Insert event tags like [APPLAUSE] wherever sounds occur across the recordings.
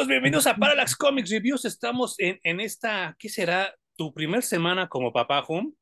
Amigos, bienvenidos a Parallax Comics Reviews. Estamos en, en esta, ¿qué será? ¿Tu primer semana como papá, Hum?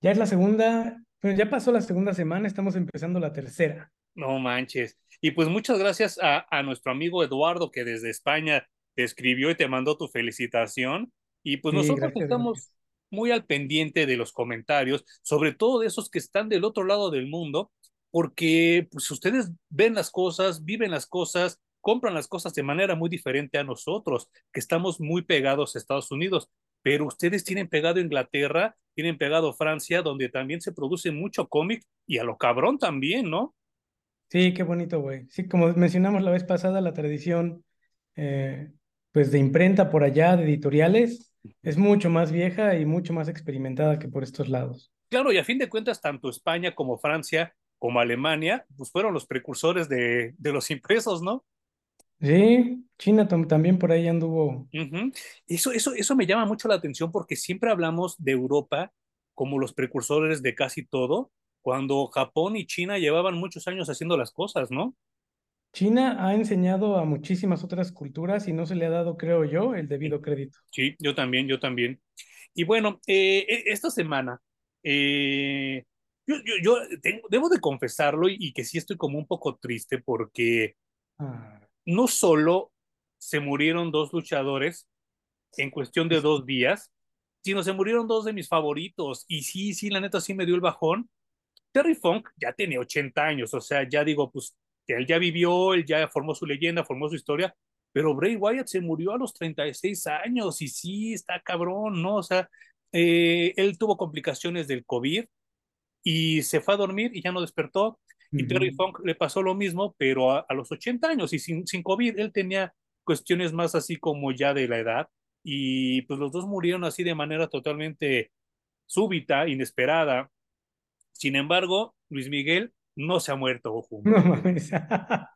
Ya es la segunda, bueno, ya pasó la segunda semana, estamos empezando la tercera. No manches. Y pues muchas gracias a, a nuestro amigo Eduardo que desde España te escribió y te mandó tu felicitación. Y pues Sí, nosotros gracias, estamos gracias. muy al pendiente de los comentarios, sobre todo de esos que están del otro lado del mundo, porque pues ustedes ven las cosas, viven las cosas, compran las cosas de manera muy diferente a nosotros, que estamos muy pegados a Estados Unidos, pero ustedes tienen pegado Inglaterra, tienen pegado Francia, donde también se produce mucho cómic y a lo cabrón también, ¿no? Sí, qué bonito, güey. Sí, como mencionamos la vez pasada, la tradición, eh, pues de imprenta por allá, de editoriales, es mucho más vieja y mucho más experimentada que por estos lados. Claro, y a fin de cuentas, tanto España como Francia como Alemania, pues fueron los precursores de, de los impresos, ¿no? Sí, China tam- también por ahí anduvo. Ujú. Eso, eso, eso me llama mucho la atención porque siempre hablamos de Europa como los precursores de casi todo, cuando Japón y China llevaban muchos años haciendo las cosas, ¿no? China ha enseñado a muchísimas otras culturas y no se le ha dado, creo yo, el Sí, debido crédito. sí, yo también, yo también. Y bueno, eh, e- esta semana, eh, yo, yo, yo tengo- debo de confesarlo y, y que sí estoy como un poco triste porque Ah, no solo se murieron dos luchadores en cuestión de dos días, sino se murieron dos de mis favoritos. Y sí, sí, la neta sí me dio el bajón. Terry Funk ya tiene 80 años, o sea, ya digo, pues él ya vivió, él ya formó su leyenda, formó su historia, pero Bray Wyatt se murió a los 36 años y sí, está cabrón, ¿no? O sea, eh, él tuvo complicaciones del COVID y se fue a dormir y ya no despertó. Y Terry. Funk le pasó lo mismo, pero a, a los 80 años y sin, sin COVID, él tenía cuestiones más así como ya de la edad y pues los dos murieron así de manera totalmente súbita, inesperada. Sin embargo, Luis Miguel no se ha muerto, ojo. No mames. [LAUGHS]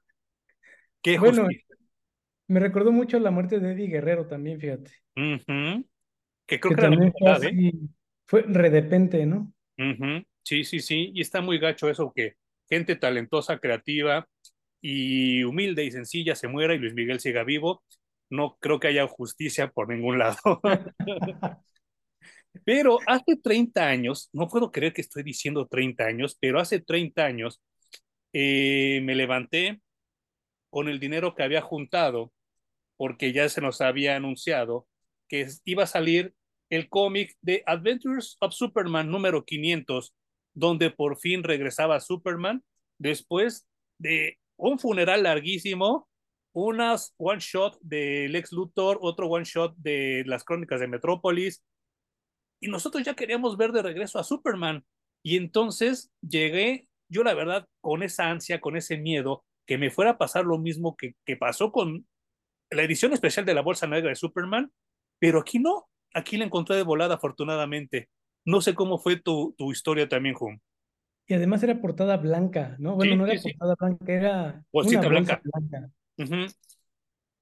Qué Bueno, justicia. me recordó mucho la muerte de Eddie Guerrero también, fíjate. Que creo que que era la misma fue edad, ¿eh? así, fue de repente, ¿no? Sí, sí, sí. Y está muy gacho eso que gente talentosa, creativa y humilde y sencilla se muera y Luis Miguel siga vivo. No creo que haya justicia por ningún lado. [LAUGHS] Pero hace 30 años, no puedo creer que estoy diciendo 30 años, pero hace 30 años eh, me levanté con el dinero que había juntado porque ya se nos había anunciado que iba a salir el cómic de Adventures of Superman número 500, donde por fin regresaba Superman después de un funeral larguísimo, unas one shot de Lex Luthor, otro one shot de las crónicas de Metrópolis, y nosotros ya queríamos ver de regreso a Superman. Y entonces llegué, yo la verdad, con esa ansia, con ese miedo, que me fuera a pasar lo mismo que, que pasó con la edición especial de la Bolsa Negra de Superman, pero aquí no, aquí la encontré de volada afortunadamente. No sé cómo fue tu, tu historia también, Hum. Y además era portada blanca, ¿no? Bueno, Sí, no era sí, portada blanca, era una bolsita bolsa blanca. blanca.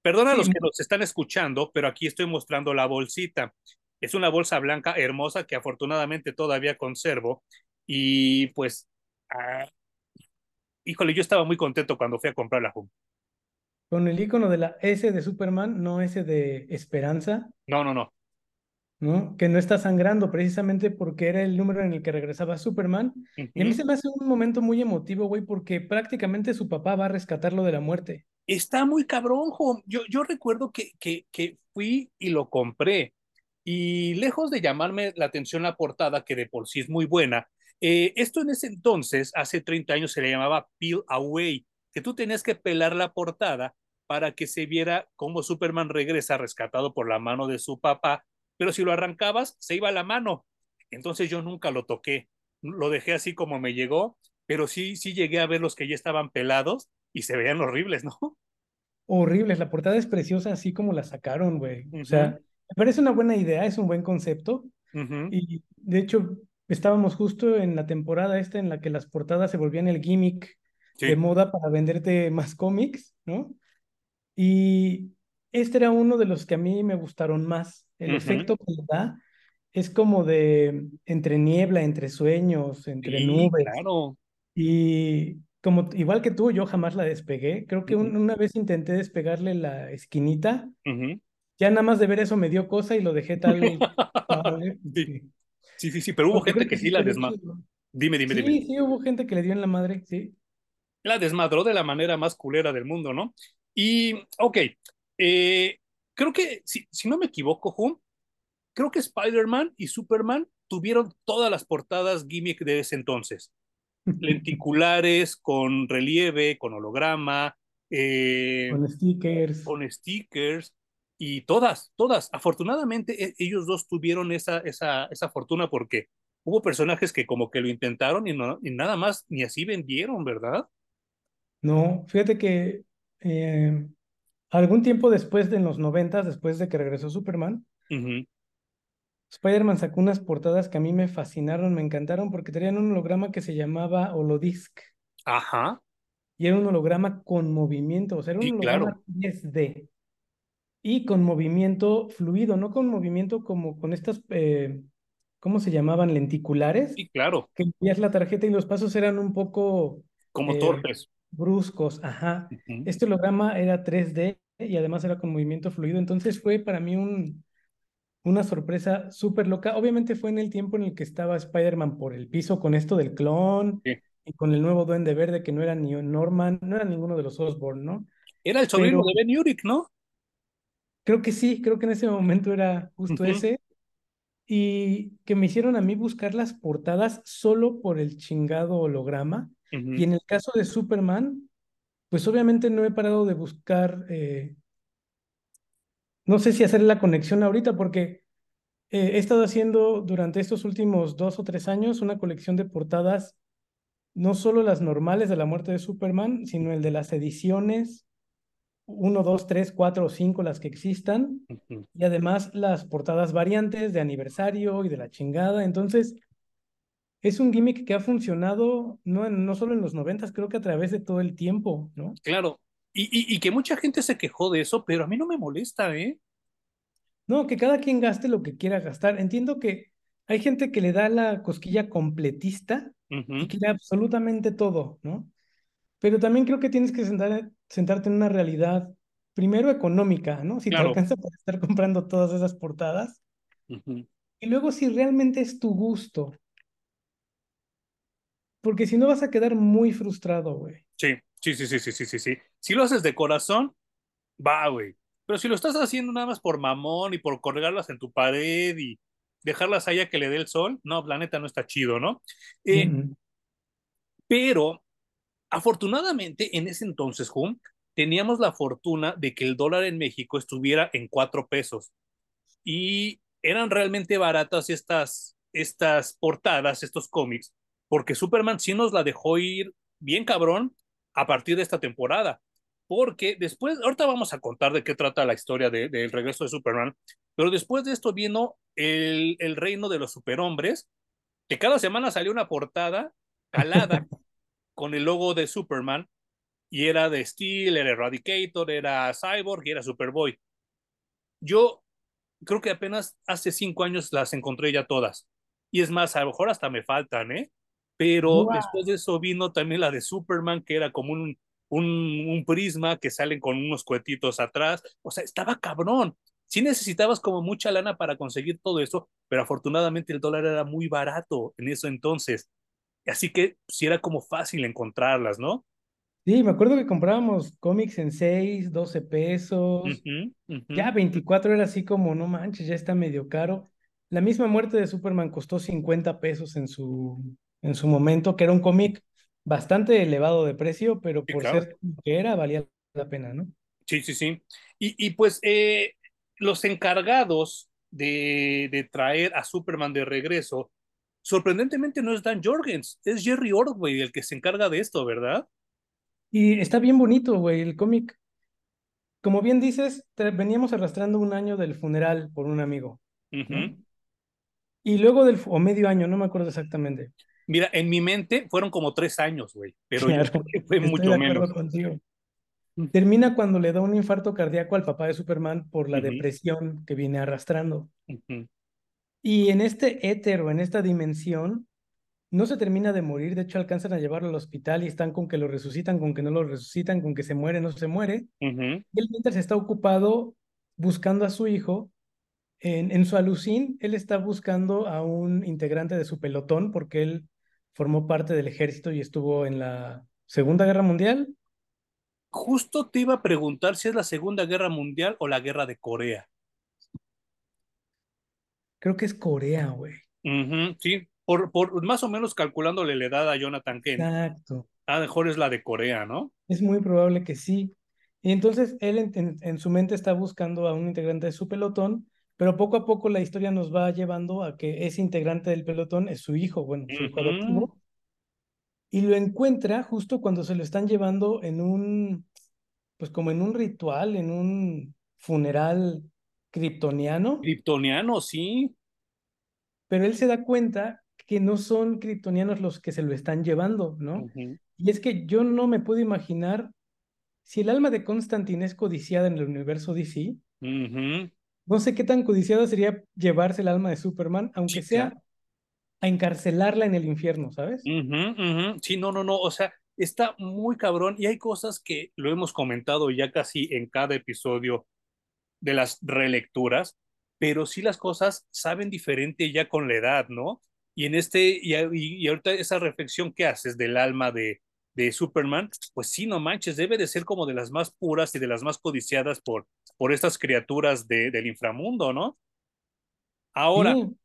Perdona a los que nos están escuchando, pero aquí estoy mostrando la bolsita. Es una bolsa blanca hermosa que afortunadamente todavía conservo y pues, ah, híjole, yo estaba muy contento cuando fui a comprarla, Hum. con el icono de la S de Superman, no S de Esperanza, No, no, no. ¿No? Que no está sangrando precisamente porque era el número en el que regresaba Superman. Y a mí se me hace un momento muy emotivo, güey, porque prácticamente su papá va a rescatarlo de la muerte. Está muy cabrón, Hum. Yo, yo recuerdo que, que, que fui y lo compré. Y lejos de llamarme la atención la portada, que de por sí es muy buena, eh, esto en ese entonces, hace 30 años, se le llamaba Peel Away, que tú tenías que pelar la portada para que se viera cómo Superman regresa rescatado por la mano de su papá, pero si lo arrancabas, se iba la mano. Entonces yo nunca lo toqué, lo dejé así como me llegó, pero sí, sí llegué a ver los que ya estaban pelados y se veían horribles, ¿no? Horribles, la portada es preciosa así como la sacaron, güey. O sea, me parece una buena idea, es un buen concepto. Y de hecho, estábamos justo en la temporada esta en la que las portadas se volvían el gimmick de moda para venderte más cómics, ¿no? Y este era uno de los que a mí me gustaron más. El ujú. efecto que le da es como de entre niebla, entre sueños, entre Sí, nubes. claro. Y como igual que tú, yo jamás la despegué. Creo que un- Ujú. una vez intenté despegarle la esquinita. Ujú. Ya nada más de ver eso me dio cosa y lo dejé tal. [LAUGHS] Sí, sí. sí, sí, sí, pero hubo gente que que sí sí la estaría desma... chido. Dime, dime, dime. Sí, sí, hubo gente que le dio en la madre, sí. La desmadró de la manera más culera del mundo, ¿no? Y, ok, eh, creo que, si, si no me equivoco, Hum, creo que Spider-Man y Superman tuvieron todas las portadas gimmick de ese entonces. [LAUGHS] Lenticulares, con relieve, con holograma, eh, Con stickers. con stickers y todas, todas. Afortunadamente e- ellos dos tuvieron esa, esa, esa fortuna porque hubo personajes que como que lo intentaron y, no, y nada más ni así vendieron, ¿verdad? No, fíjate que eh, algún tiempo después de en los noventas, después de que regresó Superman. Spider-Man sacó unas portadas que a mí me fascinaron, me encantaron porque tenían un holograma que se llamaba Holodisc Ajá, y era un holograma con movimiento, o sea, era un sí, claro, holograma 3D y con movimiento fluido, no con movimiento como con estas, eh, ¿cómo se llamaban? Lenticulares, sí, claro, que envías la tarjeta y los pasos eran un poco como eh, torpes. Bruscos, ajá. Este holograma era 3D y además era con movimiento fluido, entonces fue para mí un, una sorpresa súper loca. Obviamente fue en el tiempo en el que estaba Spider-Man por el piso con esto del clon Sí. y con el nuevo Duende Verde que no era ni Norman, no era ninguno de los Osborn, ¿no? Era el sobrino Pero de Ben Urich, ¿no? creo que sí, creo que en ese momento era justo ese. Y que me hicieron a mí buscar las portadas solo por el chingado holograma. Y en el caso de Superman, pues obviamente no he parado de buscar, eh, no sé si hacer la conexión ahorita, porque eh, he estado haciendo durante estos últimos dos o tres años una colección de portadas, no solo las normales de la muerte de Superman, sino el de las ediciones 1, 2, 3, 4 o 5, las que existan, y además las portadas variantes de aniversario y de la chingada. Entonces, es un gimmick que ha funcionado no, no solo en los noventas, creo que a través de todo el tiempo, ¿no? Claro. Y, y, y que mucha gente se quejó de eso, pero a mí no me molesta, ¿eh? No, que cada quien gaste lo que quiera gastar. Entiendo que hay gente que le da la cosquilla completista y quiere absolutamente todo, ¿no? Pero también creo que tienes que sentar- sentarte en una realidad, primero económica, ¿no? Si te alcanza para estar [LAUGHS] comprando todas esas portadas. Y luego si realmente es tu gusto, porque si no vas a quedar muy frustrado, güey. Sí, sí, sí, sí, sí, sí, sí, sí. Si lo haces de corazón, va, güey. Pero si lo estás haciendo nada más por mamón y por colgarlas en tu pared y dejarlas ahí a que le dé el sol, no, la neta no está chido, ¿no? Eh, pero afortunadamente en ese entonces, Hum, teníamos la fortuna de que el dólar en México estuviera en cuatro pesos y eran realmente baratas estas, estas portadas, estos cómics, porque Superman sí nos la dejó ir bien cabrón a partir de esta temporada. Porque después, ahorita vamos a contar de qué trata la historia de- del regreso de Superman, pero después de esto vino el, el reino de los superhombres, que cada semana salió una portada calada [LAUGHS] con el logo de Superman y era de Steel, era Eradicator, era Cyborg y era Superboy. Yo creo que apenas hace cinco años las encontré ya todas. Y es más, a lo mejor hasta me faltan, ¿eh? Pero después de eso vino también la de Superman, que era como un, un, un prisma que salen con unos cuetitos atrás. O sea, estaba cabrón. Sí necesitabas como mucha lana para conseguir todo eso, pero afortunadamente el dólar era muy barato en eso entonces. Así que sí era como fácil encontrarlas, ¿no? Sí, me acuerdo que comprábamos cómics en 6, 12 pesos. Ya 24 era así como, no manches, ya está medio caro. La misma muerte de Superman costó 50 pesos en su, en su momento, que era un cómic bastante elevado de precio, pero por claro. ser como que era, valía la pena, ¿no? Sí, sí, sí. Y, y pues eh, los encargados de, de traer a Superman de regreso, sorprendentemente no es Dan Jorgens, es Jerry Ordway el que se encarga de esto, ¿verdad? Y está bien bonito, güey, el cómic. Como bien dices, te- veníamos arrastrando un año del funeral por un amigo. Y luego del, o medio año, no me acuerdo exactamente. Mira, en mi mente fueron como tres años, güey, pero yo Claro, creo que fue mucho menos. contigo. Termina cuando le da un infarto cardíaco al papá de Superman por la Ujú, depresión que viene arrastrando. ujú. Y en este éter o en esta dimensión, no se termina de morir, de hecho alcanzan a llevarlo al hospital y están con que lo resucitan, con que no lo resucitan, con que se muere, no se muere. Ujú. Y él mientras está ocupado buscando a su hijo, en, en su alucín, él está buscando a un integrante de su pelotón porque él formó parte del ejército y estuvo en la Segunda Guerra Mundial. Justo te iba a preguntar si es la Segunda Guerra Mundial o la Guerra de Corea. Creo que es Corea, güey. Ujú, sí, por, por más o menos calculándole la edad a Jonathan Kent, Exacto. a lo mejor es la de Corea, ¿no? Es muy probable que sí. Y entonces él en, en- en su mente está buscando a un integrante de su pelotón, pero poco a poco la historia nos va llevando a que ese integrante del pelotón es su hijo, bueno, su hijo adoptivo, y lo encuentra justo cuando se lo están llevando en un, pues como en un ritual, en un funeral kryptoniano, Kryptoniano, sí. pero él se da cuenta que no son kryptonianos los que se lo están llevando, ¿no? Y es que yo no me puedo imaginar si el alma de Constantine es codiciada en el universo DC, ujú. No sé qué tan codiciada sería llevarse el alma de Superman, aunque sea a encarcelarla en el infierno, ¿sabes? Sí, no, no, no, o sea, está muy cabrón y hay cosas que lo hemos comentado ya casi en cada episodio de las relecturas, pero sí las cosas saben diferente ya con la edad, ¿no? Y en este, y, y, y ahorita esa reflexión que haces del alma de, de Superman, pues sí, no manches, debe de ser como de las más puras y de las más codiciadas por, por estas criaturas de, del inframundo, ¿no? Ahora, Sí,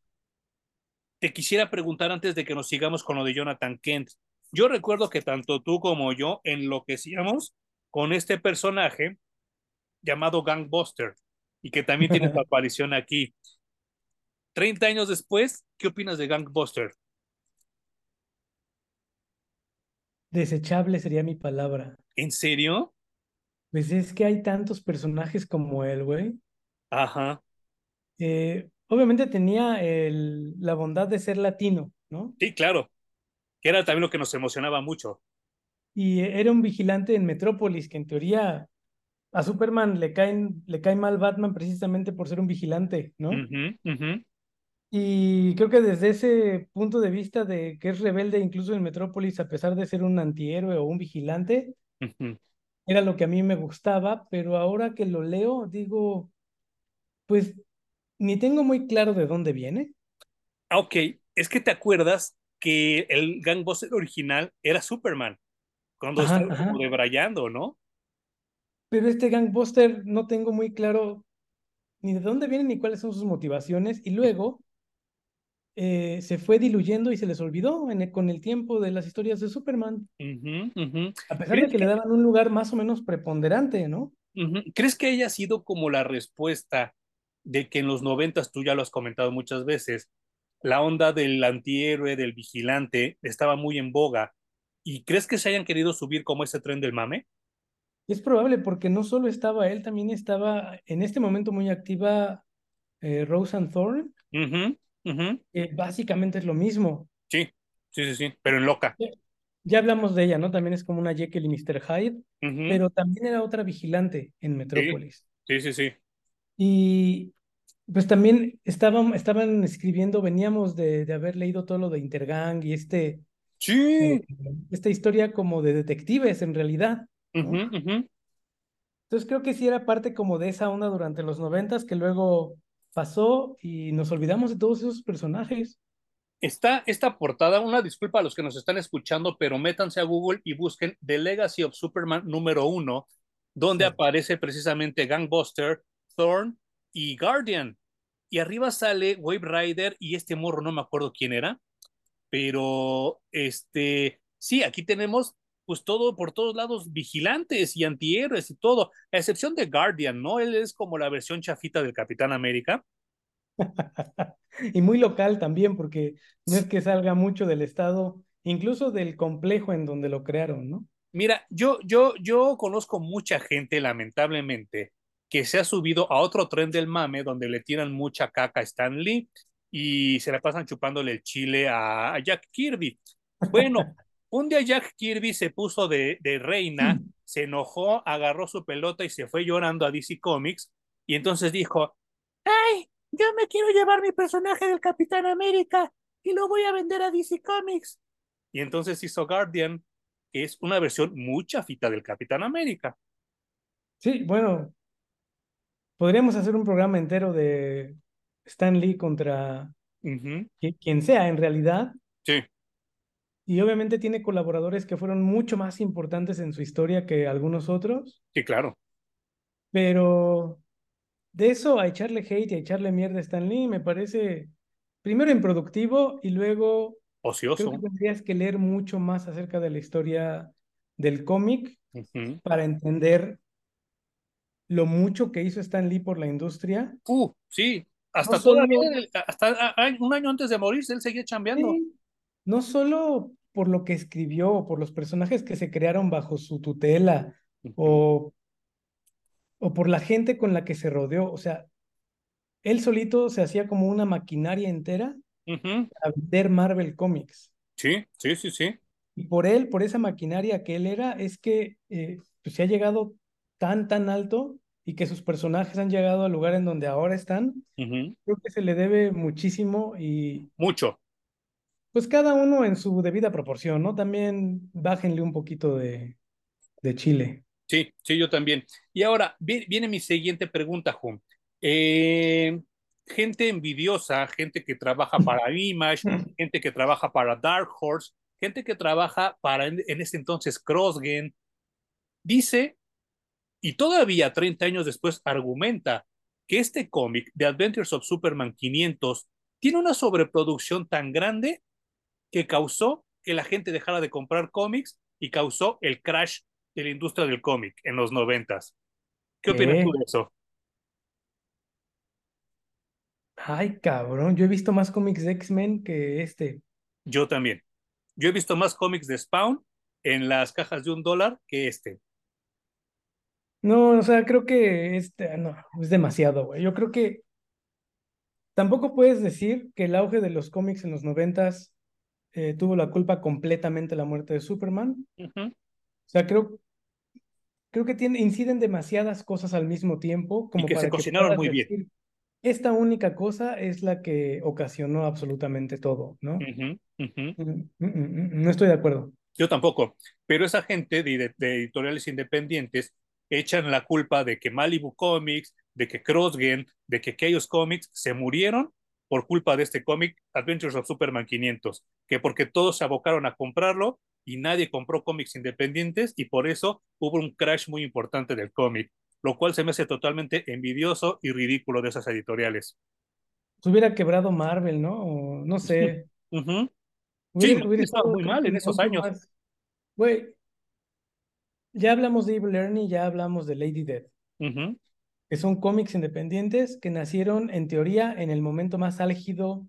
te quisiera preguntar antes de que nos sigamos con lo de Jonathan Kent. Yo recuerdo que tanto tú como yo enloquecíamos con este personaje llamado Gangbuster y que también tiene su [LAUGHS] aparición aquí. 30 años después, ¿qué opinas de Gangbuster? Desechable sería mi palabra. ¿En serio? Pues es que hay tantos personajes como él, güey. Ajá. Eh, obviamente tenía el, la bondad de ser latino, ¿no? Sí, claro. Que era también lo que nos emocionaba mucho. Y era un vigilante en Metrópolis, que en teoría a Superman le caen, le cae mal Batman precisamente por ser un vigilante, ¿no? Ujú, ujú, Y creo que desde ese punto de vista de que es rebelde incluso en Metrópolis, a pesar de ser un antihéroe o un vigilante, era lo que a mí me gustaba, pero ahora que lo leo, digo, pues ni tengo muy claro de dónde viene. Ah, ok, es que te acuerdas que el Gangbuster original era Superman, cuando Ajá, estaba ajá. como debrayando, ¿no? Pero este gangbuster no tengo muy claro ni de dónde viene ni cuáles son sus motivaciones. Y luego eh, se fue diluyendo y se les olvidó en el- con el tiempo de las historias de Superman, a pesar de ¿Crees que le daban un lugar más o menos preponderante, ¿no? ¿Crees que haya sido como la respuesta de que en los noventas, tú ya lo has comentado muchas veces, la onda del antihéroe, del vigilante, estaba muy en boga? ¿Y crees que se hayan querido subir como ese tren del mame? Es probable porque no solo estaba él, también estaba en este momento muy activa eh, Roseanne Thorne, Que básicamente es lo mismo. Sí, sí, sí, sí, pero en loca. Ya, hablamos de ella, ¿no? También es como una Jekyll y Mr. Hyde, pero también era otra vigilante en Metrópolis. sí, sí, sí. Y pues también estaban, estaban escribiendo, veníamos de, de haber leído todo lo de Intergang y este, eh, Sí. esta historia como de detectives en realidad. Entonces creo que sí era parte como de esa onda durante los noventas que luego pasó y nos olvidamos de todos esos personajes. Está esta portada, una disculpa a los que nos están escuchando, pero métanse a Google y busquen The Legacy of Superman número uno, donde Sí. aparece precisamente Gangbuster, Thorn y Guardian. Y arriba sale Wave Rider y este morro, no me acuerdo quién era, pero este, sí, aquí tenemos pues todo por todos lados, vigilantes y antihéroes y todo, a excepción de Guardian, ¿no? Él es como la versión chafita del Capitán América. [LAUGHS] Y muy local también, porque no es que salga mucho del estado, incluso del complejo en donde lo crearon, ¿no? Mira, yo, yo, yo conozco mucha gente, lamentablemente, que se ha subido a otro tren del mame donde le tiran mucha caca a Stan Lee y se la pasan chupándole el chile a, a Jack Kirby. Bueno, [LAUGHS] un día Jack Kirby se puso de, de reina, se enojó, agarró su pelota y se fue llorando a DC Comics y entonces dijo, ¡ay! Yo me quiero llevar mi personaje del Capitán América y lo voy a vender a DC Comics. Y entonces hizo Guardian, que es una versión muy chafita del Capitán América. Sí, bueno, podríamos hacer un programa entero de Stan Lee contra quien sea en realidad. Sí, Y obviamente tiene colaboradores que fueron mucho más importantes en su historia que algunos otros, sí, claro. pero de eso a echarle hate y a echarle mierda a Stan Lee me parece primero improductivo y luego creo que Ocioso. tendrías que leer mucho más acerca de la historia del cómic para entender lo mucho que hizo Stan Lee por la industria. Uh, sí, No hasta todavía, hasta un año antes de morirse, él seguía chambeando. sí, no solo por lo que escribió, o por los personajes que se crearon bajo su tutela, o, o por la gente con la que se rodeó. O sea, él solito se hacía como una maquinaria entera ujú. a vender Marvel Comics. Sí, sí, sí, sí. Y por él, por esa maquinaria que él era, es que eh, pues, se ha llegado tan, tan alto y que sus personajes han llegado al lugar en donde ahora están. Creo que se le debe muchísimo y Mucho. Pues cada uno en su debida proporción, ¿no? También bájenle un poquito de, de chile. Sí, sí, yo también. Y ahora vi- viene mi siguiente pregunta, Jun. Eh, gente envidiosa, gente que trabaja para [LAUGHS] Image, gente que trabaja para Dark Horse, gente que trabaja para en, en ese entonces Crossgen, dice, y todavía 30 años después argumenta, que este cómic, The Adventures of Superman 500, tiene una sobreproducción tan grande que causó que la gente dejara de comprar cómics y causó el crash de la industria del cómic en los noventas. ¿Qué opinas tú de eso? Ay, cabrón, yo he visto más cómics de X-Men que este. Yo también. Yo he visto más cómics de Spawn en las cajas de un dólar que este. No, o sea, creo que este, no, es demasiado, güey. Yo creo que tampoco puedes decir que el auge de los cómics en los noventas eh, tuvo la culpa completamente la muerte de Superman. Ujú, O sea, creo, creo que tiene, inciden demasiadas cosas al mismo tiempo Y como que se para que cocinaron muy bien. decir, esta única cosa es la que ocasionó absolutamente todo, ¿no? Mm, mm, mm, mm, No estoy de acuerdo. Yo tampoco. Pero esa gente de, de editoriales independientes echan la culpa de que Malibu Comics, de que Crossgen, de que aquellos cómics se murieron por culpa de este cómic Adventures of Superman 500, que porque todos se abocaron a comprarlo y nadie compró cómics independientes y por eso hubo un crash muy importante del cómic, lo cual se me hace totalmente envidioso y ridículo de esas editoriales. Se hubiera quebrado Marvel, ¿no? O no sé. Ujú. Sí, Hubiera, estado, muy mal en esos años. Güey, ya hablamos de Evil Ernie, ya hablamos de Lady Death, Ujú, que son cómics independientes que nacieron, en teoría, en el momento más álgido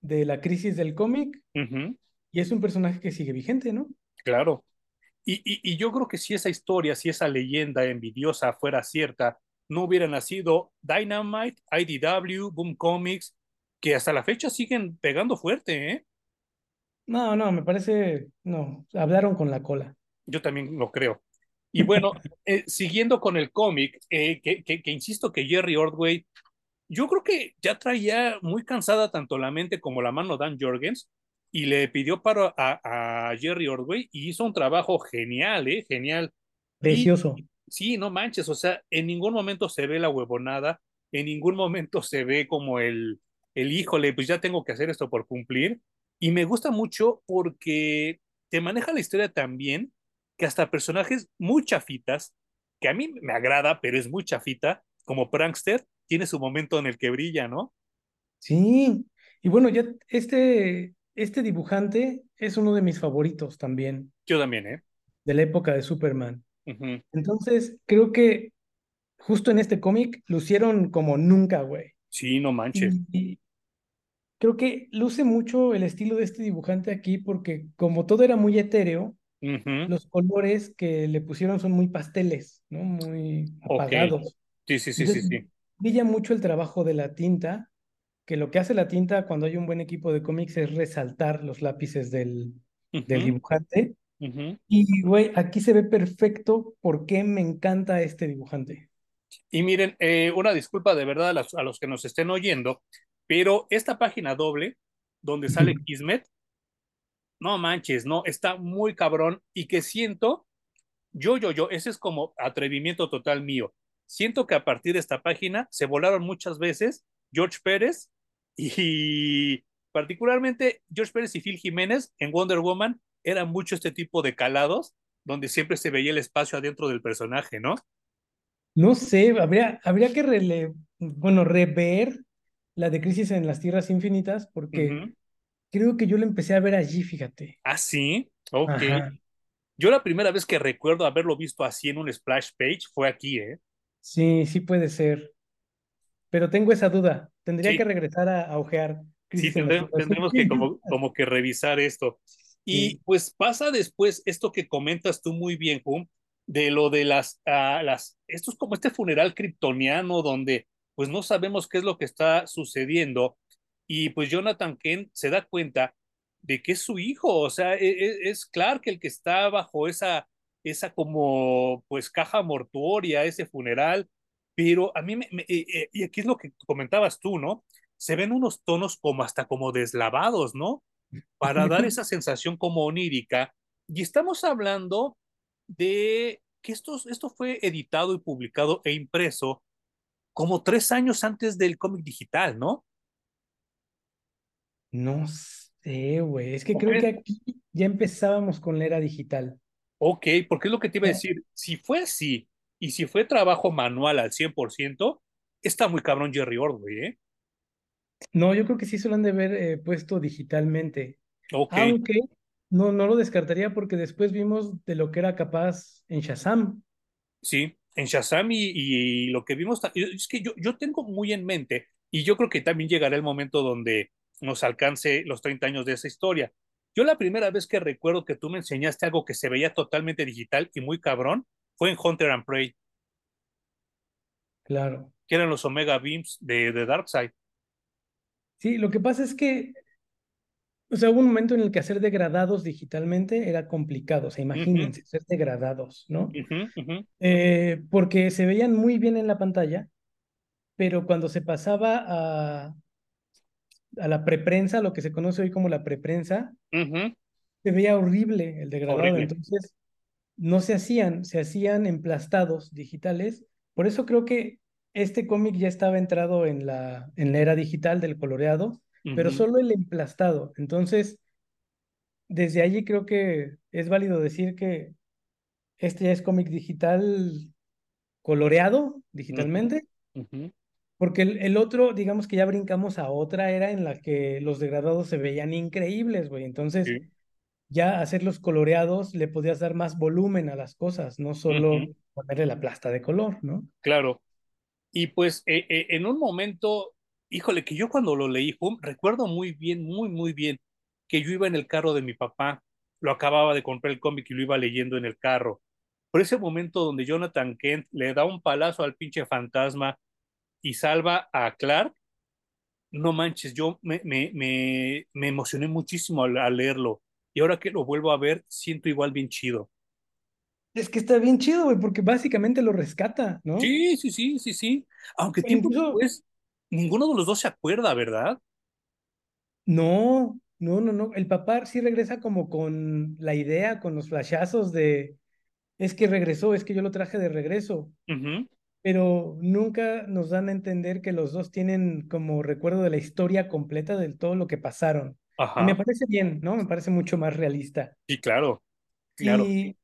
de la crisis del cómic, y es un personaje que sigue vigente, ¿no? Claro. Y, y, y yo creo que si esa historia, si esa leyenda envidiosa fuera cierta, no hubiera nacido Dynamite, IDW, Boom Comics, que hasta la fecha siguen pegando fuerte, ¿eh? No, no, me parece, no, hablaron con la cola. Yo también lo creo. Y bueno, eh, siguiendo con el cómic, eh, que, que, que insisto que Jerry Ordway, yo creo que ya traía muy cansada tanto la mente como la mano Dan Jorgens y le pidió paro a, a Jerry Ordway y hizo un trabajo genial, ¿eh? Genial. Y Precioso. sí, no manches, o sea, en ningún momento se ve la huevonada, en ningún momento se ve como el, el híjole, pues ya tengo que hacer esto por cumplir. Y me gusta mucho porque te maneja la historia tan bien que hasta personajes muy chafitas, que a mí me agrada, pero es muy chafita, como Prankster, tiene su momento en el que brilla, ¿no? Sí, y bueno, ya este, este dibujante es uno de mis favoritos también, Yo también, ¿eh? de la época de Superman. Entonces, creo que justo en este cómic lucieron como nunca, güey. Sí, no manches. Y, y creo que luce mucho el estilo de este dibujante aquí porque como todo era muy etéreo, Los colores que le pusieron son muy pasteles, ¿no? Muy apagados. Sí, sí, sí, sí, Entonces, sí. brilla mucho el trabajo de la tinta, que lo que hace la tinta cuando hay un buen equipo de cómics es resaltar los lápices del, del dibujante. Y, güey, aquí se ve perfecto por qué me encanta este dibujante. Y miren, eh, una disculpa de verdad a los, a los que nos estén oyendo, pero esta página doble donde sale Kismet, no manches, no, está muy cabrón y que siento, yo, yo, yo, ese es como atrevimiento total mío. Siento que a partir de esta página se volaron muchas veces George Pérez y particularmente George Pérez y Phil Jiménez en Wonder Woman eran mucho este tipo de calados donde siempre se veía el espacio adentro del personaje, ¿no? No sé, habría, habría que rele bueno, rever la de Crisis en las Tierras Infinitas porque creo que yo la empecé a ver allí, fíjate. Ah, sí, ok. Yo la primera vez que recuerdo haberlo visto así en un splash page fue aquí, ¿eh? Sí, sí puede ser. Pero tengo esa duda. Tendría que regresar a, a ojear. sí, tendremos, que como, como, que revisar esto. Y pues pasa después esto que comentas tú muy bien, Hum, de lo de las, uh, las, esto es como este funeral kryptoniano donde pues no sabemos qué es lo que está sucediendo y pues Jonathan Kent se da cuenta de que es su hijo, o sea, es, e, es Clark el que está bajo esa, esa como pues caja mortuoria, ese funeral, pero a mí me, eh, eh, y aquí es lo que comentabas tú, ¿no? Se ven unos tonos como hasta como deslavados, ¿no? Para dar [LAUGHS] esa sensación como onírica. Y estamos hablando de que esto, esto fue editado y publicado e impreso como tres años antes del cómic digital, ¿no? No sé, güey. Es que creo que aquí ya empezábamos con la era digital. Ok, porque es lo que te iba a decir. Si fue así y si fue trabajo manual al 100%, está muy cabrón Jerry Ordway, ¿eh? No, yo creo que sí se lo han de haber eh, puesto digitalmente. Ok. Aunque no, no lo descartaría porque después vimos de lo que era capaz en Shazam. Sí, en Shazam y, lo que vimos, es que yo, yo tengo muy en mente, y yo creo que también llegará el momento donde nos alcance los 30 años de esa historia. Yo la primera vez que recuerdo que tú me enseñaste algo que se veía totalmente digital y muy cabrón fue en Hunter and Prey. Claro. Que eran los Omega Beams de, de Darkseid. Sí, lo que pasa es que o sea, hubo un momento en el que hacer degradados digitalmente era complicado. O sea, imagínense, hacer degradados, ¿no? Eh, porque se veían muy bien en la pantalla, pero cuando se pasaba a, a la preprensa, lo que se conoce hoy como la preprensa, se veía horrible el degradado. Entonces, no se hacían, se hacían emplastados digitales. Por eso creo que este cómic ya estaba entrado en la, en la era digital del coloreado pero solo el emplastado. Entonces, desde allí creo que es válido decir que este ya es cómic digital coloreado digitalmente, porque el, otro, digamos que ya brincamos a otra era en la que los degradados se veían increíbles, güey. Entonces, ya hacerlos coloreados le podías dar más volumen a las cosas, no solo ponerle la plasta de color, ¿no? Claro. Y pues eh, eh, en un momento híjole, que yo cuando lo leí, recuerdo muy bien, muy, muy bien, que yo iba en el carro de mi papá, lo acababa de comprar el cómic y lo iba leyendo en el carro. Por ese momento donde Jonathan Kent le da un palazo al pinche fantasma y salva a Clark, no manches, yo me, me, me, me emocioné muchísimo al, leerlo. Y ahora que lo vuelvo a ver, siento igual bien chido. Es que está bien chido, güey, porque básicamente lo rescata, ¿no? Sí, sí, sí, sí, sí. Aunque tiempo después ninguno de los dos se acuerda, ¿verdad? No, no, no, no. El papá sí regresa como con la idea, con los flashazos de, es que regresó, es que yo lo traje de regreso. Pero nunca nos dan a entender que los dos tienen como recuerdo de la historia completa de todo lo que pasaron. Y me parece bien, ¿no? Me parece mucho más realista. Sí, claro, claro. Y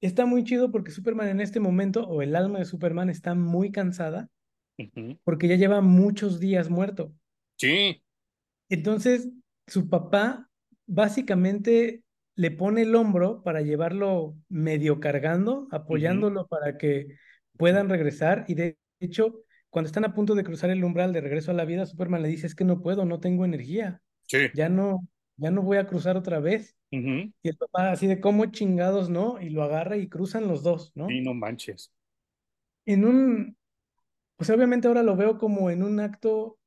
está muy chido porque Superman en este momento, o el alma de Superman, está muy cansada porque ya lleva muchos días muerto. Sí. Entonces, su papá básicamente le pone el hombro para llevarlo medio cargando, apoyándolo para que puedan regresar. Y de hecho, cuando están a punto de cruzar el umbral de regreso a la vida, Superman le dice, es que no puedo, no tengo energía. Sí. Ya no, ya no voy a cruzar otra vez. Y el papá así de cómo chingados, ¿no? Y lo agarra y cruzan los dos, ¿no? Y no manches. En un, pues obviamente ahora lo veo como en un acto,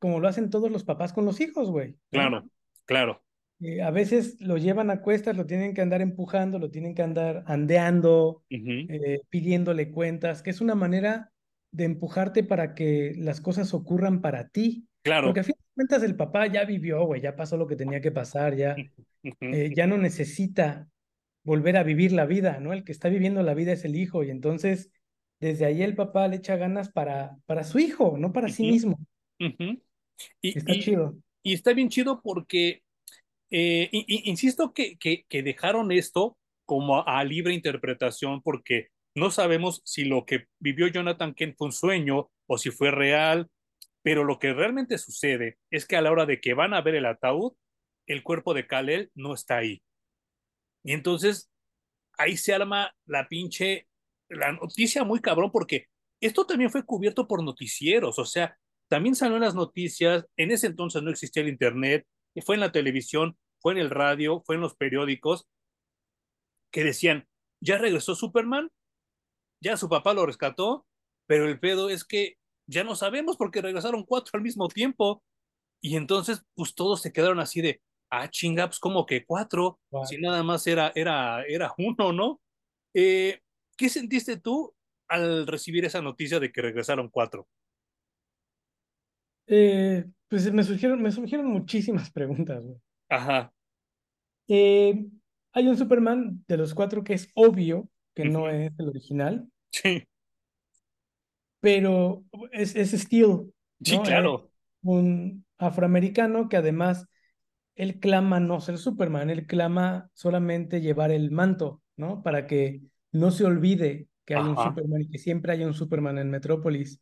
como lo hacen todos los papás con los hijos, güey. Claro, claro. Eh, a veces lo llevan a cuestas, lo tienen que andar empujando, lo tienen que andar andeando, eh, pidiéndole cuentas, que es una manera de empujarte para que las cosas ocurran para ti. Claro. Porque a fin de cuentas, el papá ya vivió, güey, ya pasó lo que tenía que pasar, ya, [LAUGHS] eh, ya no necesita volver a vivir la vida, ¿no? El que está viviendo la vida es el hijo y entonces desde ahí el papá le echa ganas para, para su hijo, no para sí mismo. y, está chido. Y está bien chido porque, eh, insisto que, dejaron esto como a, libre interpretación porque no sabemos si lo que vivió Jonathan Kent fue un sueño o si fue real, pero lo que realmente sucede es que a la hora de que van a ver el ataúd, el cuerpo de Kalel no está ahí. Y entonces ahí se arma la pinche, la noticia muy cabrón, porque esto también fue cubierto por noticieros, o sea, también salió en las noticias, en ese entonces no existía el Internet, fue en la televisión, fue en el radio, fue en los periódicos, que decían, ya regresó Superman, ya su papá lo rescató, pero el pedo es que ya no sabemos porque regresaron cuatro al mismo tiempo. Y entonces, pues todos se quedaron así de, ah, chingaps, como que cuatro, si nada más era, era, era uno, ¿no? Eh, ¿Qué sentiste tú al recibir esa noticia de que regresaron cuatro? Eh, pues me surgieron, me surgieron muchísimas [LAUGHS] preguntas, güey. Ajá. Eh, hay un Superman de los cuatro que es obvio que no es el original. Sí. Pero es, es Steel. Sí, claro. un afroamericano que además él clama no ser Superman, él clama solamente llevar el manto, ¿no? Para que no se olvide que hay un Superman y que siempre haya un Superman en Metrópolis.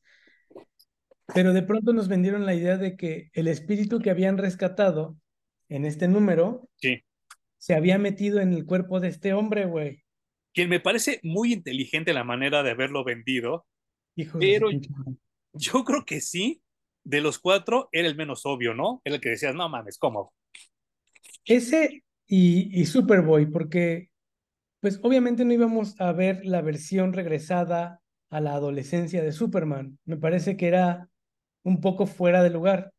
Pero de pronto nos vendieron la idea de que el espíritu que habían rescatado en este número sí. se había metido en el cuerpo de este hombre, güey. Quien me parece muy inteligente la manera de haberlo vendido. pero yo creo que sí, de los cuatro era el menos obvio, ¿no? Era el que decías, no mames, ¿cómo? Ese y, y Superboy, porque pues obviamente no íbamos a ver la versión regresada a la adolescencia de Superman. Me parece que era un poco fuera de lugar.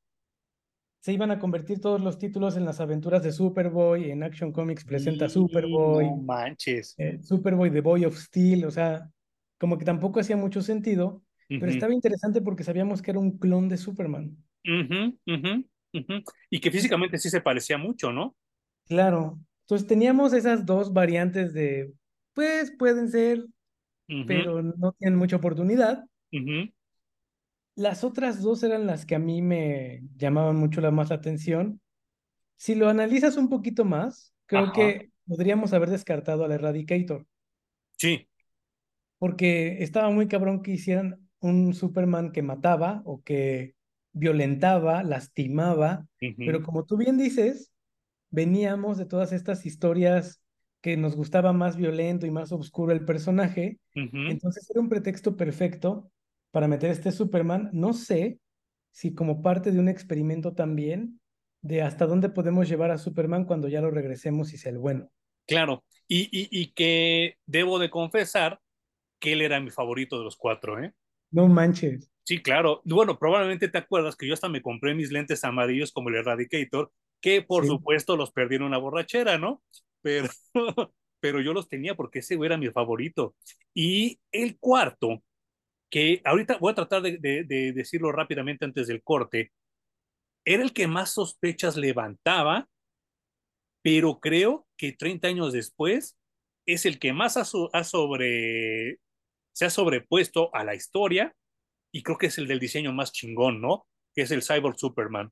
Se iban a convertir todos los títulos en las aventuras de Superboy, en Action Comics presenta Superboy. No manches. Eh, Superboy, The Boy of Steel, o sea, como que tampoco hacía mucho sentido, pero estaba interesante porque sabíamos que era un clon de Superman. Y que físicamente sí se parecía mucho, ¿no? Claro. Entonces teníamos esas dos variantes de, pues pueden ser, pero no tienen mucha oportunidad. Las otras dos eran las que a mí me llamaban mucho la más la atención. Si lo analizas un poquito más, creo que podríamos haber descartado al Eradicator. Sí. Porque estaba muy cabrón que hicieran un Superman que mataba o que violentaba, lastimaba, pero como tú bien dices, veníamos de todas estas historias que nos gustaba más violento y más oscuro el personaje, entonces era un pretexto perfecto para meter este Superman. No sé si como parte de un experimento también de hasta dónde podemos llevar a Superman cuando ya lo regresemos y sea el bueno. Claro, y, y que debo de confesar que él era mi favorito de los cuatro, ¿eh? No manches. Sí, claro. Bueno, probablemente te acuerdas que yo hasta me compré mis lentes amarillos como el Eradicator, que por supuesto los perdí en una borrachera, ¿no? Pero, [LAUGHS] pero yo los tenía porque ese era mi favorito. Y el cuarto, que ahorita voy a tratar de, de decirlo rápidamente antes del corte, era el que más sospechas levantaba, pero creo que 30 años después es el que más ha, sobre, se ha sobrepuesto a la historia y creo que es el del diseño más chingón, ¿no? Que es el Cyborg Superman.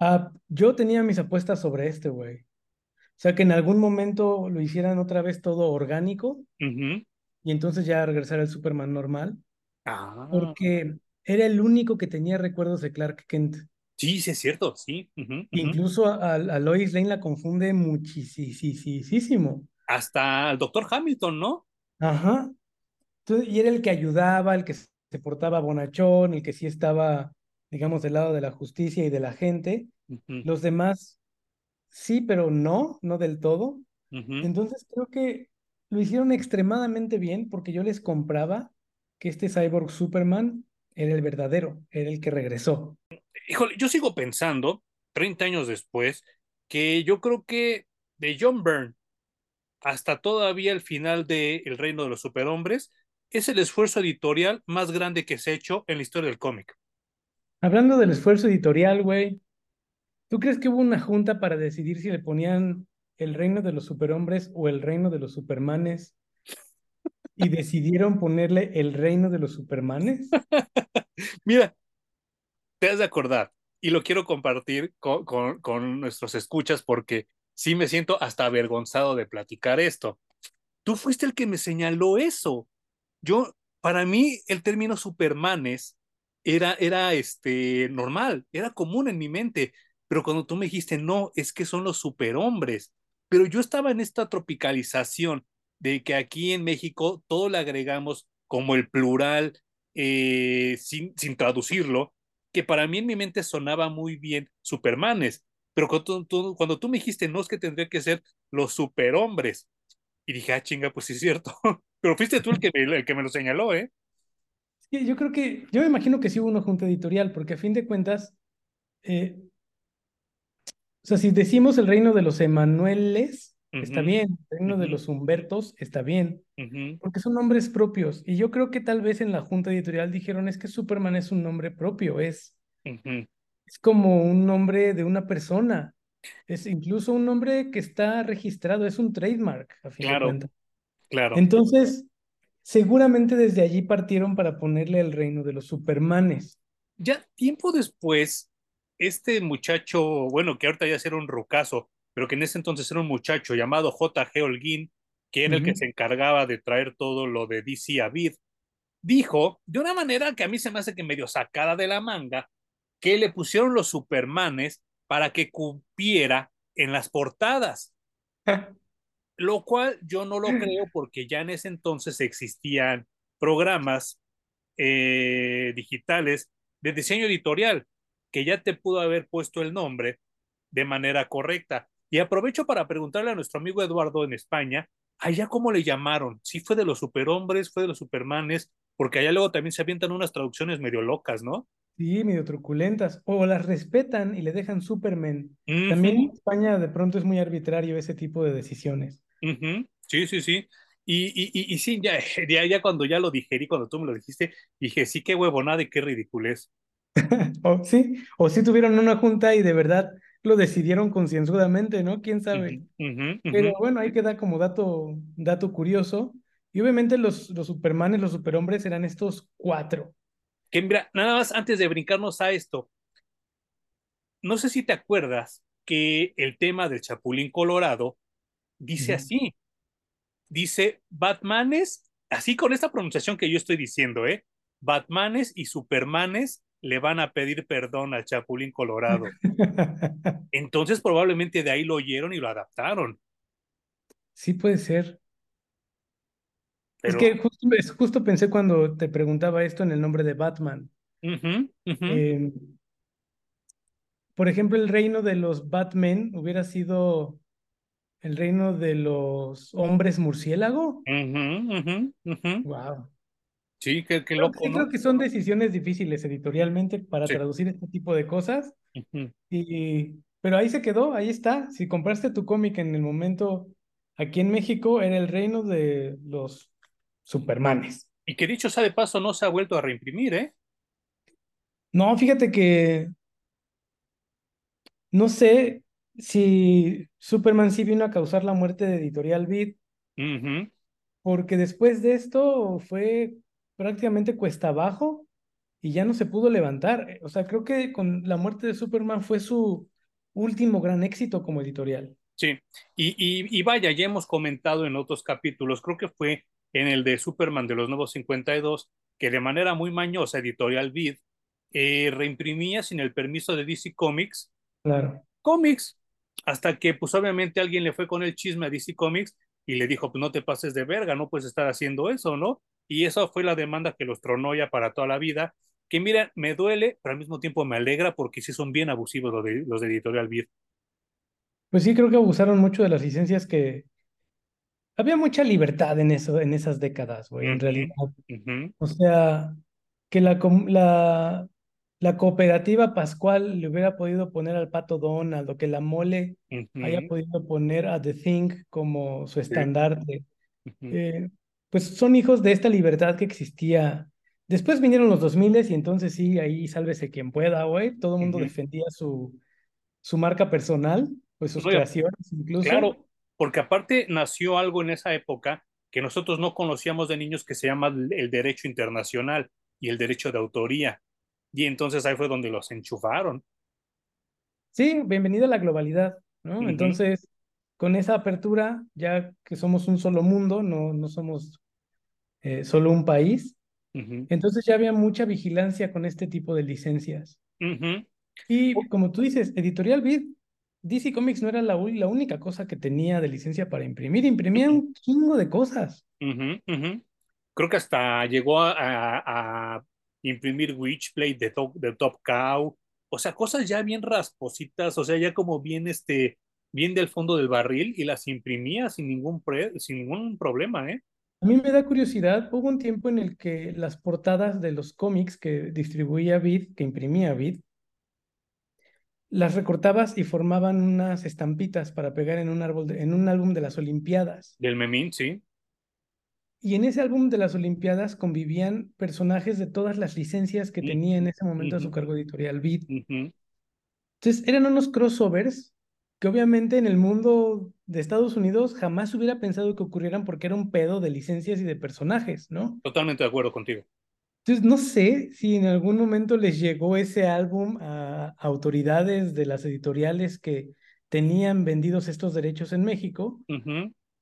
Ah, yo tenía mis apuestas sobre este, güey. O sea, que en algún momento lo hicieran otra vez todo orgánico y entonces ya regresar al Superman normal. Ah. Porque era el único que tenía recuerdos de Clark Kent. Sí, sí, es cierto, sí. Incluso a, a, Lois Lane la confunde muchísimo. Hasta al doctor Hamilton, ¿no? Ajá. y era el que ayudaba, el que se portaba bonachón, el que sí estaba, digamos, del lado de la justicia y de la gente. Los demás, sí, pero no, no del todo. Entonces creo que lo hicieron extremadamente bien porque yo les compraba que este Cyborg Superman era el verdadero, era el que regresó. Híjole, yo sigo pensando, 30 años después, que yo creo que de John Byrne hasta todavía el final de El Reino de los Superhombres, es el esfuerzo editorial más grande que se ha hecho en la historia del cómic. Hablando del esfuerzo editorial, güey, ¿Tú crees que hubo una junta para decidir si le ponían el reino de los superhombres o el reino de los supermanes? Y decidieron ponerle el reino de los supermanes. [LAUGHS] Mira, te has de acordar, y lo quiero compartir con, con, nuestros escuchas porque sí me siento hasta avergonzado de platicar esto. Tú fuiste el que me señaló eso. Yo, para mí, el término supermanes era, era este, normal, era común en mi mente, pero cuando tú me dijiste, no, es que son los superhombres, pero yo estaba en esta tropicalización de que aquí en México todo le agregamos como el plural eh, sin, sin traducirlo, que para mí en mi mente sonaba muy bien supermanes, pero cuando tú, cuando tú me dijiste, no, es que tendría que ser los superhombres, y dije, ah, chinga, pues sí es cierto, [LAUGHS] pero fuiste tú el que, me, el que me lo señaló, ¿eh? Sí, yo creo que, yo me imagino que sí hubo una junta editorial, porque a fin de cuentas, eh, o sea, si decimos el reino de los Emanueles, uh -huh. está bien, el reino uh -huh. de los Humbertos, está bien, uh -huh. porque son nombres propios. Y yo creo que tal vez en la junta editorial dijeron, es que Superman es un nombre propio, es, es como un nombre de una persona, es incluso un nombre que está registrado, es un trademark, a fin claro, de cuentas. Claro. Entonces, seguramente desde allí partieron para ponerle el reino de los Supermanes. Ya tiempo después, este muchacho, bueno, que ahorita ya será un rucazo, pero que en ese entonces era un muchacho llamado J.G. Holguín, que era uh -huh. el que se encargaba de traer todo lo de DC a Vid, dijo, de una manera que a mí se me hace que medio sacada de la manga, que le pusieron los Supermanes para que cumpliera en las portadas. [LAUGHS] lo cual yo no lo creo porque ya en ese entonces existían programas eh, digitales de diseño editorial que ya te pudo haber puesto el nombre de manera correcta. Y aprovecho para preguntarle a nuestro amigo Eduardo en España, allá cómo le llamaron, si fue de los superhombres, fue de los supermanes, porque allá luego también se avientan unas traducciones medio locas, ¿no? Sí, medio truculentas, o las respetan y le dejan Superman. Uh -huh. También en España de pronto es muy arbitrario ese tipo de decisiones. Uh -huh. Sí, sí, sí. Y, y, y, y, sí, ya, [LAUGHS] ya, ya cuando ya lo digerí, cuando tú me lo dijiste, dije, sí, qué huevonada y qué ridiculez. [LAUGHS] o sí, o sí tuvieron una junta y de verdad lo decidieron concienzudamente, ¿no? ¿Quién sabe? Uh -huh, uh -huh. Pero bueno, ahí queda como dato, dato curioso. Y obviamente los, los Supermanes, los superhombres eran estos cuatro. Que mira, nada más antes de brincarnos a esto, no sé si te acuerdas que el tema del Chapulín Colorado dice uh -huh. así, dice Batmanes, así con esta pronunciación que yo estoy diciendo, ¿eh? Batmanes y Supermanes le van a pedir perdón al Chapulín Colorado. [LAUGHS] Entonces probablemente de ahí lo oyeron y lo adaptaron. Sí puede ser. Pero... Es que justo, justo, pensé cuando te preguntaba esto en el nombre de Batman. Uh -huh, uh -huh. Eh, por ejemplo, el reino de los Batman hubiera sido el reino de los hombres murciélago. Uh -huh, wow. Sí, qué, qué loco. Sí, ¿no? creo que son decisiones difíciles editorialmente para sí. traducir este tipo de cosas. y, pero ahí se quedó, ahí está. Si compraste tu cómic en el momento aquí en México, era el reino de los Supermanes. Y que dicho sea de paso, no se ha vuelto a reimprimir, ¿eh? No, fíjate que no sé si Superman sí vino a causar la muerte de Editorial Beat, uh -huh. porque después de esto fue prácticamente cuesta abajo y ya no se pudo levantar. O sea, creo que con la muerte de Superman fue su último gran éxito como editorial. Sí, y, y, y vaya, ya hemos comentado en otros capítulos, creo que fue en el de Superman de los Nuevos 52, que de manera muy mañosa, Editorial Vid, eh, reimprimía sin el permiso de DC Comics claro. cómics, hasta que pues obviamente alguien le fue con el chisme a DC Comics y le dijo, pues no te pases de verga, no puedes estar haciendo eso, ¿no? Y esa fue la demanda que los tronó ya para toda la vida, que mira, me duele, pero al mismo tiempo me alegra porque sí son bien abusivos los de, los de Editorial Vid. Pues sí, creo que abusaron mucho de las licencias que, había mucha libertad en eso, en esas décadas, güey, uh -huh, en realidad. Uh -huh. O sea, que la, la, la, cooperativa Pascual le hubiera podido poner al Pato Donald, o que la Mole uh -huh. haya podido poner a The Thing como su estandarte. Eh, pues son hijos de esta libertad que existía. Después vinieron los 2000 y entonces sí, ahí sálvese quien pueda, güey. Todo el mundo defendía su, su marca personal, pues sus creaciones incluso. claro, porque aparte nació algo en esa época que nosotros no conocíamos de niños que se llama el derecho internacional y el derecho de autoría. Y entonces ahí fue donde los enchufaron. Sí, bienvenida a la globalidad, ¿no? Entonces, con esa apertura, ya que somos un solo mundo, no, no somos eh, solo un país, entonces ya había mucha vigilancia con este tipo de licencias. Y como tú dices, Editorial Vid, DC Comics no era la, la única cosa que tenía de licencia para imprimir, imprimía un chingo de cosas. Creo que hasta llegó a, a- a imprimir Witchblade de Top, de Top Cow. O sea, cosas ya bien raspositas, o sea, ya como bien este, bien del fondo del barril y las imprimía sin ningún pre- sin ningún problema, ¿eh? A mí me da curiosidad, hubo un tiempo en el que las portadas de los cómics que distribuía Vid, que imprimía Vid, las recortabas y formaban unas estampitas para pegar en un árbol de- en un álbum de las Olimpiadas. Del Memín, sí. Y en ese álbum de las Olimpiadas convivían personajes de todas las licencias que tenía en ese momento a su cargo editorial Vid. Entonces eran unos crossovers que obviamente en el mundo de Estados Unidos jamás hubiera pensado que ocurrieran porque era un pedo de licencias y de personajes, ¿no? Totalmente de acuerdo contigo. Entonces no sé si en algún momento les llegó ese álbum a autoridades de las editoriales que tenían vendidos estos derechos en México,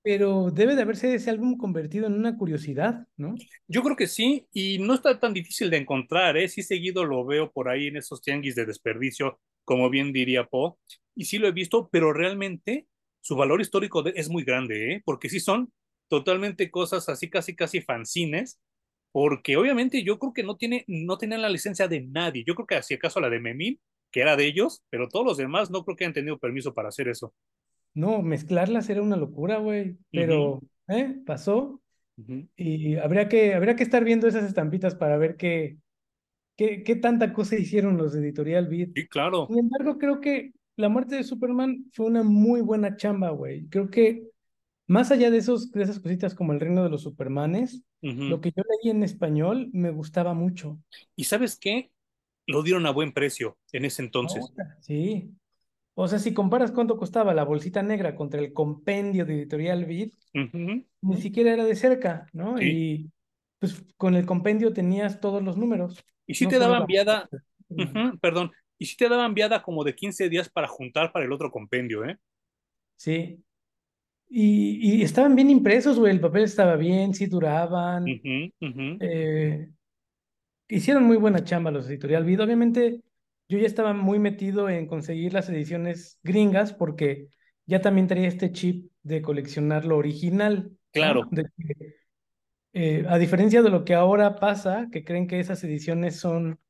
pero debe de haberse ese álbum convertido en una curiosidad, ¿no? Yo creo que sí, y no está tan difícil de encontrar, ¿eh? Sí seguido lo veo por ahí en esos tianguis de desperdicio, como bien diría Po, y sí lo he visto, pero realmente su valor histórico de- es muy grande, ¿eh? Porque sí son totalmente cosas así casi casi fanzines, porque obviamente yo creo que no tiene, no tenían la licencia de nadie, yo creo que si acaso la de Memín, que era de ellos, pero todos los demás no creo que hayan tenido permiso para hacer eso. No, mezclarlas era una locura, güey, pero ¿eh? pasó ujú. y habría que, habría que estar viendo esas estampitas para ver qué, qué, qué tanta cosa hicieron los de Editorial Beat. Sí, claro. Sin embargo, creo que la muerte de Superman fue una muy buena chamba, güey. Creo que más allá de, esos, de esas cositas como el reino de los Supermanes, lo que yo leí en español me gustaba mucho. ¿Y sabes qué? Lo dieron a buen precio en ese entonces. Sí. O sea, si comparas cuánto costaba la bolsita negra contra el compendio de Editorial Beat, ni siquiera era de cerca, ¿no? Sí. Y pues con el compendio tenías todos los números, Y sí no te daban viada, perdón, y sí te daban viada como de 15 días para juntar para el otro compendio, ¿eh? Sí. Y, y estaban bien impresos, güey, el papel estaba bien, sí duraban. Eh, hicieron muy buena chamba los Editorial Vid. Obviamente, yo ya estaba muy metido en conseguir las ediciones gringas porque ya también traía este chip de coleccionar lo original, Claro. ¿no? De que, eh, a diferencia de lo que ahora pasa, que creen que esas ediciones son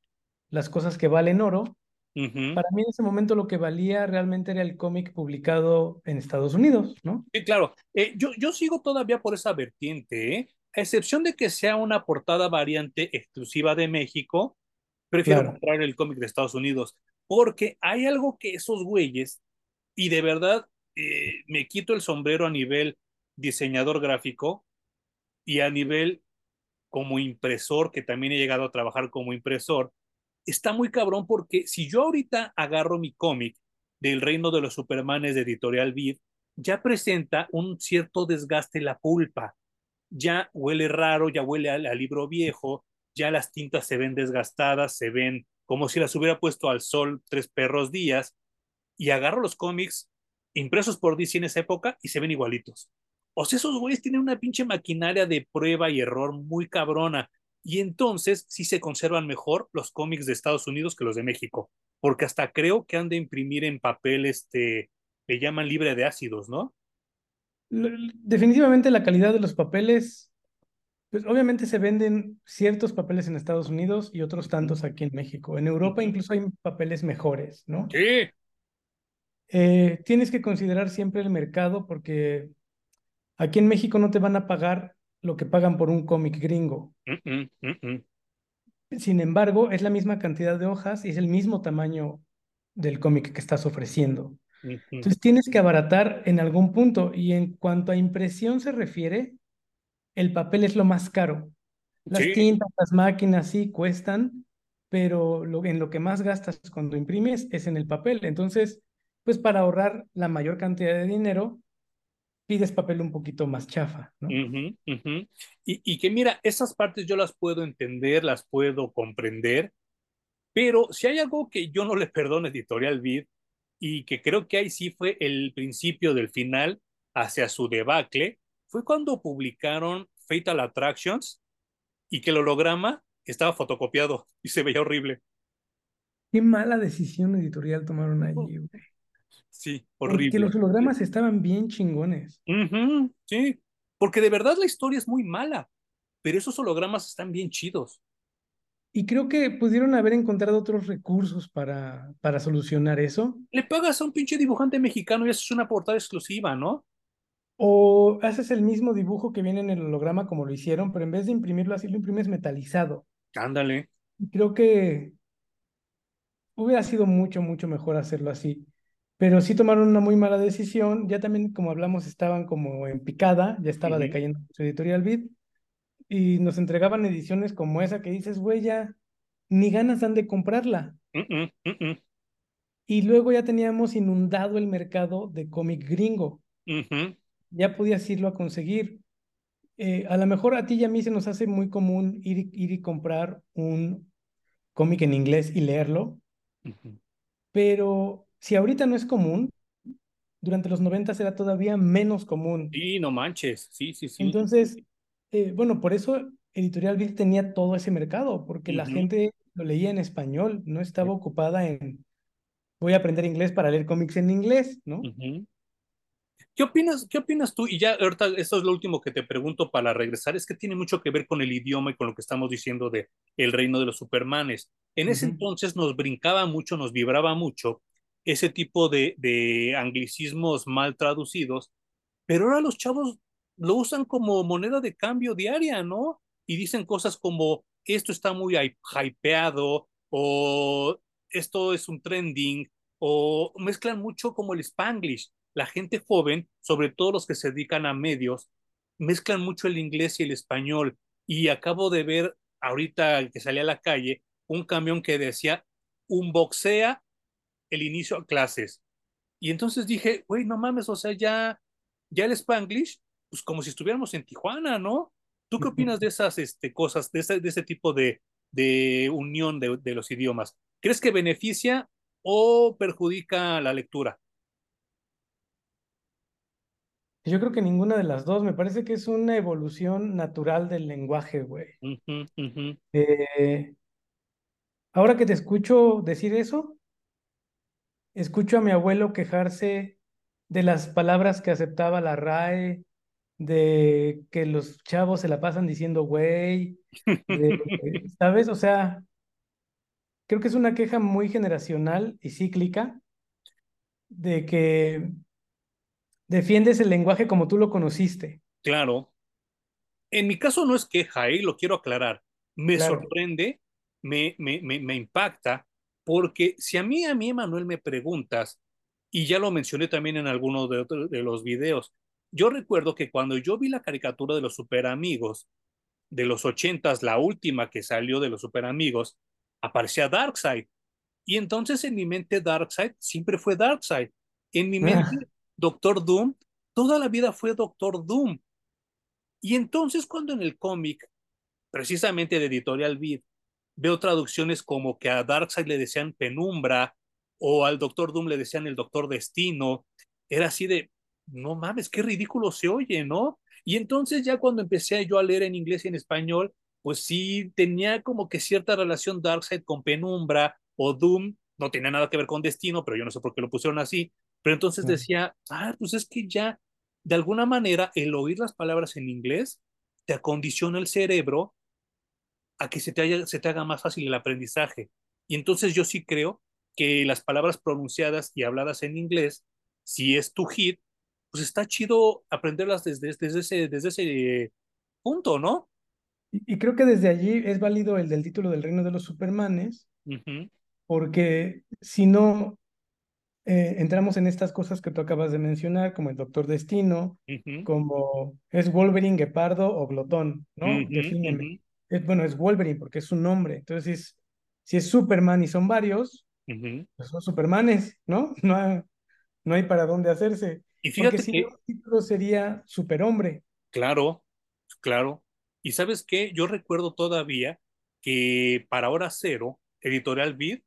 las cosas que valen oro, para mí en ese momento lo que valía realmente era el cómic publicado en Estados Unidos, ¿no? Sí, claro. Eh, yo, yo sigo todavía por esa vertiente, ¿eh? A excepción de que sea una portada variante exclusiva de México, prefiero Claro. comprar el cómic de Estados Unidos, porque hay algo que esos güeyes, y de verdad eh, me quito el sombrero a nivel diseñador gráfico y a nivel como impresor, que también he llegado a trabajar como impresor, está muy cabrón porque si yo ahorita agarro mi cómic del Reino de los Supermanes de Editorial Vid, ya presenta un cierto desgaste la pulpa. Ya huele raro, ya huele al libro viejo, ya las tintas se ven desgastadas, se ven como si las hubiera puesto al sol tres perros días, y agarro los cómics impresos por DC en esa época y se ven igualitos. O sea, esos güeyes tienen una pinche maquinaria de prueba y error muy cabrona. Y entonces sí se conservan mejor los cómics de Estados Unidos que los de México. Porque hasta creo que han de imprimir en papel, este, le llaman libre de ácidos, ¿no? Definitivamente la calidad de los papeles, pues obviamente se venden ciertos papeles en Estados Unidos y otros tantos aquí en México. En Europa incluso hay papeles mejores, ¿no? Sí. Eh, tienes que considerar siempre el mercado porque aquí en México no te van a pagar lo que pagan por un cómic gringo. Mm, mm, mm. Sin embargo, es la misma cantidad de hojas y es el mismo tamaño del cómic que estás ofreciendo. Entonces tienes que abaratar en algún punto y en cuanto a impresión se refiere, el papel es lo más caro. Las Sí, tintas, las máquinas sí cuestan, pero lo, en lo que más gastas cuando imprimes es en el papel. Entonces, pues para ahorrar la mayor cantidad de dinero, pides papel un poquito más chafa, ¿no? Y que mira, esas partes yo las puedo entender, las puedo comprender, pero si hay algo que yo no le perdono a Editorial Vid y que creo que ahí sí fue el principio del final hacia su debacle, fue cuando publicaron Fatal Attractions y que el holograma estaba fotocopiado y se veía horrible. Qué mala decisión editorial tomaron allí, güey. Sí, Porque horrible. los hologramas estaban bien chingones. Sí, porque de verdad la historia es muy mala, pero esos hologramas están bien chidos. Y creo que pudieron haber encontrado otros recursos para, para solucionar eso. Le pagas a un pinche dibujante mexicano y haces una portada exclusiva, ¿no? O haces el mismo dibujo que viene en el holograma como lo hicieron, pero en vez de imprimirlo así, lo imprimes metalizado. Ándale. Creo que hubiera sido mucho, mucho mejor hacerlo así. Pero sí tomaron una muy mala decisión. Ya también, como hablamos, estaban como en picada, ya estaba Ujú. decayendo su editorial Vid. Y nos entregaban ediciones como esa que dices, güey, ya ni ganas dan de comprarla. Y luego ya teníamos inundado el mercado de cómic gringo. Ya podías irlo a conseguir. Eh, a lo mejor a ti y a mí se nos hace muy común ir, ir y comprar un cómic en inglés y leerlo, pero si ahorita no es común, durante los 90 era todavía menos común. Sí, no manches. Sí, sí, sí. Entonces, eh, bueno, por eso Editorial Bill tenía todo ese mercado, porque la gente lo leía en español, no estaba ocupada en voy a aprender inglés para leer cómics en inglés, ¿no? ¿Qué opinas, qué opinas tú? Y ya ahorita, esto es lo último que te pregunto para regresar, es que tiene mucho que ver con el idioma y con lo que estamos diciendo de el reino de los supermanes. En ese entonces nos brincaba mucho, nos vibraba mucho ese tipo de, anglicismos mal traducidos, pero ahora los chavos lo usan como moneda de cambio diaria, ¿no? Y dicen cosas como, esto está muy hy- hypeado, o esto es un trending, o mezclan mucho como el spanglish. La gente joven, sobre todo los que se dedican a medios, mezclan mucho el inglés y el español. Y acabo de ver ahorita que salí a la calle un camión que decía, un boxea el inicio a clases. Y entonces dije, güey, no mames, o sea, ya, ya el Spanglish, pues como si estuviéramos en Tijuana, ¿no? ¿Tú qué opinas de esas este, cosas, de ese, de ese tipo de, de unión de, de los idiomas? ¿Crees que beneficia o perjudica la lectura? Yo creo que ninguna de las dos, me parece que es una evolución natural del lenguaje, güey. Eh, ahora que te escucho decir eso, escucho a mi abuelo quejarse de las palabras que aceptaba la RAE, de que los chavos se la pasan diciendo güey, de, [LAUGHS] ¿sabes? O sea, creo que es una queja muy generacional y cíclica de que defiendes el lenguaje como tú lo conociste. Claro. En mi caso no es queja, ¿eh? lo quiero aclarar. Me Claro. sorprende, me, me, me, me impacta, porque si a mí, a mí, Manuel, me preguntas, y ya lo mencioné también en alguno de, otro- de los videos, yo recuerdo que cuando yo vi la caricatura de los super amigos de los ochentas, la última que salió de los super amigos, aparecía Darkseid. Y entonces en mi mente Darkseid siempre fue Darkseid. En mi mente Doctor Doom, toda la vida fue Doctor Doom. Y entonces cuando en el cómic, precisamente de Editorial Vid, veo traducciones como que a Darkseid le decían Penumbra o al Doctor Doom le decían el Doctor Destino, era así de, no mames, qué ridículo se oye, ¿no? Y entonces ya cuando empecé yo a leer en inglés y en español, pues sí tenía como que cierta relación Darkseid con Penumbra o Doom, no tenía nada que ver con Destino, pero yo no sé por qué lo pusieron así, pero entonces decía, ah, pues es que ya, de alguna manera, el oír las palabras en inglés te acondiciona el cerebro a que se te, haya, se te haga más fácil el aprendizaje. Y entonces yo sí creo que las palabras pronunciadas y habladas en inglés, si es tu hit, pues está chido aprenderlas desde, desde, ese, desde ese punto, ¿no? Y, y creo que desde allí es válido el del título del Reino de los Supermanes, porque si no eh, entramos en estas cosas que tú acabas de mencionar, como el Doctor Destino, como es Wolverine, Guepardo o Glotón, ¿no? Defíneme. Es, bueno, es Wolverine porque es su nombre. Entonces, si es Superman y son varios, pues son Supermanes, ¿no? No, no hay para dónde hacerse. Y Porque fíjate si que, no, el título sería superhombre. claro, claro. Y sabes qué, yo recuerdo todavía que para Hora Cero, Editorial Vid,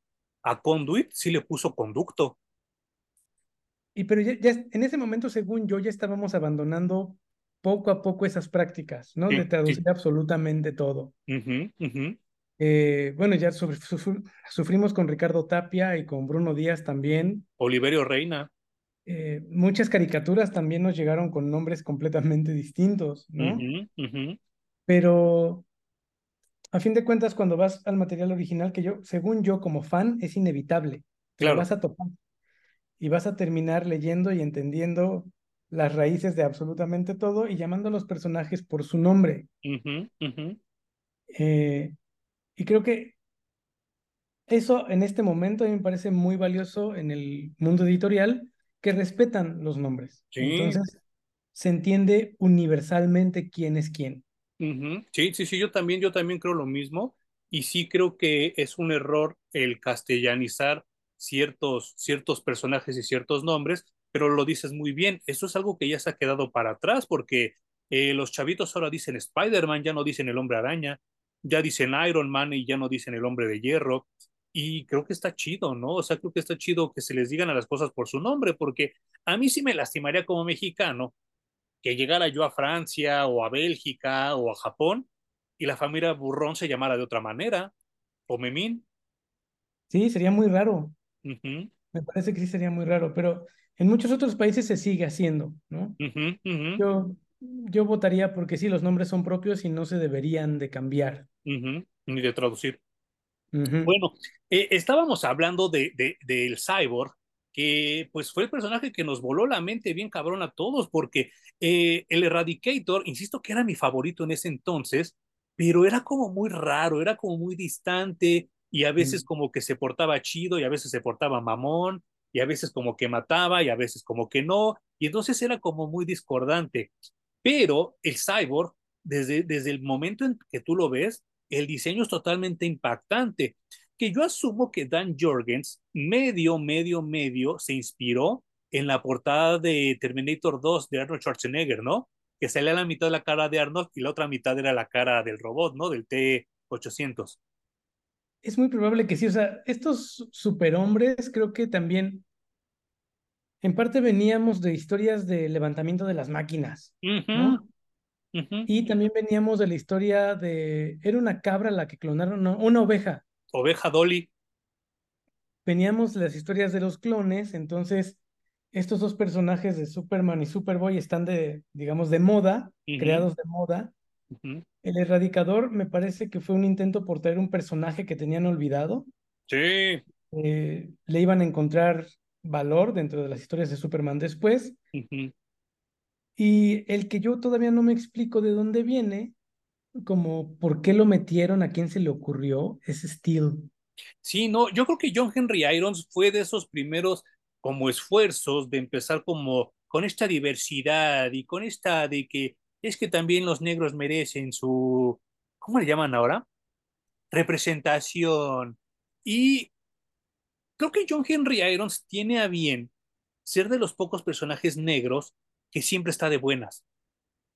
a Conduit sí le puso conducto. Y pero ya, ya en ese momento, según yo, ya estábamos abandonando poco a poco esas prácticas, ¿no? De sí. traducir absolutamente todo. Eh, bueno, ya sufri- sufri- sufrimos con Ricardo Tapia y con Bruno Díaz también. Oliverio Reina. Eh, muchas caricaturas también nos llegaron con nombres completamente distintos, ¿no? Pero a fin de cuentas, cuando vas al material original, que yo, según yo, como fan, es inevitable, Claro. vas a topar y vas a terminar leyendo y entendiendo las raíces de absolutamente todo y llamando a los personajes por su nombre. Eh, y creo que eso en este momento a mí me parece muy valioso en el mundo editorial, que respetan los nombres. Sí, Entonces, se entiende universalmente quién es quién. Ujú. Sí, sí, sí, yo también, yo también creo lo mismo y sí creo que es un error el castellanizar ciertos, ciertos personajes y ciertos nombres, pero lo dices muy bien, eso es algo que ya se ha quedado para atrás porque eh, los chavitos ahora dicen Spider-Man, ya no dicen el hombre araña, ya dicen Iron Man y ya no dicen el hombre de hierro y creo que está chido, ¿no? O sea, creo que está chido que se les digan a las cosas por su nombre porque a mí sí me lastimaría como mexicano que llegara yo a Francia o a Bélgica o a Japón y la familia Burrón se llamara de otra manera, o Memín. Sí, sería muy raro. Me parece que sí sería muy raro, pero en muchos otros países se sigue haciendo, ¿no? Yo, yo votaría porque sí, los nombres son propios y no se deberían de cambiar. ni de traducir. Bueno, eh, estábamos hablando de, de, del cyborg, que pues fue el personaje que nos voló la mente bien cabrón a todos, porque eh, el Eradicator, insisto que era mi favorito en ese entonces, pero era como muy raro, era como muy distante y a veces Mm. como que se portaba chido y a veces se portaba mamón y a veces como que mataba y a veces como que no, y entonces era como muy discordante. Pero el cyborg, desde, desde el momento en que tú lo ves, el diseño es totalmente impactante, que yo asumo que Dan Jorgens medio, medio, medio se inspiró en la portada de Terminator 2 de Arnold Schwarzenegger, ¿no? Que salía la mitad de la cara de Arnold y la otra mitad era la cara del robot, ¿no? Del T-800. Es muy probable que sí, o sea, estos superhombres creo que también en parte veníamos de historias de levantamiento de las máquinas, Uh -huh, ¿no? uh -huh. Y también veníamos de la historia de, era una cabra la que clonaron, no, una oveja. Oveja Dolly. Veníamos de las historias de los clones, entonces estos dos personajes de Superman y Superboy están de, digamos, de moda, Uh -huh, creados de moda. Uh -huh. El Erradicador me parece que fue un intento por traer un personaje que tenían olvidado. Sí. Eh, le iban a encontrar valor dentro de las historias de Superman después. Uh -huh. Y el que yo todavía no me explico de dónde viene, como por qué lo metieron, a quién se le ocurrió, es Steel. Sí, no, yo creo que John Henry Irons fue de esos primeros como esfuerzos de empezar como con esta diversidad y con esta de que es que también los negros merecen su, ¿cómo le llaman ahora? Representación. Y creo que John Henry Irons tiene a bien ser de los pocos personajes negros que siempre está de buenas.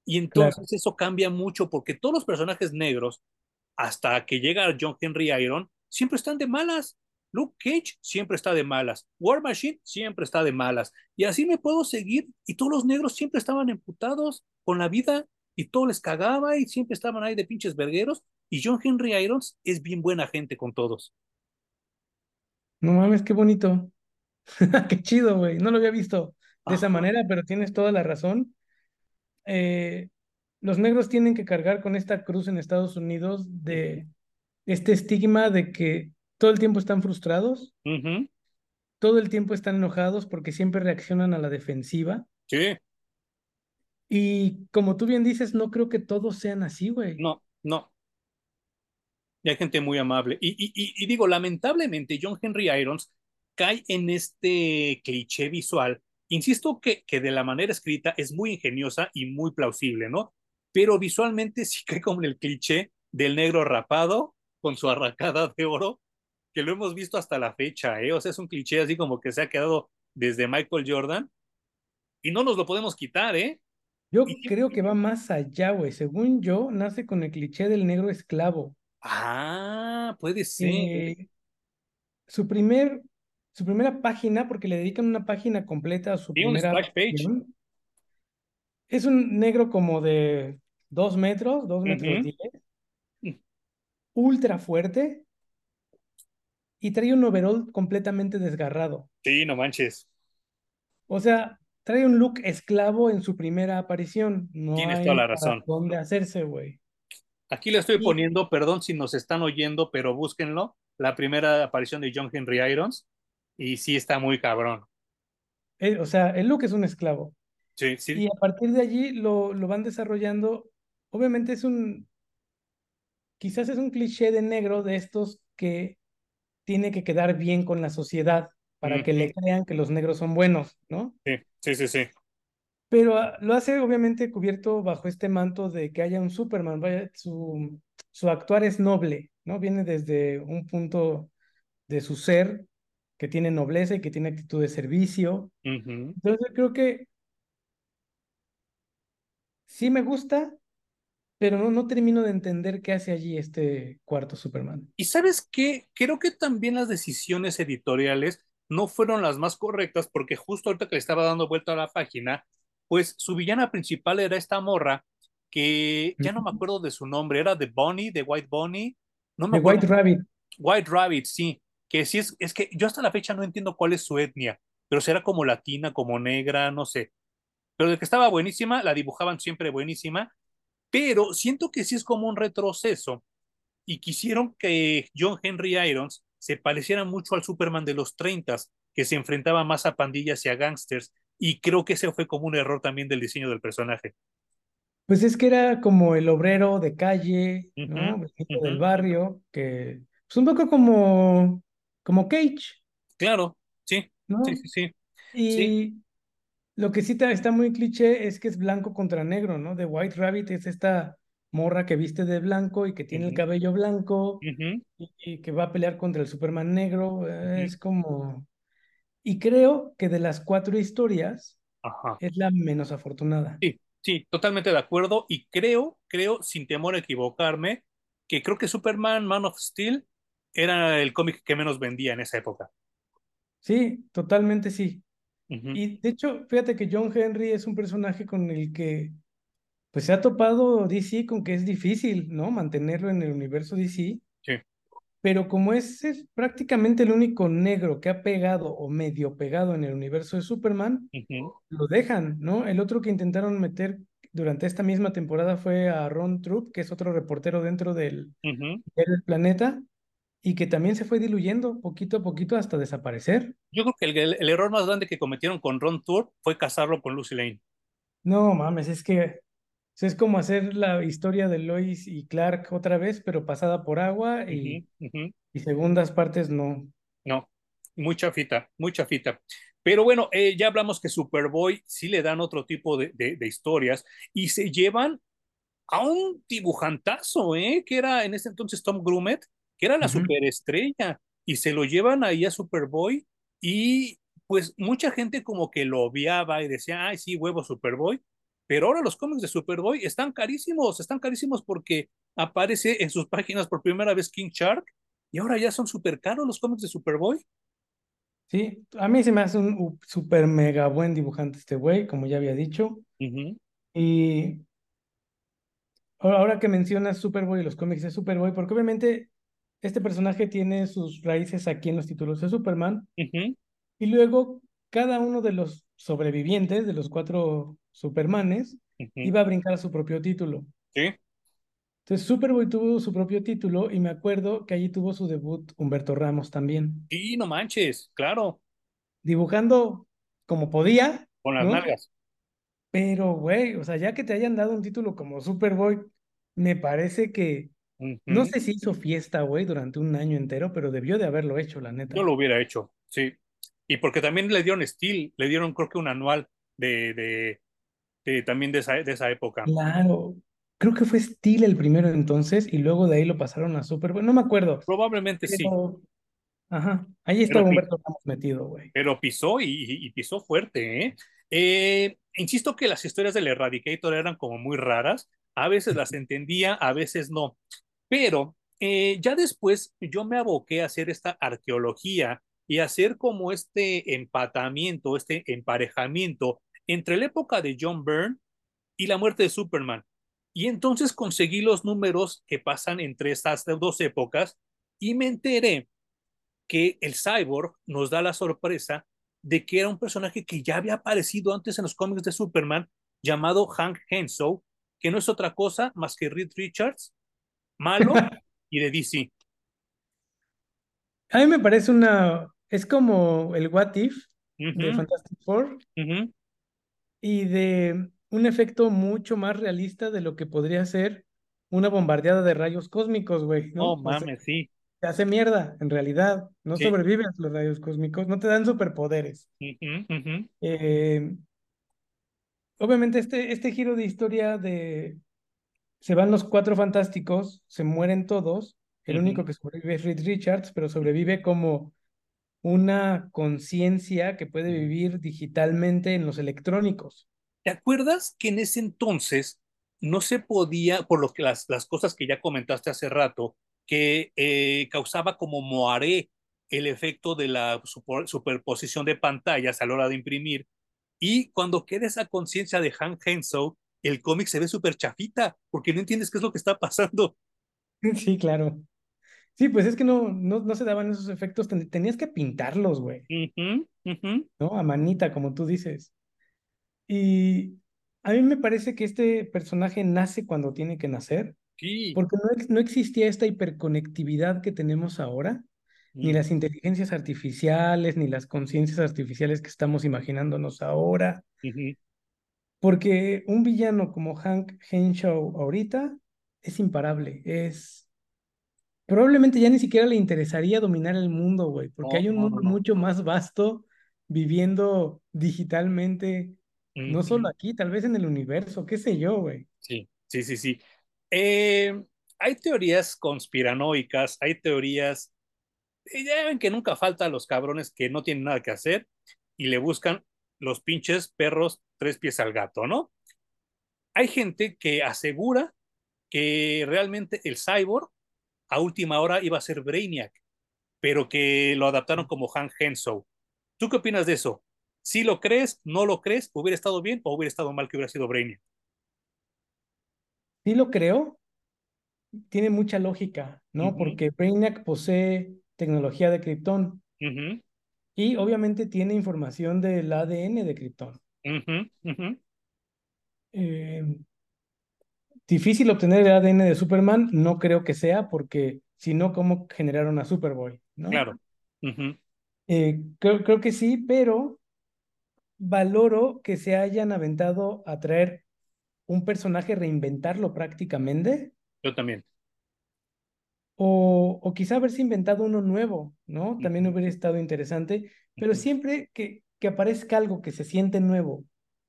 Y Claro. entonces eso cambia mucho porque todos los personajes negros, hasta que llega John Henry Iron, siempre están de malas. Luke Cage siempre está de malas. War Machine siempre está de malas. Y así me puedo seguir. Y todos los negros siempre estaban emputados con la vida y todo les cagaba y siempre estaban ahí de pinches vergueros. Y John Henry Irons es bien buena gente con todos. No mames, qué bonito. [LAUGHS] qué chido, güey. No lo había visto de esa manera, pero tienes toda la razón. Eh, los negros tienen que cargar con esta cruz en Estados Unidos de este estigma de que todo el tiempo están frustrados, Uh -huh. todo el tiempo están enojados porque siempre reaccionan a la defensiva. Sí. Y como tú bien dices, no creo que todos sean así, güey. No, no. Y hay gente muy amable. Y, y, y, y, digo, lamentablemente, John Henry Irons cae en este cliché visual. Insisto que, que de la manera escrita es muy ingeniosa y muy plausible, ¿no? Pero visualmente [LAUGHS] sí cae como el cliché del negro rapado con su arracada de oro, que lo hemos visto hasta la fecha, ¿eh? O sea, es un cliché así como que se ha quedado desde Michael Jordan y no nos lo podemos quitar, ¿eh? Yo Y- creo que va más allá, güey. Según yo, nace con el cliché del negro esclavo. Ah, puede ser. Eh, su primer, su primera página, porque le dedican una página completa a su Sí, un primera splash page. es un negro como de dos metros, dos metros Ujú. diez, ultra fuerte y trae un overall completamente desgarrado. Sí, no manches. O sea, trae un look esclavo en su primera aparición. No Tienes hay toda la razón. dónde hacerse, güey. Aquí le estoy poniendo, perdón si nos están oyendo, pero búsquenlo, la primera aparición de John Henry Irons y sí está muy cabrón. Eh, o sea, el look es un esclavo. Sí, sí. Y a partir de allí lo, lo van desarrollando. Obviamente es un, quizás es un cliché de negro de estos que tiene que quedar bien con la sociedad para que le crean que los negros son buenos, ¿no? Sí, sí, sí, sí. Pero ah, lo hace obviamente cubierto bajo este manto de que haya un Superman, vaya, su, su actuar es noble, ¿no? Viene desde un punto de su ser que tiene nobleza y que tiene actitud de servicio. Entonces creo que sí me gusta, pero no, no termino de entender qué hace allí este cuarto Superman. Y sabes qué, creo que también las decisiones editoriales no fueron las más correctas porque justo ahorita que le estaba dando vuelta a la página, pues su villana principal era esta morra que ya no me acuerdo de su nombre, era de Bonnie, de White Bonnie, no me The acuerdo. White Rabbit. White Rabbit, sí, que sí es, es que yo hasta la fecha no entiendo cuál es su etnia, pero será como latina, como negra, no sé. Pero de que estaba buenísima, la dibujaban siempre buenísima, pero siento que sí es como un retroceso y quisieron que John Henry Irons se pareciera mucho al Superman de los 30 que se enfrentaba más a pandillas y a gangsters, y creo que ese fue como un error también del diseño del personaje. Pues es que era como el obrero de calle, ¿no? Vecino ujú. del barrio, que pues un poco como, como Cage, Claro, sí, ¿no? sí, sí, sí, sí, lo que sí está muy cliché es que es blanco contra negro, ¿no? The White Rabbit es esta morra que viste de blanco y que tiene el cabello blanco y, y que va a pelear contra el Superman negro. Es como... Y creo que de las cuatro historias Ajá. es la menos afortunada. Sí, sí, totalmente de acuerdo. Y creo, creo, sin temor a equivocarme, que creo que Superman, Man of Steel, era el cómic que menos vendía en esa época. Sí, totalmente sí. Y de hecho, fíjate que John Henry es un personaje con el que pues se ha topado DC con que es difícil, ¿no? Mantenerlo en el universo DC, Sí. pero como es, es prácticamente el único negro que ha pegado o medio pegado en el universo de Superman, lo dejan, ¿no? El otro que intentaron meter durante esta misma temporada fue a Ron Trupp, que es otro reportero dentro del, del planeta, y que también se fue diluyendo poquito a poquito hasta desaparecer. Yo creo que el, el- el error más grande que cometieron con Ron Tour fue casarlo con Lucy Lane. No mames, es que es como hacer la historia de Lois y Clark otra vez, pero pasada por agua y, Ujú, ujú. y segundas partes no. No, muy chafita, muy chafita. Pero bueno, eh, ya hablamos que Superboy sí le dan otro tipo de, de- de historias y se llevan a un dibujantazo, ¿eh? Que era en ese entonces Tom Grumet, que era la superestrella, y se lo llevan ahí a Superboy y pues mucha gente como que lo obviaba y decía, ay, sí, huevo Superboy, pero ahora los cómics de Superboy están carísimos, están carísimos porque aparece en sus páginas por primera vez King Shark y ahora ya son súper caros los cómics de Superboy. Sí, a mí se me hace un súper mega buen dibujante este güey, como ya había dicho. Y ahora que mencionas Superboy y los cómics de Superboy, porque obviamente este personaje tiene sus raíces aquí en los títulos de Superman, y luego cada uno de los sobrevivientes, de los cuatro Supermanes, iba a brincar a su propio título. Sí, Entonces Superboy tuvo su propio título y me acuerdo que allí tuvo su debut Humberto Ramos también, sí, no manches, claro, dibujando como podía, con las ¿no? nalgas. Pero, güey, o sea, ya que te hayan dado un título como Superboy, me parece que, no sé si hizo fiesta, güey, durante un año entero, pero debió de haberlo hecho, la Yo neta. lo hubiera hecho, sí. Y porque también le dieron Steel, le dieron creo que un anual de, de, de también de esa, de esa época. Claro, creo que fue Steel el primero entonces y luego de ahí lo pasaron a Superboy, no me acuerdo, Probablemente sí. Ajá. Ahí está Humberto Ramos metido, güey. pero pisó y, y, pisó fuerte, ¿eh? ¿eh? Insisto que las historias del Eradicator eran como muy raras. A veces las entendía, a veces no. Pero eh, ya después yo me aboqué a hacer esta arqueología y hacer como este empatamiento, este emparejamiento entre la época de John Byrne y la muerte de Superman. Y entonces conseguí los números que pasan entre estas dos épocas y me enteré que el cyborg nos da la sorpresa de que era un personaje que ya había aparecido antes en los cómics de Superman, llamado Hank Henshaw, que no es otra cosa más que Reed Richards, malo y de DC. A mí me parece una. Es como el What If de Fantastic Four y de un efecto mucho más realista de lo que podría ser una bombardeada de rayos cósmicos, güey, ¿no? Oh, mames, sí. Te hace mierda, en realidad. No sobrevives los rayos cósmicos, no te dan superpoderes. Eh, obviamente, este, este giro de historia de se van los cuatro fantásticos, se mueren todos. El único que sobrevive es Reed Richards, pero sobrevive como una conciencia que puede vivir digitalmente en los electrónicos. ¿Te acuerdas que en ese entonces no se podía, por lo que las, las cosas que ya comentaste hace rato, que eh, causaba como moaré el efecto de la superposición de pantallas a la hora de imprimir? Y cuando queda esa conciencia de Hank Henshaw, el cómic se ve súper chafita, porque no entiendes qué es lo que está pasando. [LAUGHS] Sí, claro. Sí, pues es que no, no, no se daban esos efectos, tenías que pintarlos, güey. ¿No? A manita, como tú dices. Y a mí me parece que este personaje nace cuando tiene que nacer, sí. porque no, no, existía esta hiperconectividad que tenemos ahora, ni las inteligencias artificiales, ni las conciencias artificiales que estamos imaginándonos ahora. Porque un villano como Hank Henshaw ahorita es imparable, es... Probablemente ya ni siquiera le interesaría dominar el mundo, güey, porque hay un mundo mucho más vasto viviendo digitalmente no solo aquí, tal vez en el universo, qué sé yo, güey. Sí, sí, sí, sí. Eh, hay teorías conspiranoicas, hay teorías, ya ven que nunca falta los cabrones que no tienen nada que hacer y le buscan los pinches perros tres pies al gato, ¿no? Hay gente que asegura que realmente el cyborg a última hora iba a ser Brainiac, pero que lo adaptaron como Hank Henshaw. ¿Tú qué opinas de eso? Si lo crees, no lo crees, hubiera estado bien o hubiera estado mal que hubiera sido Brainiac. Sí lo creo. Tiene mucha lógica, ¿no? Porque Brainiac posee tecnología de Krypton. Y obviamente tiene información del ADN de Krypton. Eh, difícil obtener el ADN de Superman, no creo que sea, porque si no, ¿cómo generaron a Superboy? ¿no? Claro. Eh, creo, creo que sí, pero valoro que se hayan aventado a traer un personaje, reinventarlo prácticamente. Yo también. O, o quizá haberse inventado uno nuevo, ¿no? También hubiera estado interesante, pero siempre que, que aparezca algo que se siente nuevo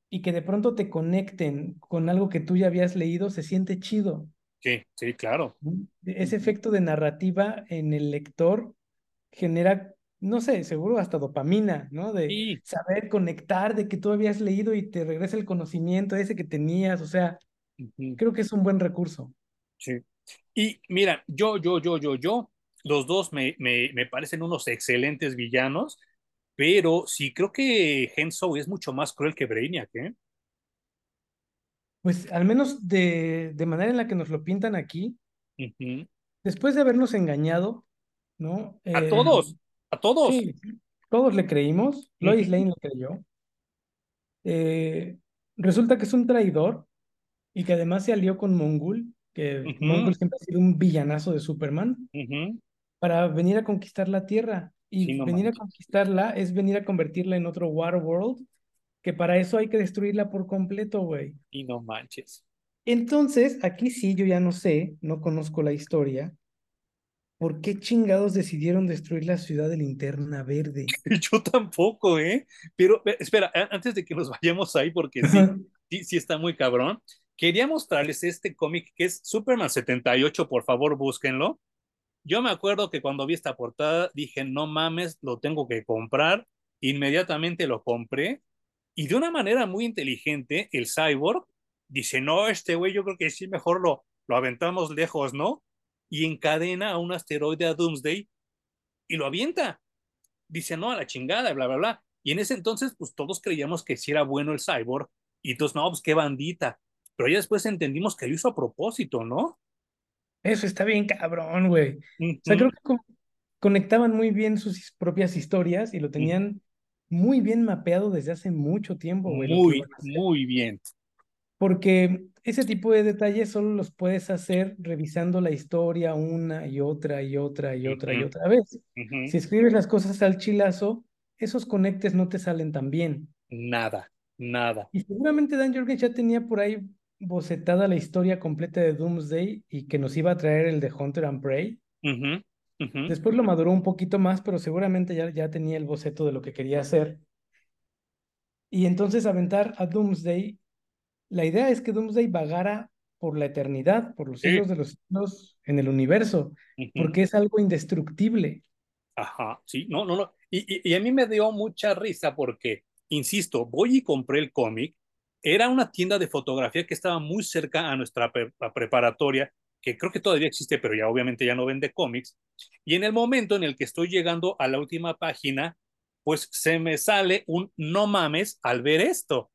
y que de pronto te conecten con algo que tú ya habías leído, se siente chido. Sí, sí, claro. Ese efecto de narrativa en el lector genera no sé, seguro hasta dopamina, ¿no? De saber conectar, de que tú habías leído y te regresa el conocimiento ese que tenías, o sea, creo que es un buen recurso. Sí. Y mira, yo, yo, yo, yo, yo, los dos me, me, me parecen unos excelentes villanos, pero sí creo que Henso es mucho más cruel que Brainiac, ¿eh? Pues al menos de, de manera en la que nos lo pintan aquí, después de habernos engañado, ¿no? A todos, a todos. Sí, todos le creímos. Lois Lane le creyó. Eh, resulta que es un traidor y que además se alió con Mongul, que Mongul siempre ha sido un villanazo de Superman, para venir a conquistar la Tierra. Y venir a conquistarla es venir a convertirla en otro Waterworld, que para eso hay que destruirla por completo, güey. Y no manches. Entonces, aquí sí, yo ya no sé, no conozco la historia, ¿Por qué chingados decidieron destruir la ciudad de Linterna Verde? [LAUGHS] Yo tampoco, ¿eh? Pero espera, antes de que nos vayamos ahí, porque sí, sí, está muy cabrón, quería mostrarles este cómic que es Superman 78, por favor, búsquenlo. Yo me acuerdo que cuando vi esta portada dije, no mames, lo tengo que comprar. Inmediatamente lo compré y de una manera muy inteligente el cyborg dice, no, este güey yo creo que sí, mejor lo, lo aventamos lejos, ¿no? Y encadena a un asteroide a Doomsday y lo avienta. Dice, no, a la chingada, bla, bla, bla. Y en ese entonces, pues todos creíamos que sí era bueno el cyborg. Y entonces, no, pues qué bandita. Pero ya después entendimos que lo hizo a propósito, ¿no? Eso está bien cabrón, güey. Uh -huh. O sea, creo que co conectaban muy bien sus propias historias y lo tenían uh -huh. muy bien mapeado desde hace mucho tiempo, güey. Muy, muy bien. Porque ese tipo de detalles solo los puedes hacer revisando la historia una y otra y otra y otra uh -huh. y otra vez. Si escribes las cosas al chilazo, esos conectes no te salen tan bien. Nada, nada. Y seguramente Dan Jorgens ya tenía por ahí bocetada la historia completa de Doomsday y que nos iba a traer el de Hunter and Prey. Uh -huh, uh -huh. Después lo maduró un poquito más, pero seguramente ya, ya tenía el boceto de lo que quería hacer. Y entonces aventar a Doomsday, la idea es que Doomsday vagara por la eternidad, por los Sí. siglos de los siglos en el universo, porque es algo indestructible. Ajá, sí, no, no, no. Y, y, y a mí me dio mucha risa porque, insisto, voy y compré el cómic. Era una tienda de fotografía que estaba muy cerca a nuestra pre- preparatoria, que creo que todavía existe, pero ya obviamente ya no vende cómics. Y en el momento en el que estoy llegando a la última página, pues se me sale un no mames al ver esto,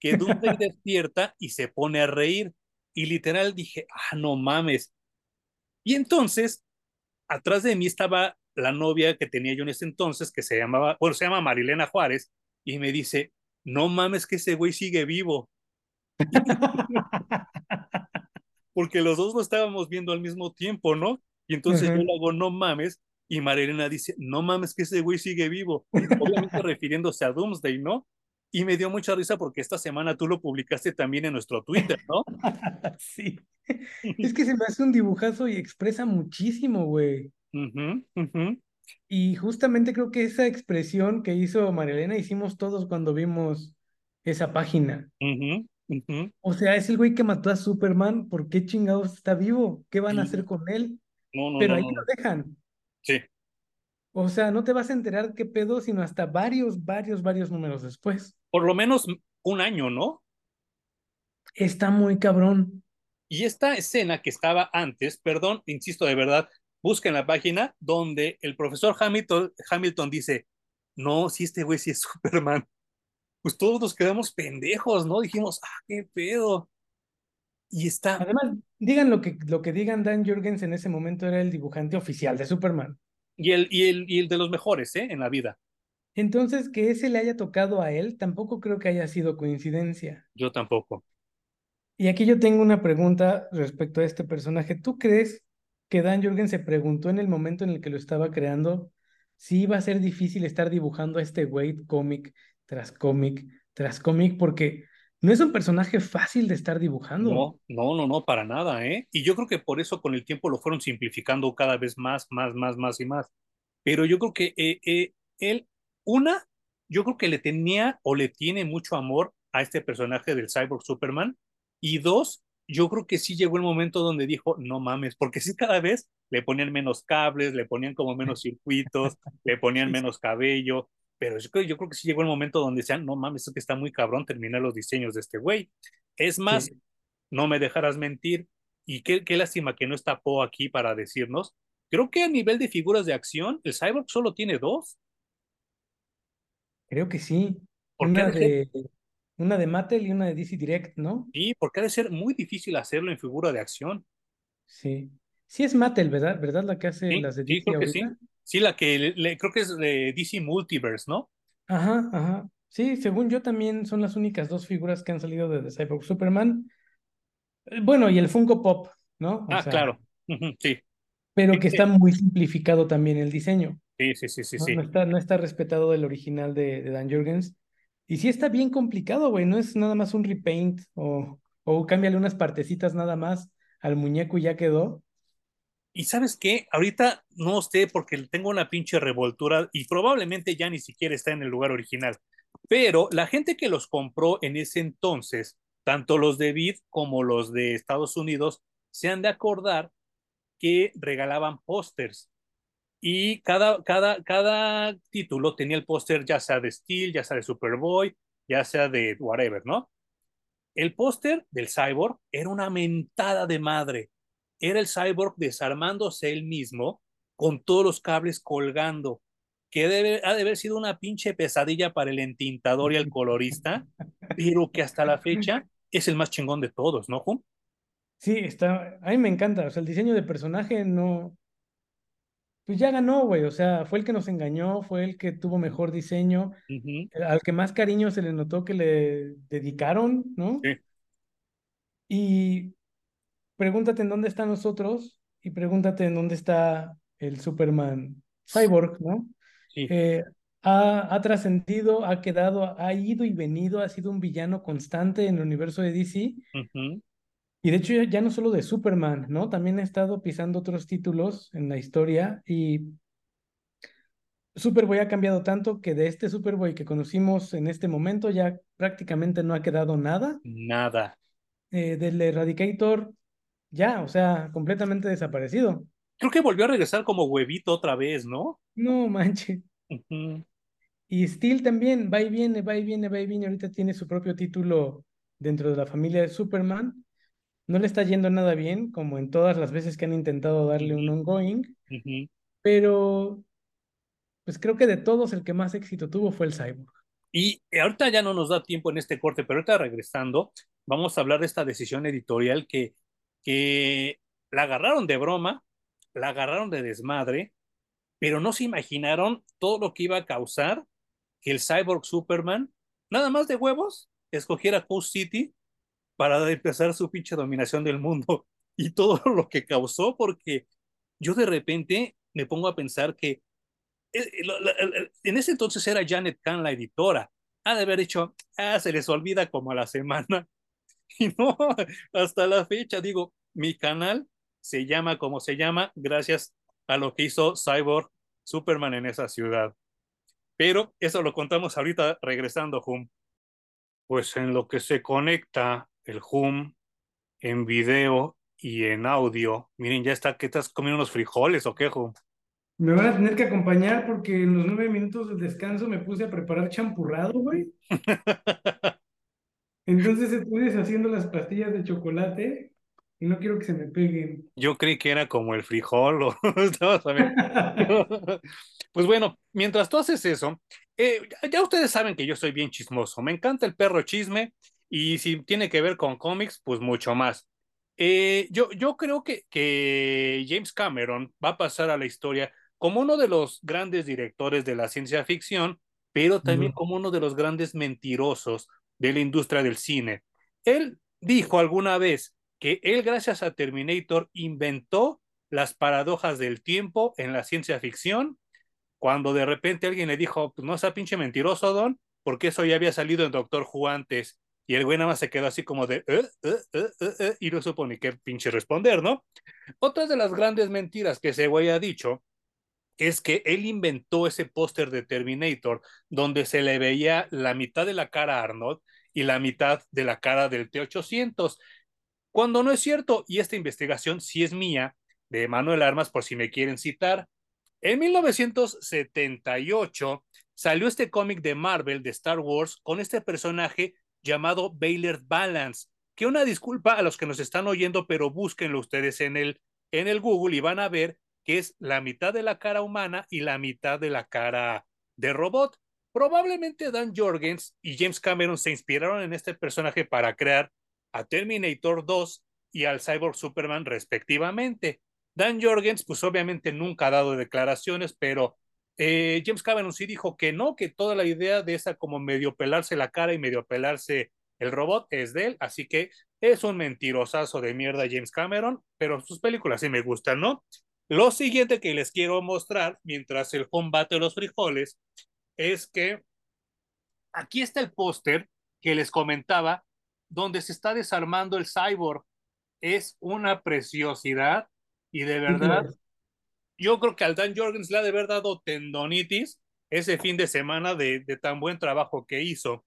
que Doomsday [LAUGHS] despierta y se pone a reír. Y literal dije, ah, no mames. Y entonces, atrás de mí estaba la novia que tenía yo en ese entonces, que se llamaba, bueno, se llama Marilena Juárez, y me dice, no mames que ese güey sigue vivo, [LAUGHS] porque los dos lo estábamos viendo al mismo tiempo, ¿no? Y entonces yo le hago, no mames, y Marilena dice, no mames que ese güey sigue vivo, obviamente [LAUGHS] refiriéndose a Doomsday, ¿no? Y me dio mucha risa porque esta semana tú lo publicaste también en nuestro Twitter, ¿no? [LAUGHS] Sí. Es que se me hace un dibujazo y expresa muchísimo, güey. Y justamente creo que esa expresión que hizo Marilena hicimos todos cuando vimos esa página. O sea, es el güey que mató a Superman, ¿por qué chingados está vivo? ¿Qué van a hacer con él? No, no, Pero no, ahí lo dejan. Sí. O sea, no te vas a enterar qué pedo, sino hasta varios, varios, varios números después. Por lo menos un año, ¿no? Está muy cabrón. Y esta escena que estaba antes, perdón, insisto de verdad, busca en la página donde el profesor Hamilton, Hamilton dice, no, si este güey sí es [LAUGHS] Superman. Pues todos nos quedamos pendejos, ¿no? Dijimos, ah, qué pedo. Y está, Además, digan lo que, lo que digan, Dan Jurgens en ese momento era el dibujante oficial de Superman. y el, y el, y el de los mejores, ¿eh? En la vida. Entonces, que ese le haya tocado a él, tampoco creo que haya sido coincidencia. Yo tampoco. Y aquí yo tengo una pregunta respecto a este personaje. ¿Tú crees que Dan Jurgens se preguntó en el momento en el que lo estaba creando si iba a ser difícil estar dibujando a este güey cómic tras cómic tras cómic? Porque no es un personaje fácil de estar dibujando. No, no, no, no, para nada, ¿eh? Y yo creo que por eso con el tiempo lo fueron simplificando cada vez más, más, más, más y más. Pero yo creo que eh, eh, él, una, yo creo que le tenía o le tiene mucho amor a este personaje del Cyborg Superman. Y dos, yo creo que sí llegó el momento donde dijo, no mames, porque sí cada vez le ponían menos cables, le ponían como menos circuitos, [LAUGHS] le ponían menos cabello, pero yo creo, yo creo que sí llegó el momento donde decían, no mames, esto que está muy cabrón terminar los diseños de este güey. Es más, Sí. no me dejarás mentir, y qué, qué lástima que no está Poe aquí para decirnos, creo que a nivel de figuras de acción, el Cyborg solo tiene dos, Creo que sí. Una de, una de Mattel y una de DC Direct, ¿no? sí, porque ha de ser muy difícil hacerlo en figura de acción. Sí. Sí es Mattel, ¿verdad? ¿Verdad la que hace Sí, las de sí, DC que sí. ahorita? Sí, la que le, le- creo que es de DC Multiverse, ¿no? Ajá, ajá. Sí, según yo también son las únicas dos figuras que han salido de The Cyborg Superman. Eh, Bueno, y el Funko Pop, ¿no? O Ah, sea, claro. Sí, pero que Fíjate, está muy simplificado también el diseño. sí, sí, sí, sí, No, sí. no está, no está respetado del original de, de Dan Jurgens. Y sí está bien complicado, güey. No es nada más un repaint o, o cámbiale unas partecitas nada más al muñeco y ya quedó. Y sabes qué, ahorita no sé porque tengo una pinche revoltura y probablemente ya ni siquiera está en el lugar original. Pero la gente que los compró en ese entonces, tanto los de Vid como los de Estados Unidos, se han de acordar que regalaban pósters y cada, cada, cada título tenía el póster ya sea de Steel, ya sea de Superboy, ya sea de whatever, ¿no? El póster del cyborg era una mentada de madre. Era el cyborg desarmándose él mismo con todos los cables colgando, que debe, ha de haber sido una pinche pesadilla para el entintador y el colorista, [LAUGHS] pero que hasta la fecha es el más chingón de todos, ¿no, Jum? Sí, está, a mí me encanta, o sea, el diseño de personaje no, pues ya ganó, güey, o sea, fue el que nos engañó, fue el que tuvo mejor diseño, Ujú, al que más cariño se le notó que le dedicaron, ¿no? Sí, Y pregúntate en dónde están nosotros y pregúntate en dónde está el Superman Cyborg, ¿no? sí. Eh, ha, ha trascendido, ha quedado, ha ido y venido, ha sido un villano constante en el universo de DC. Y de hecho ya, no solo de Superman, ¿no? También ha estado pisando otros títulos en la historia y Superboy ha cambiado tanto que de este Superboy que conocimos en este momento ya prácticamente no ha quedado nada. Nada. Eh, del Eradicator ya, o sea, completamente desaparecido. Creo que volvió a regresar como huevito otra vez, ¿no? No manches. Ujú, Y Steel también va y viene, va y viene, va y viene. Ahorita tiene su propio título dentro de la familia de Superman. No le está yendo nada bien, como en todas las veces que han intentado darle un ongoing, pero pues creo que de todos el que más éxito tuvo fue el Cyborg. Y ahorita ya no nos da tiempo en este corte, pero ahorita regresando, vamos a hablar de esta decisión editorial que, que la agarraron de broma, la agarraron de desmadre, pero no se imaginaron todo lo que iba a causar que el Cyborg Superman, nada más de huevos, escogiera Coast City para empezar su pinche dominación del mundo [LAUGHS] y todo [LAUGHS] lo que causó, porque yo de repente me pongo a pensar que eh, en ese entonces era Janet Kahn la editora. Ha de haber dicho, ah, se les olvida como a la semana. [LAUGHS] Y no, hasta la fecha, digo, mi canal se llama como se llama gracias a lo que hizo Cyborg Superman en esa ciudad. Pero eso lo contamos ahorita regresando, Hum. Pues en lo que se conecta el Hum en video y en audio. Miren, ya está, ¿qué estás comiendo unos frijoles o qué, Hum? Me van a tener que acompañar porque en los nueve minutos del descanso me puse a preparar champurrado, güey. [LAUGHS] Entonces estoy deshaciendo las pastillas de chocolate y no quiero que se me peguen. Yo creí que era como el frijol o. [LAUGHS] [LAUGHS] Pues bueno, mientras tú haces eso, eh, ya ustedes saben que yo soy bien chismoso. Me encanta el perro chisme y si tiene que ver con cómics, pues mucho más. Eh, yo, yo creo que, que James Cameron va a pasar a la historia como uno de los grandes directores de la ciencia ficción, pero también como uno de los grandes mentirosos de la industria del cine. Él dijo alguna vez que él, gracias a Terminator, inventó las paradojas del tiempo en la ciencia ficción, cuando de repente alguien le dijo, pues no sea pinche mentiroso, Don, porque eso ya había salido en Doctor Who antes. Y el güey nada más se quedó así como de, eh, eh, eh, y no supo ni qué pinche responder, ¿no? Otra de las grandes mentiras que ese güey ha dicho es que él inventó ese póster de Terminator donde se le veía la mitad de la cara a Arnold y la mitad de la cara del T-800, cuando no es cierto, y esta investigación sí es mía, de Manuel Armas, por si me quieren citar. En 1978 salió este cómic de Marvel, de Star Wars, con este personaje llamado Baylor Balance, que una disculpa a los que nos están oyendo, pero búsquenlo ustedes en el, en el Google y van a ver que es la mitad de la cara humana y la mitad de la cara de robot. Probablemente Dan Jorgens y James Cameron se inspiraron en este personaje para crear a Terminator 2 y al Cyborg Superman respectivamente. Dan Jorgens, pues obviamente nunca ha dado declaraciones, pero eh, James Cameron sí dijo que no, que toda la idea de esa como medio pelarse la cara y medio pelarse el robot es de él, así que es un mentirosazo de mierda James Cameron, pero sus películas sí me gustan, ¿no? Lo siguiente que les quiero mostrar mientras el combate de los frijoles es que aquí está el póster que les comentaba donde se está desarmando el cyborg. Es una preciosidad y de verdad. Yo creo que al Dan Jorgens le ha de haber dado tendonitis ese fin de semana de, de tan buen trabajo que hizo.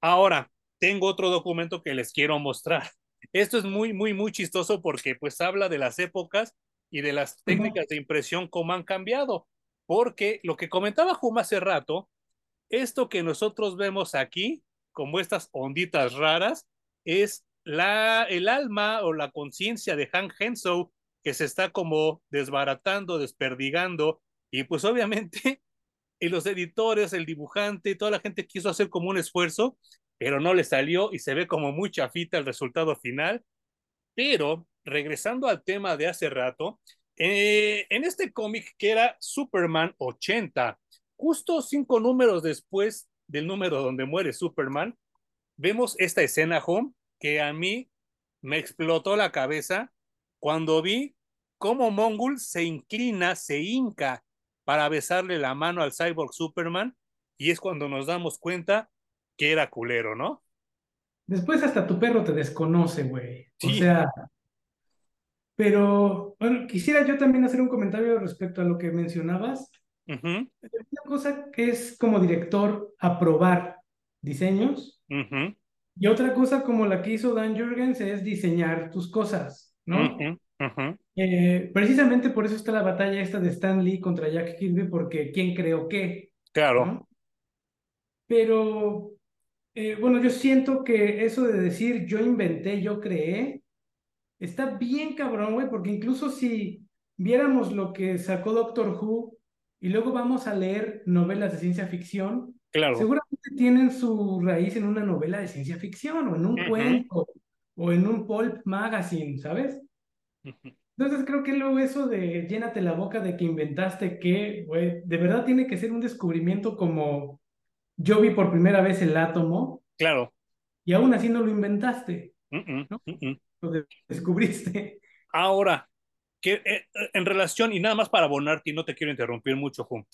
Ahora, tengo otro documento que les quiero mostrar. [LAUGHS] Esto es muy, muy, muy chistoso porque pues habla de las épocas y de las técnicas de impresión cómo han cambiado. Porque lo que comentaba Juma hace rato, esto que nosotros vemos aquí, como estas onditas raras, es la, el alma o la conciencia de Han Hensou que se está como desbaratando, desperdigando, y pues obviamente [LAUGHS] y los editores, el dibujante y toda la gente quiso hacer como un esfuerzo, pero no le salió y se ve como muy chafita el resultado final. Pero regresando al tema de hace rato, eh, en este cómic que era Superman 80, justo cinco números después del número donde muere Superman, vemos esta escena, home, que a mí me explotó la cabeza cuando vi cómo Mongul se inclina, se hinca para besarle la mano al cyborg Superman y es cuando nos damos cuenta que era culero, ¿no? Después hasta tu perro te desconoce, güey. O sea, pero bueno, quisiera yo también hacer un comentario respecto a lo que mencionabas. Una cosa que es como director aprobar diseños y otra cosa como la que hizo Dan Jurgens es diseñar tus cosas, ¿no? Eh, precisamente por eso está la batalla esta de Stan Lee contra Jack Kirby, porque ¿quién creó qué? Claro. Pero, eh, bueno, yo siento que eso de decir yo inventé, yo creé, está bien cabrón, güey, porque incluso si viéramos lo que sacó Doctor Who y luego vamos a leer novelas de ciencia ficción, claro. seguramente tienen su raíz en una novela de ciencia ficción o en un cuento o en un pulp magazine, ¿sabes? Entonces creo que luego eso de llénate la boca de que inventaste que, güey, de verdad tiene que ser un descubrimiento como yo vi por primera vez el átomo. Claro. Y aún así no lo inventaste. Lo descubriste. Ahora, que eh, en relación, y nada más para abonarte, y no te quiero interrumpir mucho, Jun.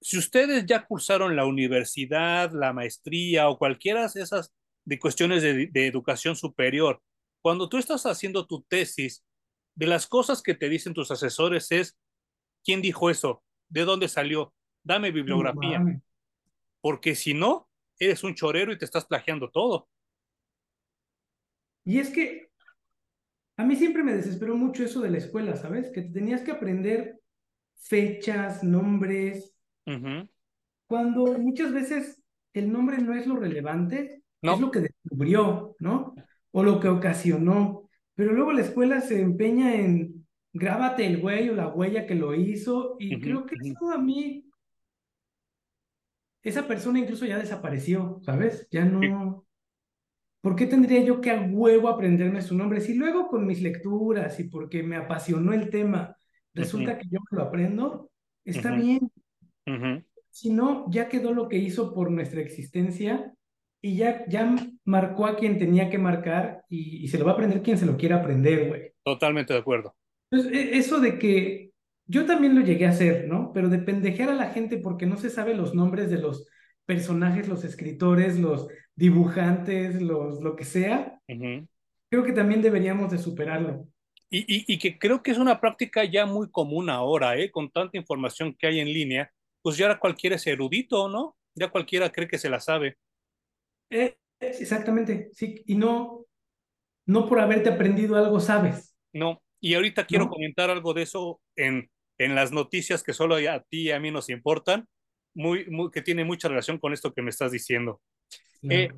Si ustedes ya cursaron la universidad, la maestría o cualquiera de esas de cuestiones de, de educación superior, cuando tú estás haciendo tu tesis, de las cosas que te dicen tus asesores es, ¿quién dijo eso? ¿De dónde salió? Dame bibliografía. Porque si no, eres un chorero y te estás plagiando todo. Y es que a mí siempre me desesperó mucho eso de la escuela, ¿sabes? Que tenías que aprender fechas, nombres, cuando muchas veces el nombre no es lo relevante, es lo que descubrió, ¿no? O lo que ocasionó. Pero luego la escuela se empeña en grábate el güey o la huella que lo hizo y creo que eso a mí, esa persona incluso ya desapareció, ¿sabes? Ya no... ¿Por qué tendría yo que a huevo aprenderme su nombre? Si luego con mis lecturas y porque me apasionó el tema, resulta que yo me lo aprendo, está bien. Si no, ya quedó lo que hizo por nuestra existencia y ya, ya marcó a quien tenía que marcar y, se lo va a aprender quien se lo quiera aprender, güey. Totalmente de acuerdo. Entonces, e, eso de que yo también lo llegué a hacer, ¿no? Pero de pendejear a la gente porque no se sabe los nombres de los personajes, los escritores, los dibujantes, los lo que sea, creo que también deberíamos de superarlo. Y, y, y, que creo que es una práctica ya muy común ahora, ¿eh? Con tanta información que hay en línea, pues ya cualquiera es erudito, ¿no? Ya cualquiera cree que se la sabe. Eh, exactamente, sí, y no, no por haberte aprendido algo sabes. No, y ahorita quiero comentar algo de eso en, en las noticias que solo a ti y a mí nos importan, muy, muy, que tiene mucha relación con esto que me estás diciendo. Eh,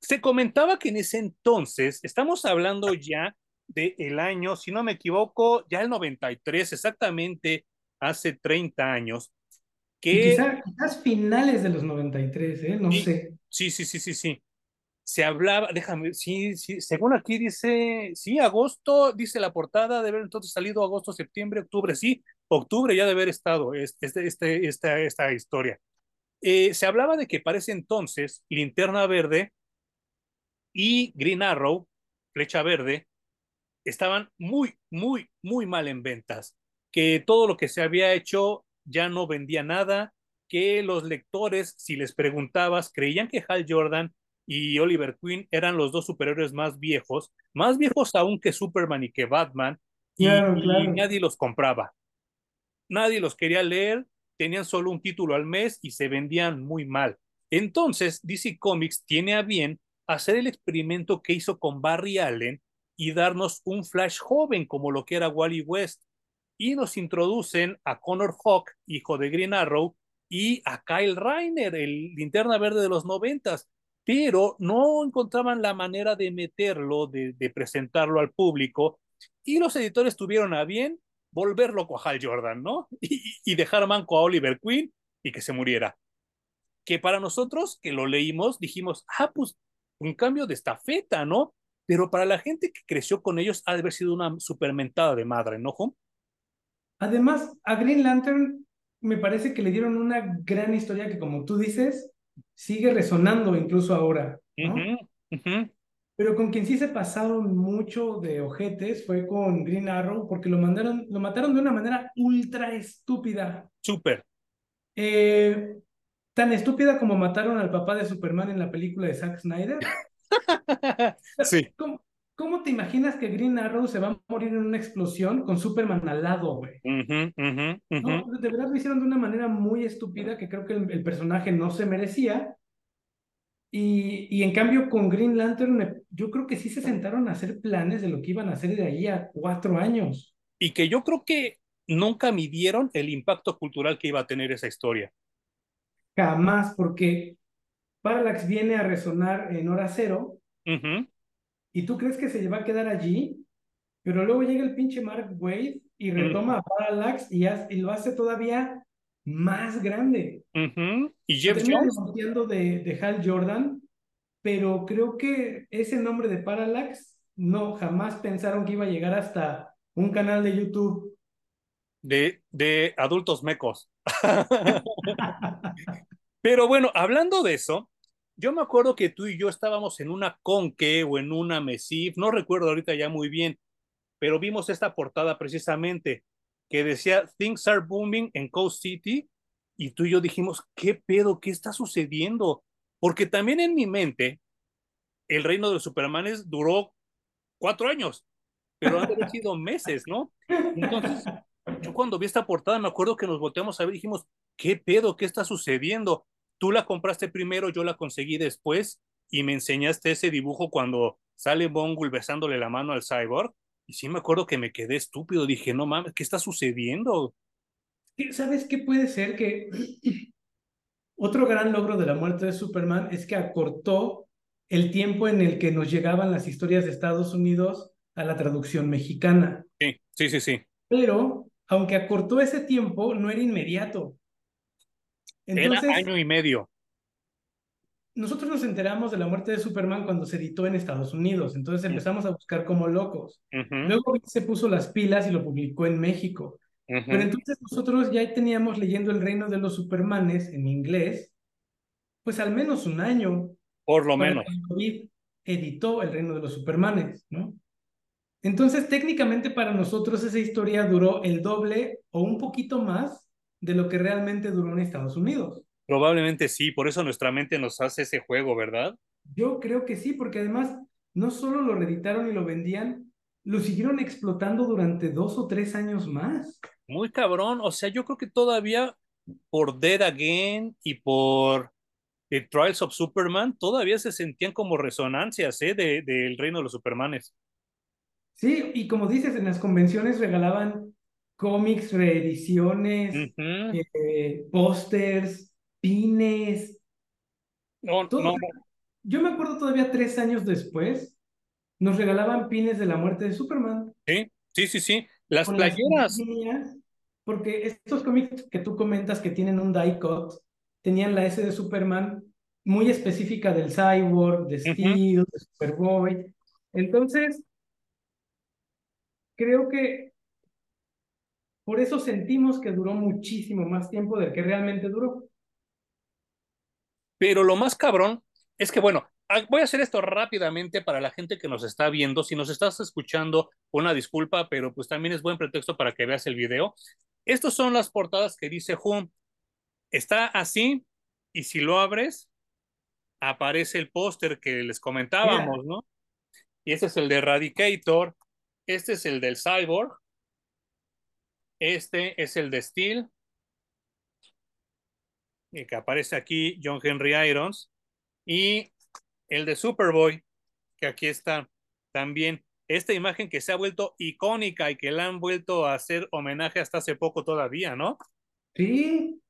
se comentaba que en ese entonces, estamos hablando ya del el año, si no me equivoco, ya el 93, exactamente hace 30 años, que... quizás, finales de los 93, ¿eh? No sé. Sí, sí, sí, sí, sí. Se hablaba, déjame, sí, sí, según aquí dice, sí, agosto, dice la portada, de haber entonces salido agosto, septiembre, octubre, sí, octubre ya de haber estado este, este, esta, esta historia. Eh, se hablaba de que para ese entonces Linterna Verde y Green Arrow, Flecha Verde, estaban muy, muy, muy mal en ventas, que todo lo que se había hecho ya no vendía nada, que los lectores, si les preguntabas, creían que Hal Jordan y Oliver Queen eran los dos superiores más viejos, más viejos aún que Superman y que Batman, y, nadie los compraba. Nadie los quería leer, tenían solo un título al mes y se vendían muy mal. Entonces, DC Comics tiene a bien hacer el experimento que hizo con Barry Allen y darnos un Flash joven como lo que era Wally West. y nos introducen a Connor Hawk, hijo de Green Arrow, y a Kyle Reiner, el linterna verde de los noventas, pero no encontraban la manera de meterlo, de, presentarlo al público, y los editores tuvieron a bien volver loco a Hal Jordan, ¿no? [LAUGHS] Y, y dejar manco a Oliver Queen y que se muriera. Que para nosotros, que lo leímos, dijimos, ah, pues un cambio de estafeta, ¿no? Pero para la gente que creció con ellos ha de haber sido una supermentada de madre, ¿no? Además, a Green Lantern me parece que le dieron una gran historia que, como tú dices, sigue resonando incluso ahora, ¿no? Uh -huh, uh -huh. Pero con quien sí se pasaron mucho de ojetes fue con Green Arrow, porque lo mandaron, lo mataron de una manera ultra estúpida. Súper. Eh, tan estúpida como mataron al papá de Superman en la película de Zack Snyder. [LAUGHS] sí. ¿Cómo, ¿Cómo, te imaginas que Green Arrow se va a morir en una explosión con Superman al lado, güey? Uh -huh, uh -huh, no, de verdad lo hicieron de una manera muy estúpida que creo que el, el personaje no se merecía. Y, y, en cambio con Green Lantern yo creo que sí se sentaron a hacer planes de lo que iban a hacer de ahí a cuatro años. Y que yo creo que nunca midieron el impacto cultural que iba a tener esa historia. Jamás, porque Parallax viene a resonar en hora cero uh -huh. Y tú crees que se va a quedar allí, pero luego llega el pinche Mark Wade y retoma uh -huh. a Parallax y, hace, y, lo hace todavía más grande. Uh -huh. Y Jeff Jones. De, de Hal Jordan, pero creo que ese nombre de Parallax no jamás pensaron que iba a llegar hasta un canal de YouTube. De, de adultos mecos. [LAUGHS] Pero bueno, hablando de eso, yo me acuerdo que tú y yo estábamos en una Conque o en una Mesif, no recuerdo ahorita ya muy bien, pero vimos esta portada precisamente que decía Things are booming en Coast City y tú y yo dijimos, ¿qué pedo? ¿Qué está sucediendo? Porque también en mi mente, el reino de los Supermanes duró cuatro años, pero han sido meses, ¿no? Entonces, yo cuando vi esta portada me acuerdo que nos volteamos a ver y dijimos, ¿qué pedo? ¿Qué está sucediendo? Tú la compraste primero, yo la conseguí después y me enseñaste ese dibujo cuando sale Bongul besándole la mano al cyborg. Y sí me acuerdo que me quedé estúpido. Dije, no mames, ¿qué está sucediendo? ¿Sabes qué puede ser? Que [CLEARS THROAT] otro gran logro de la muerte de Superman es que acortó el tiempo en el que nos llegaban las historias de Estados Unidos a la traducción mexicana. Sí, sí, sí, sí. Pero, aunque acortó ese tiempo, no era inmediato. Entonces, Era año y medio. Nosotros nos enteramos de la muerte de Superman cuando se editó en Estados Unidos, entonces empezamos a buscar como locos. Uh -huh. Luego se puso las pilas y lo publicó en México. Uh -huh. Pero entonces nosotros ya teníamos leyendo El Reino de los Supermanes en inglés, pues al menos un año. Por lo menos. David editó El Reino de los Supermanes, ¿no? Entonces, técnicamente para nosotros esa historia duró el doble o un poquito más de lo que realmente duró en Estados Unidos. Probablemente sí, por eso nuestra mente nos hace ese juego, ¿verdad? Yo creo que sí, porque además no solo lo reeditaron y lo vendían, lo siguieron explotando durante dos o tres años más. Muy cabrón, o sea, yo creo que todavía por Dead Again y por The Trials of Superman, todavía se sentían como resonancias ¿eh? del de, reino de los Supermanes. Sí, y como dices, en las convenciones regalaban cómics, reediciones, uh -huh. eh, pósters, pines. No, todo. no. Yo me acuerdo todavía tres años después, nos regalaban pines de la muerte de Superman. Sí, sí, sí, sí. Las playeras. Las porque estos cómics que tú comentas que tienen un die cut, tenían la S de Superman muy específica del Cyborg, de Steel, uh -huh. de Superboy. Entonces, creo que por eso sentimos que duró muchísimo más tiempo del que realmente duró. Pero lo más cabrón es que, bueno, voy a hacer esto rápidamente para la gente que nos está viendo. Si nos estás escuchando, una disculpa, pero pues también es buen pretexto para que veas el video. Estas son las portadas que dice Hum. Está así, y si lo abres, aparece el póster que les comentábamos, yeah. ¿no? Y este es el de Eradicator, este es el del Cyborg, este es el de Steel, que aparece aquí John Henry Irons, y el de Superboy, que aquí está también. esta imagen que se ha vuelto icónica y que la han vuelto a hacer homenaje hasta hace poco todavía, ¿no? Sí.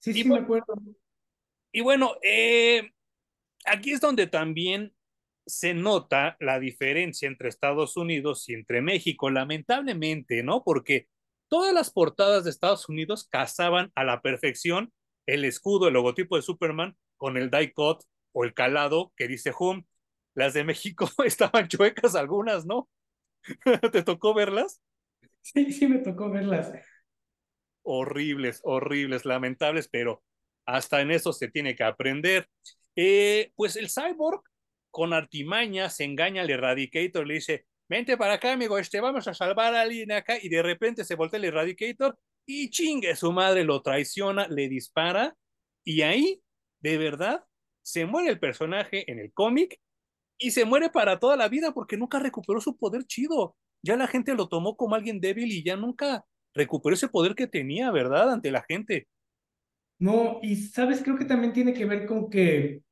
Sí, sí, me acuerdo. Y bueno, eh, aquí es donde también se nota la diferencia entre Estados Unidos y entre México, lamentablemente, ¿no? Porque todas las portadas de Estados Unidos cazaban a la perfección el escudo, el logotipo de Superman con el die cut o el calado que dice Home. Las de México [LAUGHS] estaban chuecas algunas, ¿no? [LAUGHS] ¿Te tocó verlas? Sí, sí, me tocó verlas. Horribles, horribles, lamentables, pero hasta en eso se tiene que aprender. Eh, pues el cyborg con artimaña se engaña al Eradicator, le dice, vente para acá, amigo, este, vamos a salvar a alguien acá, y de repente se voltea el Eradicator y chingue, su madre lo traiciona, le dispara, y ahí, de verdad, se muere el personaje en el cómic y se muere para toda la vida porque nunca recuperó su poder chido. Ya la gente lo tomó como alguien débil y ya nunca recuperó ese poder que tenía, ¿verdad? Ante la gente. No, y sabes, creo que también tiene que ver con que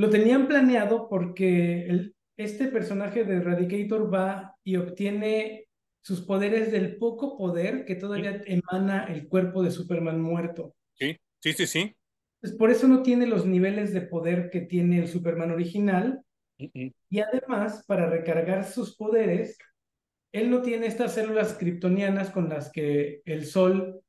lo tenían planeado porque el, este personaje de Eradicator va y obtiene sus poderes del poco poder que todavía emana el cuerpo de Superman muerto. Sí, sí, sí, sí. Pues por eso no tiene los niveles de poder que tiene el Superman original. Y además, para recargar sus poderes, él no tiene estas células kryptonianas con las que el sol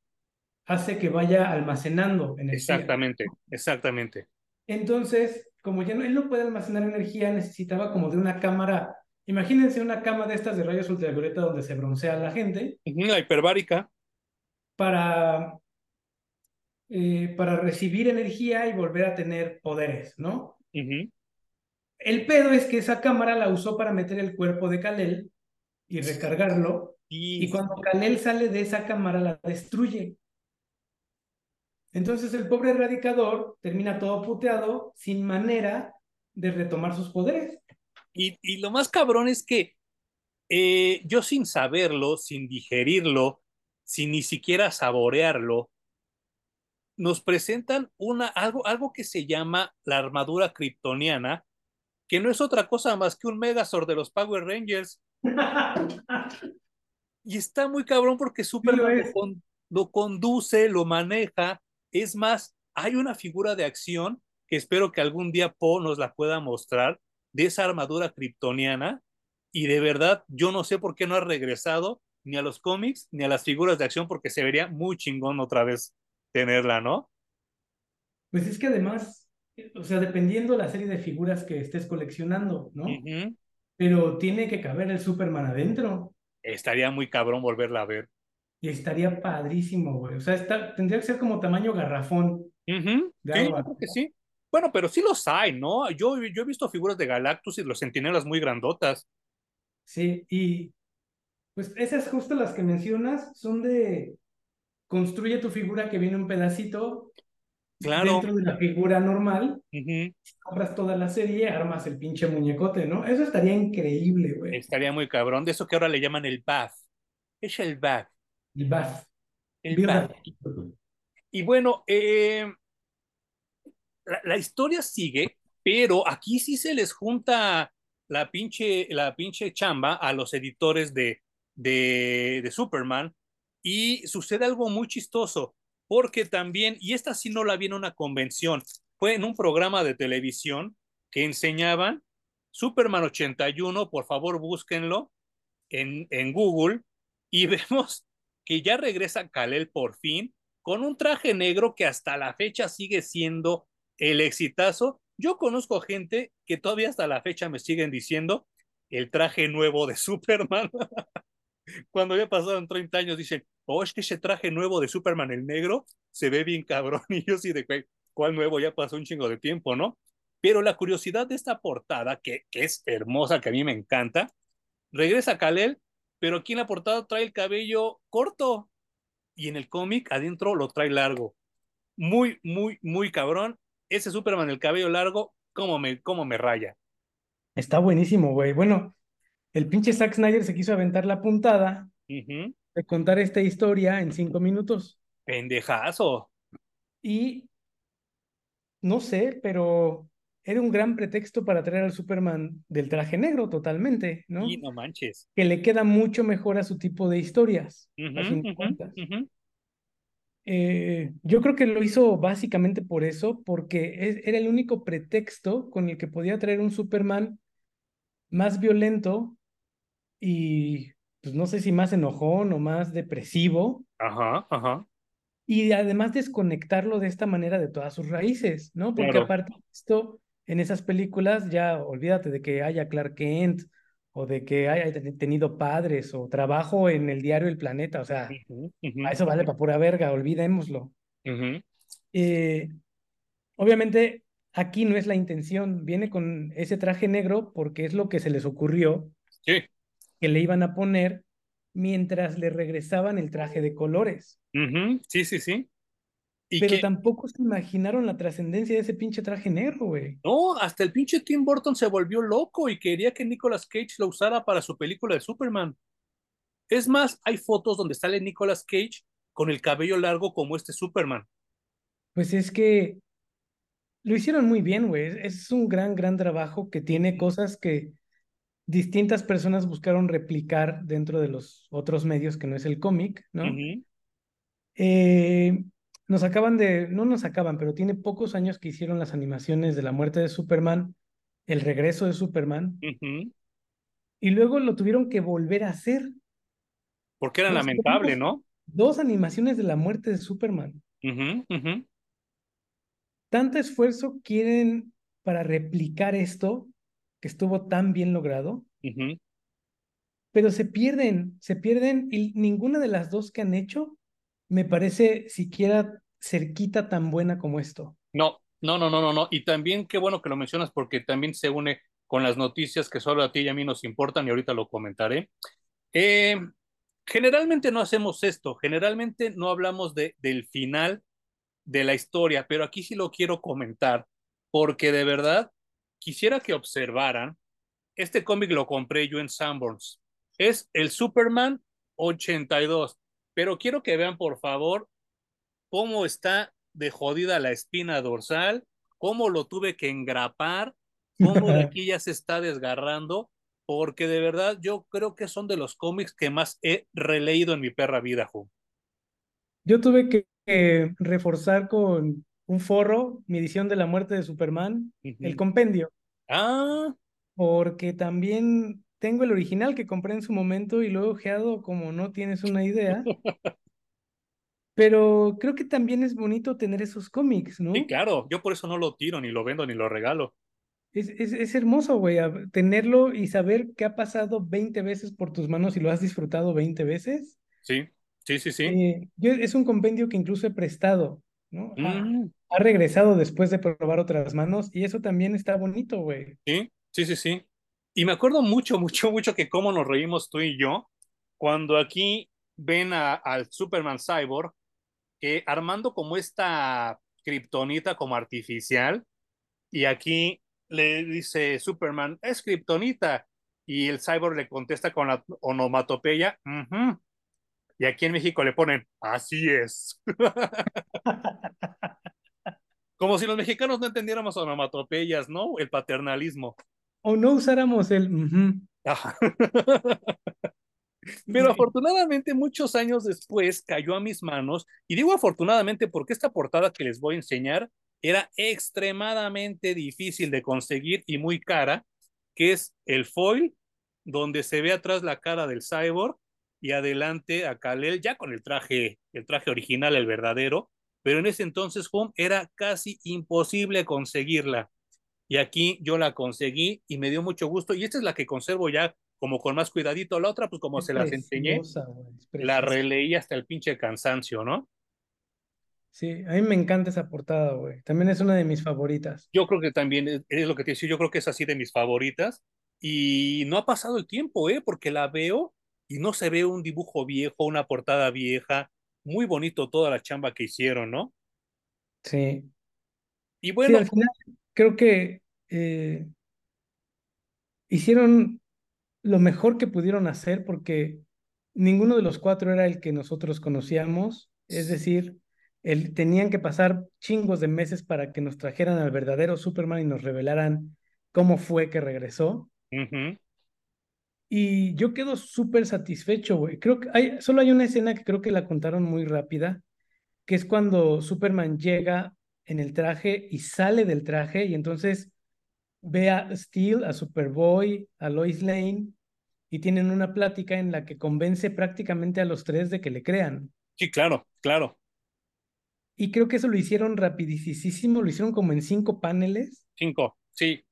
hace que vaya almacenando energía. Exactamente, exactamente. Entonces, como ya no, él no puede almacenar energía, necesitaba como de una cámara. Imagínense una cámara de estas de rayos ultravioleta donde se broncea la gente. La hiperbárica. Para, eh, para recibir energía y volver a tener poderes, ¿no? El pedo es que esa cámara la usó para meter el cuerpo de Kalel y recargarlo. Y cuando Kalel sale de esa cámara, la destruye. Entonces el pobre erradicador termina todo puteado, sin manera de retomar sus poderes. Y, y lo más cabrón es que eh, yo sin saberlo, sin digerirlo, sin ni siquiera saborearlo, nos presentan una, algo, algo que se llama la armadura kryptoniana, que no es otra cosa más que un Megazord de los Power Rangers. [LAUGHS] y está muy cabrón porque Superman lo, con, lo, conduce, lo maneja, es más, hay una figura de acción que espero que algún día Po nos la pueda mostrar de esa armadura kryptoniana y de verdad yo no sé por qué no ha regresado ni a los cómics ni a las figuras de acción porque se vería muy chingón otra vez tenerla, ¿no? Pues es que además, o sea, dependiendo la serie de figuras que estés coleccionando, ¿no? Pero tiene que caber el Superman adentro. Estaría muy cabrón volverla a ver. Y estaría padrísimo, güey. O sea, está, tendría que ser como tamaño garrafón. sí, creo que sí. Bueno, pero sí los hay, ¿no? Yo, yo he visto figuras de Galactus y los centinelas muy grandotas. Sí, y pues esas justo las que mencionas son de construye tu figura que viene un pedacito claro. dentro de la figura normal. compras toda la serie, armas el pinche muñecote, ¿no? Eso estaría increíble, güey. Estaría muy cabrón. De eso que ahora le llaman el bath. Es el bath. El BAF. El BAF. Y bueno, eh, la, historia sigue, pero aquí sí se les junta la pinche, la pinche chamba a los editores de, de, de Superman y sucede algo muy chistoso, porque también, y esta sí no la vi en una convención, fue en un programa de televisión que enseñaban Superman 81, por favor búsquenlo en, en Google, y [LAUGHS] vemos ya regresa Kalel por fin con un traje negro que hasta la fecha sigue siendo el exitazo. Yo conozco gente que todavía hasta la fecha me siguen diciendo el traje nuevo de [LAUGHS] Superman. Cuando ya pasaron 30 años dicen, oh, es que ese traje nuevo de Superman el negro se ve bien cabrón. [LAUGHS] Y yo sí de cuál nuevo, ya pasó un chingo de tiempo, ¿no? Pero la curiosidad de esta portada, que, que es hermosa, que a mí me encanta, regresa Kalel pero aquí en la portada trae el cabello corto y en el cómic adentro lo trae largo. Muy, muy, muy cabrón. Ese Superman, el cabello largo, cómo me, cómo me raya. Está buenísimo, güey. Bueno, el pinche Zack Snyder se quiso aventar la puntada de contar esta historia en cinco minutos. Pendejazo. Y no sé, pero era un gran pretexto para traer al Superman del traje negro totalmente, ¿no? Y no manches. Que le queda mucho mejor a su tipo de historias, Ujú, a fin de cuentas. ujú. Eh, yo creo que lo hizo básicamente por eso, porque es- era el único pretexto con el que podía traer un Superman más violento y, pues no sé si más enojón o más depresivo, Ajá, ajá. y además desconectarlo de esta manera de todas sus raíces, ¿no? Porque Claro. aparte de esto, en esas películas ya olvídate de que haya Clark Kent o de que haya ten- tenido padres o trabajo en el diario El Planeta, o sea, a eso vale para pura verga, olvidémoslo. Eh, obviamente aquí no es la intención, viene con ese traje negro porque es lo que se les ocurrió Sí. que le iban a poner mientras le regresaban el traje de colores. Sí, sí, sí. Y Pero que, tampoco se imaginaron la trascendencia de ese pinche traje negro, güey. no, hasta el pinche Tim Burton se volvió loco y quería que Nicolas Cage lo usara para su película de Superman. Es más, hay fotos donde sale Nicolas Cage con el cabello largo como este Superman. Pues es que lo hicieron muy bien, güey. Es- un gran, gran trabajo que tiene cosas que distintas personas buscaron replicar dentro de los otros medios que no es el cómic, ¿no? Eh, nos acaban de, no nos acaban, pero tiene pocos años que hicieron las animaciones de la muerte de Superman, el regreso de Superman, y luego lo tuvieron que volver a hacer. Porque era lamentable, ¿no? Dos animaciones de la muerte de Superman. Tanto esfuerzo quieren para replicar esto, que estuvo tan bien logrado, pero se pierden, se pierden y ninguna de las dos que han hecho me parece siquiera cerquita tan buena como esto. No, no, no, no, no, no. Y también qué bueno que lo mencionas porque también se une con las noticias que solo a ti y a mí nos importan y ahorita lo comentaré. Eh, generalmente no hacemos esto, generalmente no hablamos de, del final de la historia, pero aquí sí lo quiero comentar porque de verdad quisiera que observaran, este cómic lo compré yo en Sanborns, es el Superman 82, pero quiero que vean por favor cómo está de jodida la espina dorsal, cómo lo tuve que engrapar, cómo de [LAUGHS] aquí ya se está desgarrando, porque de verdad yo creo que son de los cómics que más he releído en mi perra vida, Ju. Yo tuve que, que reforzar con un forro mi edición de la muerte de Superman, el compendio, Ah, porque también tengo el original que compré en su momento y lo he ojeado como no tienes una idea. [LAUGHS] Pero creo que también es bonito tener esos cómics, sí, ¿no? claro, yo por eso no lo tiro, ni lo vendo, ni lo regalo. Es, es, es hermoso, güey, tenerlo y saber que ha pasado 20 veces por tus manos y lo has disfrutado 20 veces. Sí, sí, sí, sí. Eh, yo, es un compendio que incluso he prestado, ¿no? Ha, Mm, ha regresado después de probar otras manos y eso también está bonito, güey. sí, sí, sí, sí. Y me acuerdo mucho, [LAUGHS] mucho, mucho que cómo nos reímos tú y yo cuando aquí ven a- al Superman Cyborg que armando como esta kriptonita como artificial y aquí le dice Superman, es kriptonita y el cyborg le contesta con la onomatopeya, "Ujú". y aquí en México le ponen, así es. [LAUGHS] Como si los mexicanos no entendiéramos onomatopeyas, ¿no? El paternalismo. O no usáramos el... ujú. Ajá. [LAUGHS] Pero afortunadamente muchos años después cayó a mis manos, y digo afortunadamente porque esta portada que les voy a enseñar era extremadamente difícil de conseguir y muy cara, que es el foil, donde se ve atrás la cara del cyborg y adelante a Kal-El ya con el traje, el traje original, el verdadero, pero en ese entonces home era casi imposible conseguirla. Y aquí yo la conseguí y me dio mucho gusto. Y esta es la que conservo ya como con más cuidadito. La otra, pues como es se las enseñé, la releí hasta el pinche cansancio, ¿no? Sí, a mí me encanta esa portada, güey. También es una de mis favoritas. Yo creo que también es, es lo que te decía, yo creo que es así de mis favoritas. Y no ha pasado el tiempo, ¿eh? Porque la veo y no se ve un dibujo viejo, una portada vieja. Muy bonito toda la chamba que hicieron, ¿no? Sí. Y Sí, bueno, al final creo que eh, hicieron lo mejor que pudieron hacer porque ninguno de los cuatro era el que nosotros conocíamos. Es decir, el, tenían que pasar chingos de meses para que nos trajeran al verdadero Superman y nos revelaran cómo fue que regresó. Y yo quedo súper satisfecho, güey. Creo que hay, solo hay una escena que creo que la contaron muy rápida, que es cuando Superman llega en el traje y sale del traje y entonces ve a Steel, a Superboy, a Lois Lane y tienen una plática en la que convence prácticamente a los tres de que le crean. Sí, claro, claro. Y creo que eso lo hicieron rapidísimo, lo hicieron como en cinco paneles, Cinco, sí,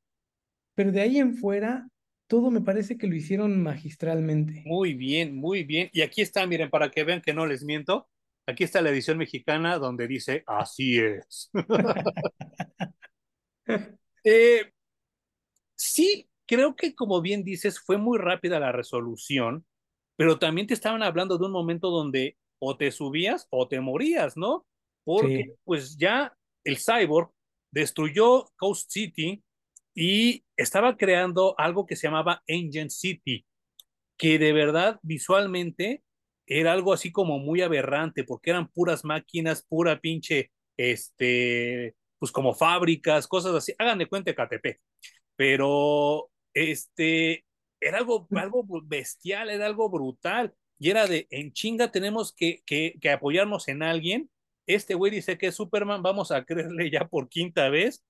pero de ahí en fuera todo me parece que lo hicieron magistralmente. muy bien, muy bien. Y aquí está, miren, para que vean que no les miento, aquí está la edición mexicana donde dice, así es. [LAUGHS] [LAUGHS] Eh, sí, creo que como bien dices, fue muy rápida la resolución, pero también te estaban hablando de un momento donde o te subías o te morías, ¿no? Porque Sí, pues ya el cyborg destruyó Coast City y estaba creando algo que se llamaba Engine City, que de verdad visualmente era algo así como muy aberrante, porque eran puras máquinas, pura pinche, este, pues como fábricas, cosas así. Hagan de cuenta Catepec pero este era algo, algo bestial, era algo brutal, y era de en chinga tenemos que, que, que apoyarnos en alguien. Este güey dice que es Superman, vamos a creerle ya por quinta vez,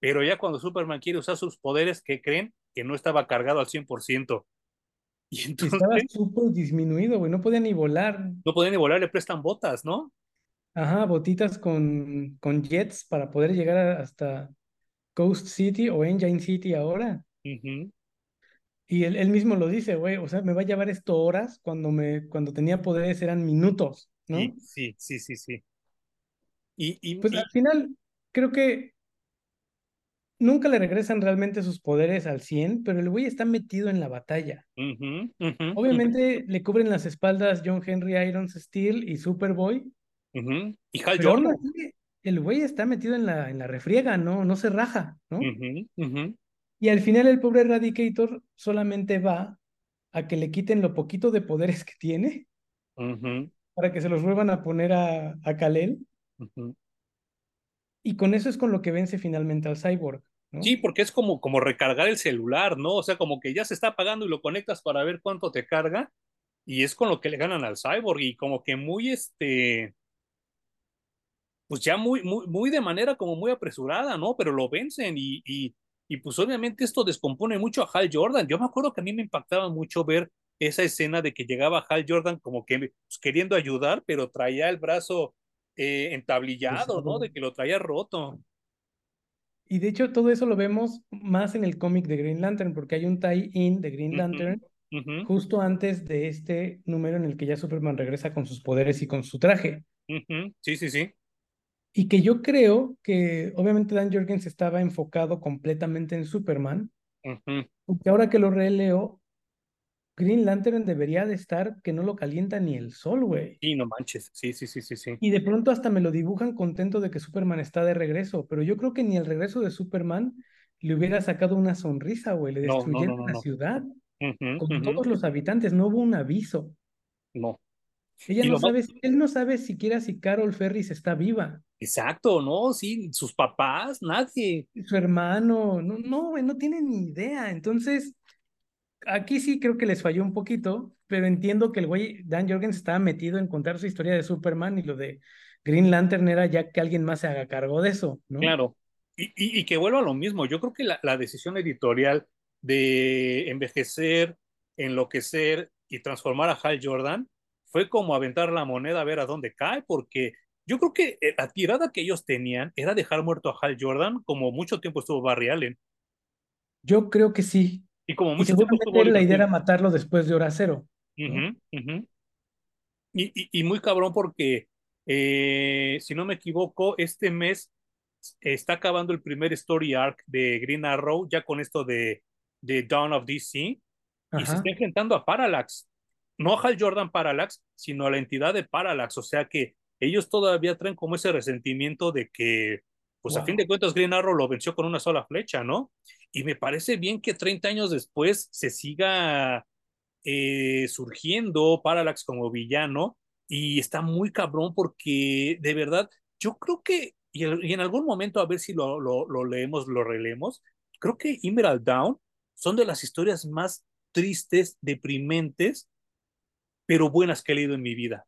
pero ya cuando Superman quiere usar sus poderes, que creen que no estaba cargado al 100%. [LAUGHS] Y y estaba entonces súper disminuido, güey, no podía ni volar. no pueden ni volar, le prestan botas, ¿no? Ajá, botitas con, con jets para poder llegar hasta Coast City o Engine City ahora. Y él, él mismo lo dice, güey, o sea, me va a llevar esto horas cuando, me, cuando tenía poderes eran minutos, ¿no? sí, sí, sí, sí. Y, y, Pues al final creo que nunca le regresan realmente sus poderes al 100, pero el güey está metido en la batalla. Obviamente le cubren las espaldas John Henry Irons Steel y Superboy. Y Hal Jordan. El güey está metido en la, en la refriega, ¿no? No se raja, ¿no? Y al final el pobre Eradicator solamente va a que le quiten lo poquito de poderes que tiene para que se los vuelvan a poner a, a Kal-El. Y con eso es con lo que vence finalmente al cyborg, Sí, porque es como, como recargar el celular, ¿no? O sea, como que ya se está apagando y lo conectas para ver cuánto te carga, y es con lo que le ganan al cyborg, y como que muy, este, pues ya muy, muy, muy de manera como muy apresurada, ¿no? Pero lo vencen y, y, y pues obviamente esto descompone mucho a Hal Jordan. Yo me acuerdo que a mí me impactaba mucho ver esa escena de que llegaba Hal Jordan como que pues, queriendo ayudar, pero traía el brazo eh, entablillado, ¿no? De que lo traía roto. Y de hecho todo eso lo vemos más en el cómic de Green Lantern, porque hay un tie-in de Green Lantern ujú, justo antes de este número en el que ya Superman regresa con sus poderes y con su traje. Sí, sí, sí. Y que yo creo que obviamente Dan Jurgens estaba enfocado completamente en Superman, Ujú. porque ahora que lo releo, Green Lantern debería de estar que no lo calienta ni el sol, güey. Sí, no manches. Sí, sí, sí, sí, sí. Y de pronto hasta me lo dibujan contento de que Superman está de regreso, pero yo creo que ni el regreso de Superman le hubiera sacado una sonrisa, güey. Le No, no, no, destruyeron no, la ciudad Ujú, con todos los habitantes, no hubo un aviso. No. Ella no más, sabe, él no sabe siquiera si Carol Ferris está viva. exacto, ¿no? Sí, sus papás, nadie. Su hermano, no, no, no tiene ni idea. Entonces, aquí sí creo que les falló un poquito, pero entiendo que el güey, Dan Jorgens, estaba metido en contar su historia de Superman y lo de Green Lantern era ya que alguien más se haga cargo de eso, ¿no? Claro. Y, y, y que vuelva a lo mismo. Yo creo que la, la decisión editorial de envejecer, enloquecer y transformar a Hal Jordan fue como aventar la moneda a ver a dónde cae, porque yo creo que eh, la tirada que ellos tenían era dejar muerto a Hal Jordan como mucho tiempo estuvo Barry Allen Yo creo que sí. y como Y mucho tiempo estuvo la idea era matarlo después de hora cero. Y, y, y muy cabrón porque, eh, si no me equivoco, este mes está acabando el primer story arc de Green Arrow, ya con esto de, de Dawn of DC, y se está enfrentando a Parallax. No a Hal Jordan Parallax, sino a la entidad de Parallax. O sea que ellos todavía traen como ese resentimiento de que, pues a fin de cuentas, Green Arrow lo venció con una sola flecha, ¿no? Y me parece bien que 30 años después se siga eh, surgiendo Parallax como villano, y está muy cabrón porque de verdad, yo creo que, y, y en algún momento a ver si lo, lo, lo, leemos, lo releemos, creo que Emerald Down son de las historias más tristes, deprimentes, pero buenas que he leído en mi vida.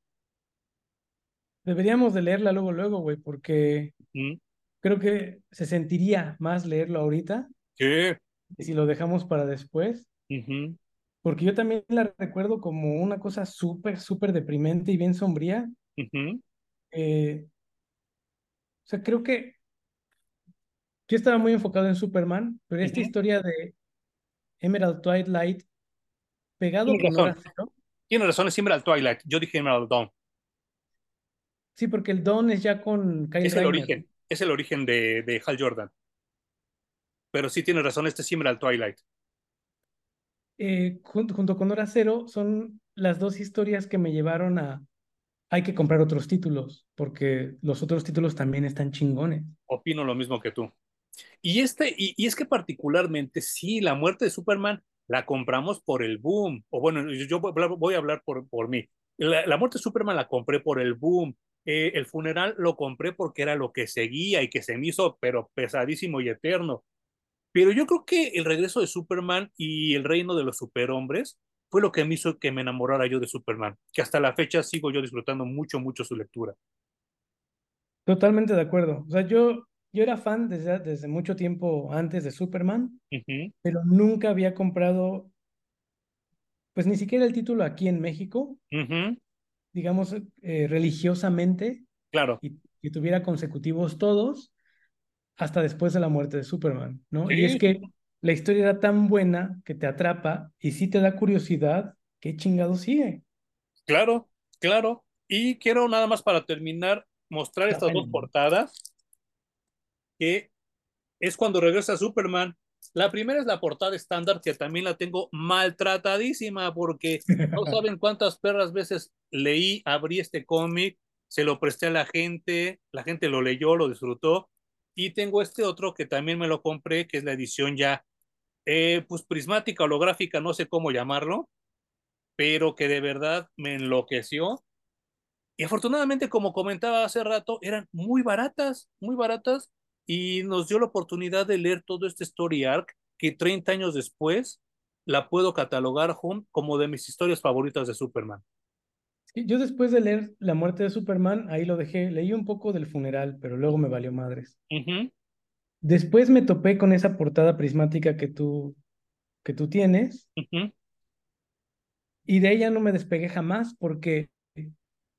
Deberíamos de leerla luego, luego, güey, porque ¿Mm? creo que se sentiría más leerlo ahorita. ¿Qué? Y si lo dejamos para después. Uh -huh. Porque yo también la recuerdo como una cosa súper, súper deprimente y bien sombría. Uh -huh. eh, o sea, creo que yo estaba muy enfocado en Superman, pero esta uh -huh. historia de Emerald Twilight pegado con razón. Cero. Tienes razón, es Emerald Twilight. Yo dije Emerald Dawn. Sí, porque el Dawn es ya con Kyle Es el origen, es el origen de, de Hal Jordan. Pero sí tienes razón, este es Emerald Twilight. Eh, junto, junto, con Hora Cero son las dos historias que me llevaron a hay que comprar otros títulos, porque los otros títulos también están chingones. Opino lo mismo que tú. Y, este, y, y, es que particularmente, sí, la muerte de Superman la compramos por el boom. O bueno, yo voy a hablar por, por mí. La, muerte de Superman la compré por el boom. Eh, el funeral lo compré porque era lo que seguía y que se me hizo, pero pesadísimo y eterno. Pero yo creo que el regreso de Superman y el reino de los superhombres fue lo que me hizo que me enamorara yo de Superman, que hasta la fecha sigo yo disfrutando mucho, mucho su lectura. Totalmente de acuerdo. O sea, yo, yo era fan desde, desde mucho tiempo antes de Superman, uh -huh. pero nunca había comprado, pues ni siquiera el título aquí en México, uh -huh. digamos, eh, religiosamente. Claro. Y tuviera consecutivos todos hasta después de la muerte de Superman, ¿no? Sí. Y es que la historia era tan buena que te atrapa y si te da curiosidad, ¿qué chingado sigue? Claro, claro. Y quiero nada más para terminar mostrar estas dos portadas, que es cuando regresa Superman. La primera es la portada estándar, que también la tengo maltratadísima, porque no [LAUGHS] saben cuántas perras veces leí, abrí este cómic, se lo presté a la gente, la gente lo leyó, lo disfrutó, y tengo este otro que también me lo compré, que es la edición ya, eh, pues prismática, holográfica, no sé cómo llamarlo, pero que de verdad me enloqueció. Y afortunadamente, como comentaba hace rato, eran muy baratas, muy baratas, y nos dio la oportunidad de leer todo este story arc que 30 años después la puedo catalogar como de mis historias favoritas de Superman. Yo después de leer La muerte de Superman, ahí lo dejé, leí un poco del funeral, pero luego me valió madres. Uh -huh. Después me topé con esa portada prismática que tú, que tú tienes, uh -huh. y de ella no me despegué jamás porque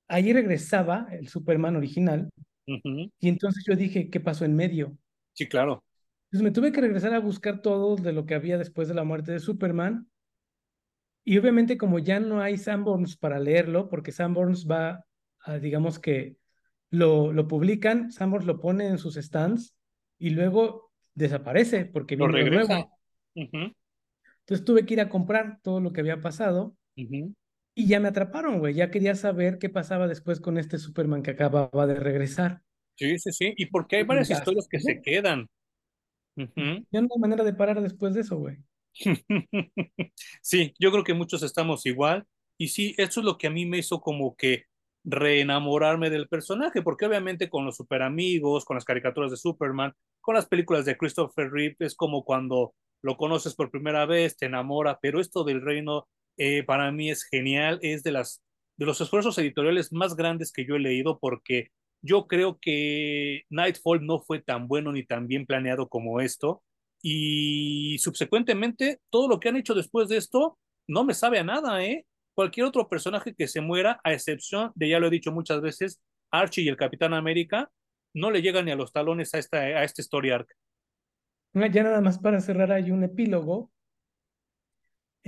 ahí regresaba el Superman original, uh -huh. y entonces yo dije, ¿qué pasó en medio? Sí, claro. Entonces me tuve que regresar a buscar todo de lo que había después de la muerte de Superman, y obviamente como ya no hay Sanborns para leerlo, porque Sanborns va, a, digamos que lo, lo publican, Sanborns lo pone en sus stands y luego desaparece porque lo viene regresa. nuevo. Uh -huh. Entonces tuve que ir a comprar todo lo que había pasado uh -huh. Y ya me atraparon, güey. Ya quería saber qué pasaba después con este Superman que acababa de regresar. Sí, sí, sí. Y porque hay varias historias que se quedan. Uh -huh. Ya no hay manera de parar después de eso, güey. [LAUGHS] sí, yo creo que muchos estamos igual. Y sí, eso es lo que a mí me hizo como que reenamorarme del personaje, porque obviamente con los super amigos, con las caricaturas de Superman, con las películas de Christopher Reeve, es como cuando lo conoces por primera vez, te enamora, pero esto del reino eh, para mí es genial, es de, las, de los esfuerzos editoriales más grandes que yo he leído, porque yo creo que Nightfall no fue tan bueno ni tan bien planeado como esto, y subsecuentemente todo lo que han hecho después de esto no me sabe a nada, ¿eh? Cualquier otro personaje que se muera, a excepción de, ya lo he dicho muchas veces, Archie y el Capitán América, no le llegan ni a los talones a, esta, a este story arc. Ya nada más para cerrar, hay un epílogo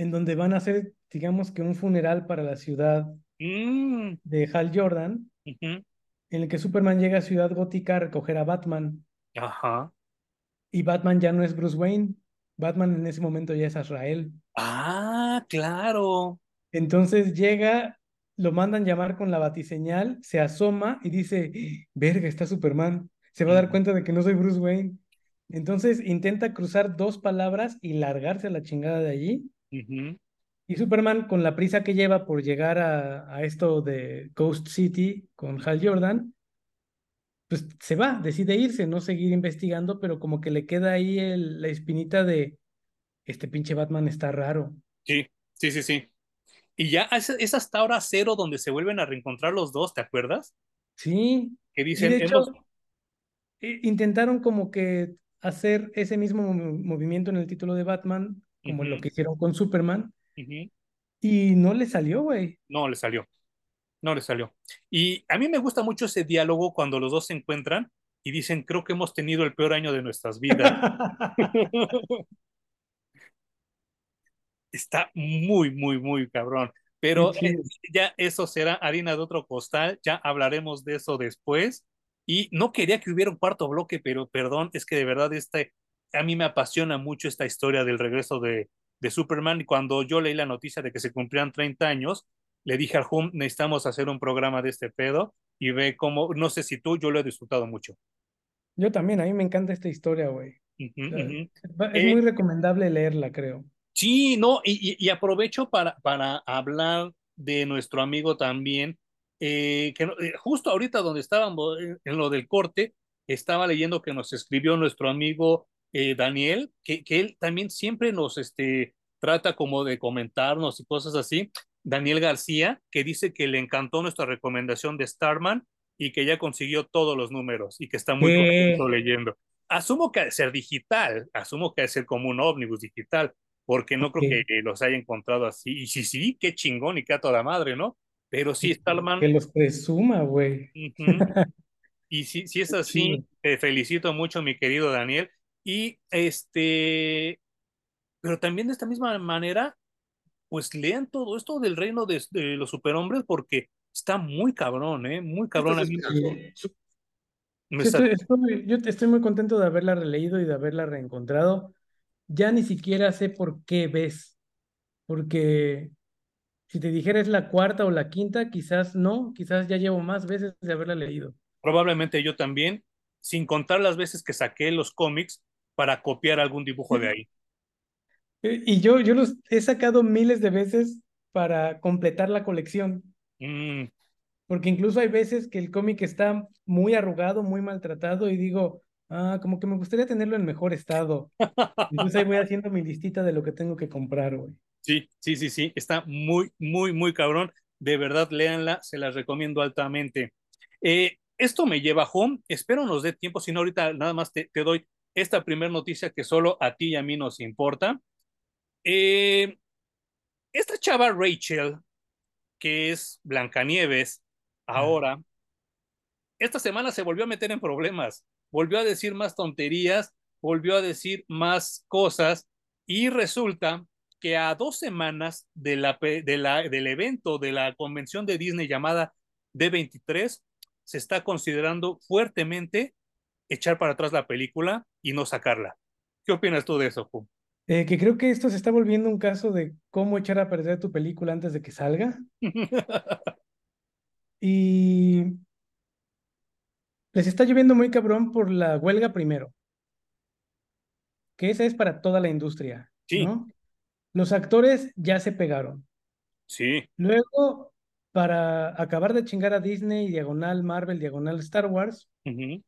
en donde van a hacer, digamos que un funeral para la ciudad mm. de Hal Jordan, uh -huh. en el que Superman llega a Ciudad Gótica a recoger a Batman. Ajá. Y Batman ya no es Bruce Wayne. Batman en ese momento ya es Azrael. Ah, claro. Entonces llega, lo mandan llamar con la batiseñal, se asoma y dice, verga, está Superman. Se va a dar cuenta de que no soy Bruce Wayne. Entonces intenta cruzar dos palabras y largarse a la chingada de allí. Uh -huh. Y Superman, con la prisa que lleva por llegar a, a esto de Coast City con Hal Jordan, pues se va, decide irse, no seguir investigando, pero como que le queda ahí el, la espinita de este pinche Batman está raro. Sí, sí, sí, sí. Y ya es, es hasta ahora cero donde se vuelven a reencontrar los dos, ¿te acuerdas? Sí. Que dicen, de hecho, intentaron como que hacer ese mismo movi- movimiento en el título de Batman, como lo que hicieron con Superman, y no le salió, güey. No le salió, no le salió. Y a mí me gusta mucho ese diálogo cuando los dos se encuentran y dicen, creo que hemos tenido el peor año de nuestras vidas. [LAUGHS] Está muy, muy, muy cabrón. Pero eh, ya eso será harina de otro costal, ya hablaremos de eso después. Y no quería que hubiera un cuarto bloque, pero perdón, es que de verdad este, a mí me apasiona mucho esta historia del regreso de, de Superman. Y cuando yo leí la noticia de que se cumplían 30 años, le dije al Hum, necesitamos hacer un programa de este pedo y ve cómo, no sé si tú, yo lo he disfrutado mucho. Yo también, a mí me encanta esta historia, güey. Es Eh, muy recomendable leerla, creo. Sí, no, y, y- aprovecho para, para hablar de nuestro amigo también, eh, que eh, justo ahorita donde estábamos en lo del corte, estaba leyendo que nos escribió nuestro amigo eh, Daniel, que, que él también siempre nos este, trata como de comentarnos y cosas así. Daniel García, que dice que le encantó nuestra recomendación de Starman y que ya consiguió todos los números y que está muy contento leyendo. Asumo que ha de ser digital, asumo que ha de ser como un ómnibus digital porque no creo que los haya encontrado así. Y sí, sí, qué chingón y qué a toda madre, ¿no? Pero sí, Pues que, los presuma, güey. [LAUGHS] y si, si es así, te felicito mucho, mi querido Daniel. Y este, pero también de esta misma manera, pues lean todo esto del reino de, de los superhombres, porque está muy cabrón, ¿eh? Muy cabrón. A mí me, estoy- yo estoy muy contento de haberla releído y de haberla reencontrado. Ya ni siquiera sé por qué ves, porque si te dijera es la cuarta o la quinta, quizás no, quizás ya llevo más veces de haberla leído. probablemente yo también, sin contar las veces que saqué los cómics para copiar algún dibujo de ahí. Eh, Y yo, yo los he sacado miles de veces para completar la colección, Mm, porque incluso hay veces que el cómic está muy arrugado, muy maltratado y digo, ah, como que me gustaría tenerlo en mejor estado. [LAUGHS] Entonces ahí voy haciendo mi listita de lo que tengo que comprar, güey. Sí, sí, sí, sí, está muy, muy, muy cabrón. De verdad, léanla, se las recomiendo altamente. Eh, esto me lleva home, espero nos dé tiempo, si no ahorita nada más te, te doy esta primera noticia que solo a ti y a mí nos importa. Eh, esta chava Rachel, que es Blancanieves, Ah. ahora, esta semana se volvió a meter en problemas, volvió a decir más tonterías, volvió a decir más cosas y resulta que a dos semanas de la, de la, del evento de la convención de Disney llamada D23, se está considerando fuertemente echar para atrás la película y no sacarla. ¿Qué opinas tú de eso, Pum? Eh, que creo que esto se está volviendo un caso de cómo echar a perder tu película antes de que salga. [LAUGHS] Y les está lloviendo muy cabrón por la huelga primero, que esa es para toda la industria, sí, ¿no? Los actores ya se pegaron. sí, Luego, para acabar de chingar a Disney, diagonal Marvel, diagonal Star Wars, uh -huh,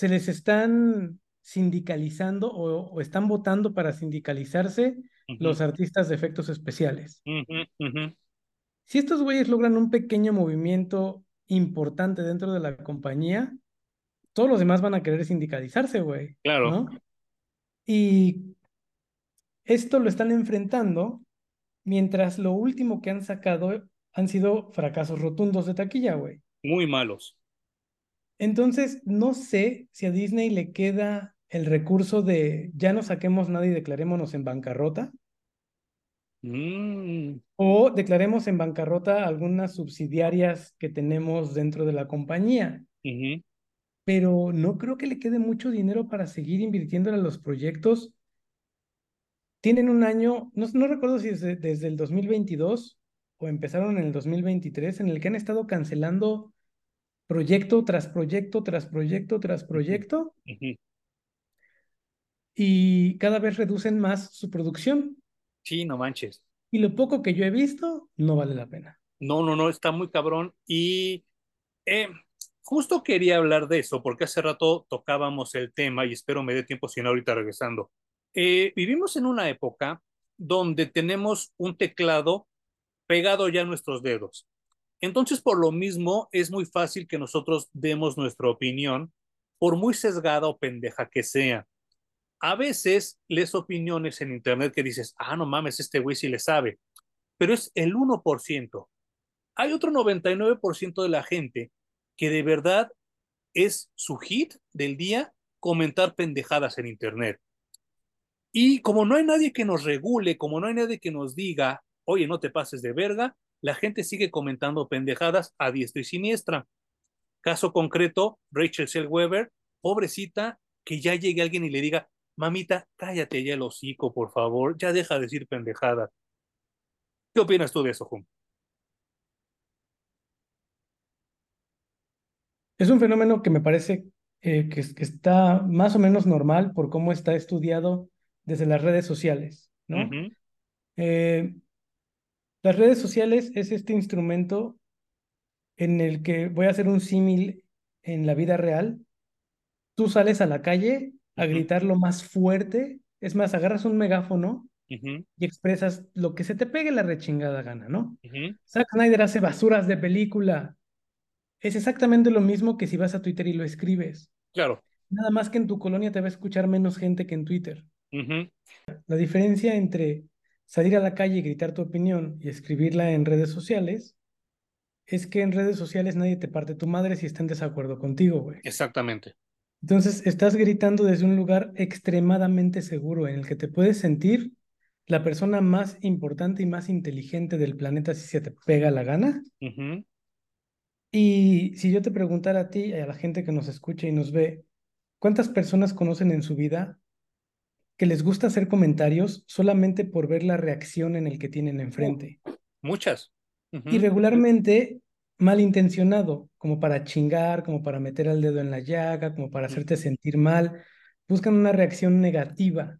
se les están sindicalizando o, o están votando para sindicalizarse uh -huh, los artistas de efectos especiales. uh -huh, uh -huh. Si estos güeyes logran un pequeño movimiento importante dentro de la compañía, todos los demás van a querer sindicalizarse, güey, claro. ¿no? Y esto lo están enfrentando mientras lo último que han sacado han sido fracasos rotundos de taquilla, güey. Muy malos. Entonces, no sé si a Disney le queda el recurso de ya no saquemos nada y declarémonos en bancarrota. Mm. O declaremos en bancarrota algunas subsidiarias que tenemos dentro de la compañía. Uh -huh. Pero no creo que le quede mucho dinero para seguir invirtiendo en los proyectos. Tienen un año, no, no recuerdo si desde, desde el 2022 o empezaron en el 2023, en el que han estado cancelando proyecto tras proyecto, tras proyecto, tras proyecto. Uh -huh. Y cada vez reducen más su producción. Sí, no manches. Y lo poco que yo he visto, no vale la pena. No, no, no, está muy cabrón. Y eh, justo quería hablar de eso, porque hace rato tocábamos el tema y espero me dé tiempo, si no, ahorita regresando. Eh, vivimos en una época donde tenemos un teclado pegado ya a nuestros dedos. Entonces, por lo mismo, es muy fácil que nosotros demos nuestra opinión, por muy sesgada o pendeja que sea. A veces lees opiniones en internet que dices, ah, no mames, este güey sí le sabe, pero es el 1%. Hay otro 99% de la gente que de verdad es su hit del día comentar pendejadas en internet. Y como no hay nadie que nos regule, como no hay nadie que nos diga, oye, no te pases de verga, la gente sigue comentando pendejadas a diestra y siniestra. Caso concreto, Rachel Selweber, pobrecita, que ya llegue alguien y le diga, mamita, cállate ya el hocico, por favor, ya deja de decir pendejadas. ¿Qué opinas tú de eso, Jun? Es un fenómeno que me parece eh, que, que, está más o menos normal por cómo está estudiado desde las redes sociales, ¿no? Uh -huh. eh, las redes sociales es este instrumento en el que voy a hacer un símil en la vida real. Tú sales a la calle a gritar lo más fuerte, es más, agarras un megáfono uh -huh. y expresas lo que se te pegue la rechingada gana, ¿no? Zack Snyder hace basuras de película. Es exactamente lo mismo que si vas a Twitter y lo escribes. Claro. Nada más que en tu colonia te va a escuchar menos gente que en Twitter. La diferencia entre salir a la calle y gritar tu opinión y escribirla en redes sociales es que en redes sociales nadie te parte tu madre si está en desacuerdo contigo, güey. Exactamente. Entonces, estás gritando desde un lugar extremadamente seguro en el que te puedes sentir la persona más importante y más inteligente del planeta si se te pega la gana. Uh -huh. Y si yo te preguntara a ti y a la gente que nos escucha y nos ve, ¿cuántas personas conocen en su vida que les gusta hacer comentarios solamente por ver la reacción en el que tienen enfrente? Muchas. Uh -huh. Y regularmente malintencionado, como para chingar, como para meter el dedo en la llaga, como para hacerte sentir mal. Buscan una reacción negativa.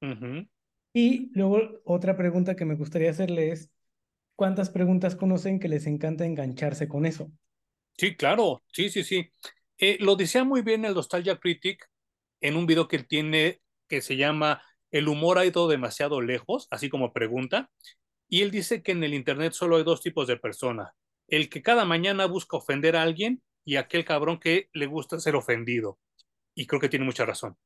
Uh -huh. Y luego otra pregunta que me gustaría hacerle es, ¿cuántas preguntas conocen que les encanta engancharse con eso? Sí, claro, sí, sí, sí. Eh, lo decía muy bien el Nostalgia Critic en un video que él tiene que se llama El humor ha ido demasiado lejos, así como pregunta, y él dice que en el Internet solo hay dos tipos de personas, el que cada mañana busca ofender a alguien y aquel cabrón que le gusta ser ofendido. Y creo que tiene mucha razón.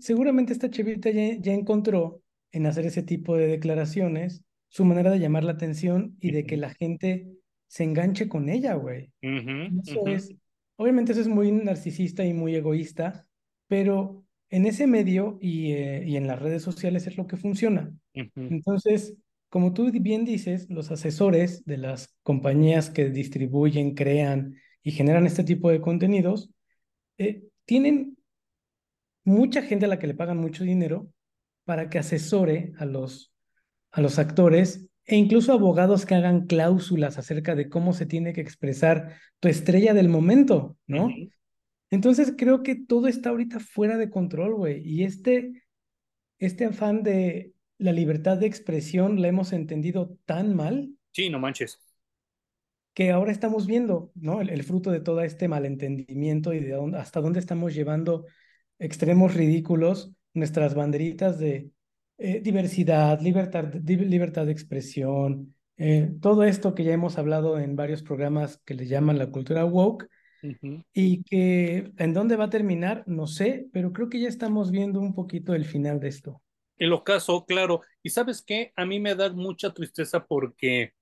Seguramente esta chavita ya, ya encontró en hacer ese tipo de declaraciones su manera de llamar la atención y de que la gente se enganche con ella, güey. Uh -huh, eso uh -huh. es, obviamente eso es muy narcisista y muy egoísta, pero en ese medio y, eh, y en las redes sociales es lo que funciona. Uh -huh. Entonces, como tú bien dices, los asesores de las compañías que distribuyen, crean y generan este tipo de contenidos, eh, tienen mucha gente a la que le pagan mucho dinero para que asesore a los, a los actores e incluso abogados que hagan cláusulas acerca de cómo se tiene que expresar tu estrella del momento, ¿no? Uh -huh. Entonces creo que todo está ahorita fuera de control, güey. Y este, este afán de la libertad de expresión la hemos entendido tan mal. Sí, no manches. Que ahora estamos viendo, ¿no? El, el fruto de todo este malentendimiento y de dónde, hasta dónde estamos llevando extremos ridículos nuestras banderitas de eh, diversidad, libertad, di, libertad de expresión, eh, todo esto que ya hemos hablado en varios programas que le llaman la cultura woke, uh -huh. y que en dónde va a terminar, no sé, pero creo que ya estamos viendo un poquito el final de esto. El ocaso, claro. Y sabes qué, a mí me da mucha tristeza porque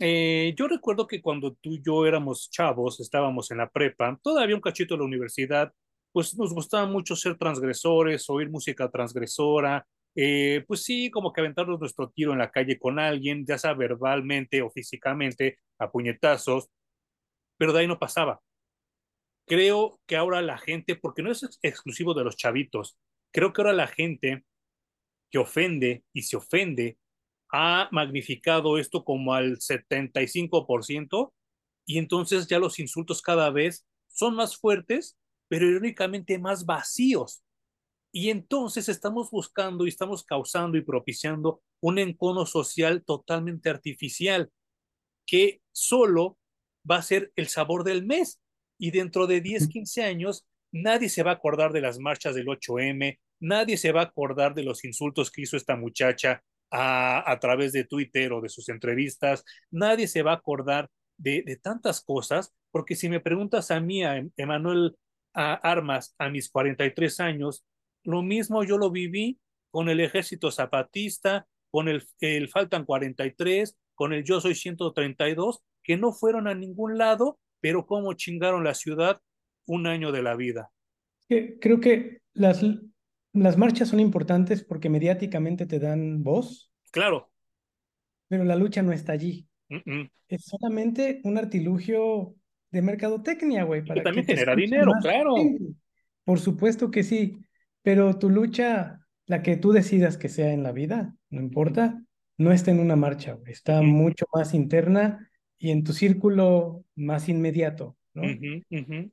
eh, yo recuerdo que cuando tú y yo éramos chavos, estábamos en la prepa, todavía un cachito de la universidad, pues nos gustaba mucho ser transgresores, oír música transgresora, eh, pues sí, como que aventarnos nuestro tiro en la calle con alguien, ya sea verbalmente o físicamente, a puñetazos, pero de ahí no pasaba. Creo que ahora la gente, porque no es ex exclusivo de los chavitos, creo que ahora la gente que ofende y se ofende ha magnificado esto como al 75% y entonces ya los insultos cada vez son más fuertes, pero irónicamente más vacíos. Y entonces estamos buscando y estamos causando y propiciando un encono social totalmente artificial que solo va a ser el sabor del mes. Y dentro de 10, 15 años, nadie se va a acordar de las marchas del 8M, nadie se va a acordar de los insultos que hizo esta muchacha a, a través de Twitter o de sus entrevistas, nadie se va a acordar de, de tantas cosas, porque si me preguntas a mí, a Emanuel a Armas, a mis 43 años, lo mismo yo lo viví con el ejército zapatista, con el, el Faltan 43, con el Yo Soy 132, que no fueron a ningún lado, pero cómo chingaron la ciudad un año de la vida. Creo que las, las marchas son importantes porque mediáticamente te dan voz. Claro. Pero la lucha no está allí. Uh -uh. Es solamente un artilugio de mercadotecnia, güey. Para que también que genera dinero, claro. Gente. Por supuesto que sí. Pero tu lucha, la que tú decidas que sea en la vida, no importa, no está en una marcha, güey. Está uh -huh. mucho más interna y en tu círculo más inmediato, ¿no?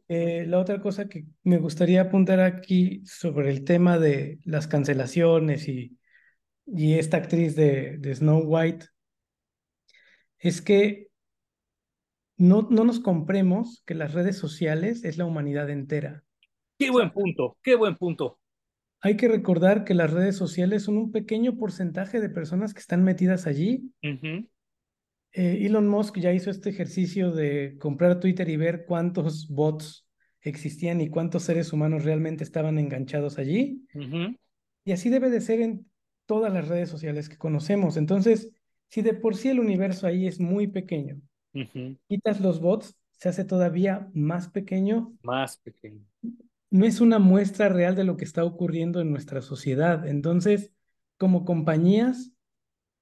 Eh, la otra cosa que me gustaría apuntar aquí sobre el tema de las cancelaciones y, y esta actriz de, de Snow White es que no, no nos compremos que las redes sociales es la humanidad entera. Qué buen punto, qué buen punto. Hay que recordar que las redes sociales son un pequeño porcentaje de personas que están metidas allí. Uh -huh. Eh, Elon Musk ya hizo este ejercicio de comprar Twitter y ver cuántos bots existían y cuántos seres humanos realmente estaban enganchados allí. Uh -huh. Y así debe de ser en todas las redes sociales que conocemos. Entonces, si de por sí el universo ahí es muy pequeño, uh -huh. quitas los bots, se hace todavía más pequeño. Más pequeño. No es una muestra real de lo que está ocurriendo en nuestra sociedad. Entonces, como compañías,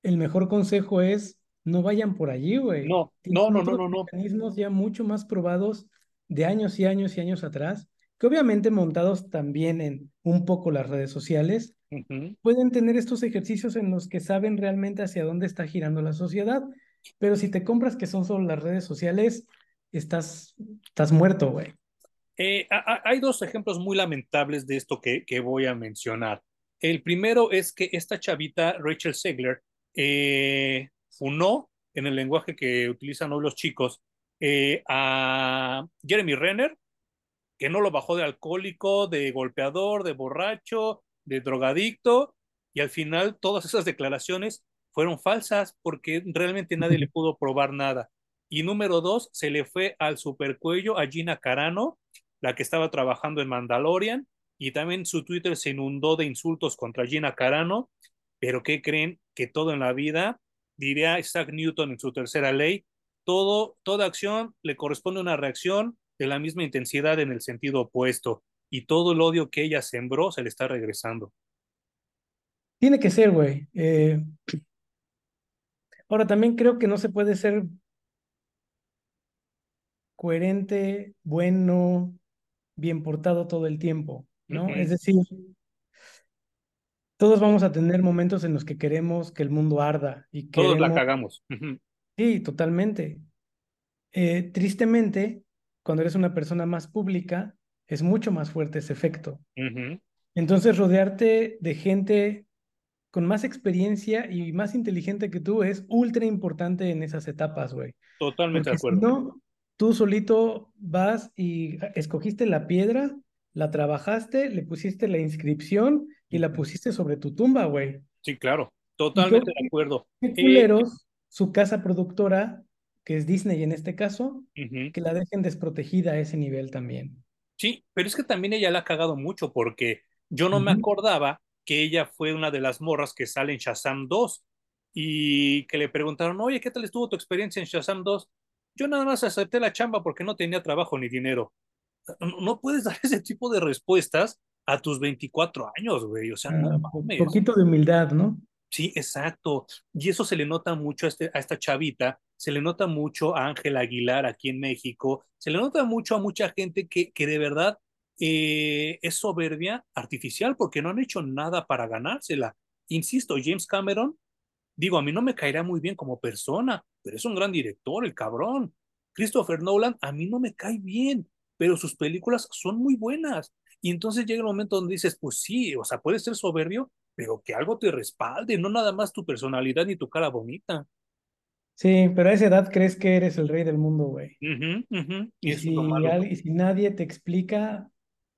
el mejor consejo es no vayan por allí, güey. No, no, no, no, no, no. Mecanismos ya mucho más probados de años y años y años atrás, que obviamente montados también en un poco las redes sociales, uh -huh. pueden tener estos ejercicios en los que saben realmente hacia dónde está girando la sociedad. Pero si te compras que son solo las redes sociales, estás, estás muerto, güey. Eh, hay dos ejemplos muy lamentables de esto que, que, voy a mencionar. El primero es que esta chavita, Rachel Segler, eh, funó en el lenguaje que utilizan hoy los chicos eh, a Jeremy Renner, que no lo bajó de alcohólico, de golpeador, de borracho, de drogadicto, y al final todas esas declaraciones fueron falsas porque realmente nadie le pudo probar nada. Y número dos, se le fue al supercuello a Gina Carano, la que estaba trabajando en Mandalorian, y también su Twitter se inundó de insultos contra Gina Carano, pero ¿qué creen? Que todo en la vida, diría Isaac Newton en su tercera ley, todo, toda acción le corresponde una reacción de la misma intensidad en el sentido opuesto, y todo el odio que ella sembró se le está regresando. Tiene que ser, güey. Eh... Ahora, también creo que no se puede ser coherente, bueno, bien portado todo el tiempo, ¿no? Uh -huh. Es decir, todos vamos a tener momentos en los que queremos que el mundo arda y todos queremos... la cagamos. Sí, totalmente. Eh, tristemente, cuando eres una persona más pública, es mucho más fuerte ese efecto. Uh -huh. Entonces, rodearte de gente con más experiencia y más inteligente que tú es ultra importante en esas etapas, güey. Totalmente Porque de acuerdo. Si no, tú solito vas y escogiste la piedra, la trabajaste, le pusiste la inscripción y la pusiste sobre tu tumba, güey. Sí, claro, totalmente de acuerdo. Qué culeros, eh... su casa productora, que es Disney en este caso, uh -huh. que la dejen desprotegida a ese nivel también. Sí, pero es que también ella la ha cagado mucho porque yo no uh -huh. me acordaba que ella fue una de las morras que sale en Shazam 2 y que le preguntaron, oye, ¿qué tal estuvo tu experiencia en Shazam 2? Yo nada más acepté la chamba porque no tenía trabajo ni dinero. No puedes dar [LAUGHS] ese tipo de respuestas a tus 24 años, güey. O sea, ah, Un poquito de humildad, ¿no? Sí, exacto. Y eso se le nota mucho a, este, a esta chavita, se le nota mucho a Ángela Aguilar aquí en México, se le nota mucho a mucha gente que, que de verdad eh, es soberbia artificial porque no han hecho nada para ganársela. Insisto, James Cameron, digo, a mí no me caerá muy bien como persona, pero es un gran director, el cabrón. Christopher Nolan, a mí no me cae bien, pero sus películas son muy buenas. Y entonces llega el momento donde dices, pues sí, o sea, puedes ser soberbio, pero que algo te respalde, no nada más tu personalidad ni tu cara bonita. Sí, pero a esa edad crees que eres el rey del mundo, güey. Y si, y nadie te explica,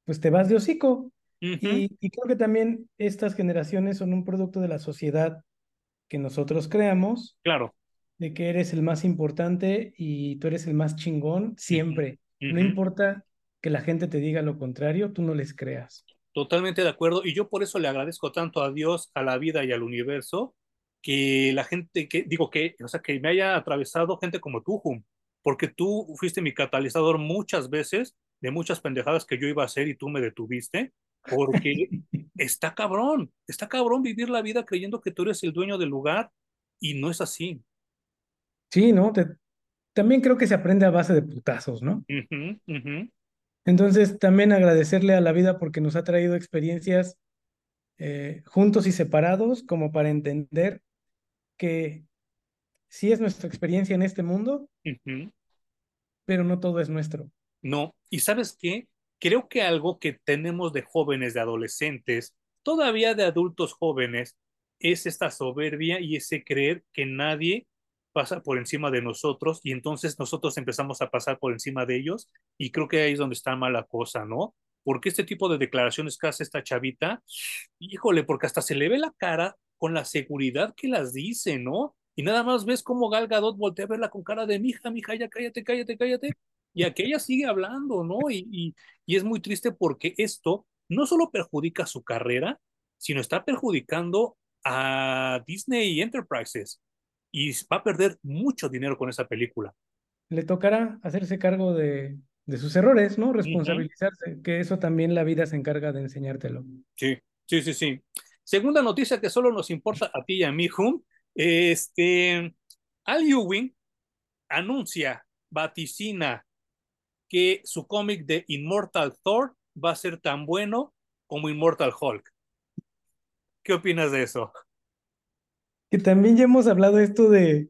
pues te vas de hocico. Y, y creo que también estas generaciones son un producto de la sociedad que nosotros creamos, Claro. de que eres el más importante y tú eres el más chingón siempre. No importa que la gente te diga lo contrario, tú no les creas. Totalmente de acuerdo. Y yo por eso le agradezco tanto a Dios, a la vida y al universo, que la gente, que digo que, o sea, que me haya atravesado gente como tú, Hum, porque tú fuiste mi catalizador muchas veces de muchas pendejadas que yo iba a hacer y tú me detuviste, porque [LAUGHS] está cabrón, está cabrón vivir la vida creyendo que tú eres el dueño del lugar y no es así. Sí, ¿no? Te- también creo que se aprende a base de putazos, ¿no? Entonces, también agradecerle a la vida porque nos ha traído experiencias eh, juntos y separados, como para entender que sí es nuestra experiencia en este mundo, pero no todo es nuestro. No, y sabes qué, creo que algo que tenemos de jóvenes, de adolescentes, todavía de adultos jóvenes, es esta soberbia y ese creer que nadie pasa por encima de nosotros y entonces nosotros empezamos a pasar por encima de ellos y creo que ahí es donde está mala cosa, ¿no? Porque este tipo de declaraciones que hace esta chavita, híjole, porque hasta se le ve la cara con la seguridad que las dice, ¿no? Y nada más ves cómo Gal Gadot voltea a verla con cara de mija, mija, ya cállate, cállate, cállate y aquella sigue hablando, ¿no? Y, y, y, es muy triste porque esto no solo perjudica su carrera, sino está perjudicando a Disney Enterprises y va a perder mucho dinero con esa película. Le tocará hacerse cargo de, de sus errores, ¿no? Uh Responsabilizarse, -huh. que eso también la vida se encarga de enseñártelo. Sí, sí, sí, sí. Segunda noticia que solo nos importa a ti y a mí, Hum. Este, Al Ewing anuncia, vaticina que su cómic de Immortal Thor va a ser tan bueno como Immortal Hulk. ¿Qué opinas de eso? Que también ya hemos hablado esto de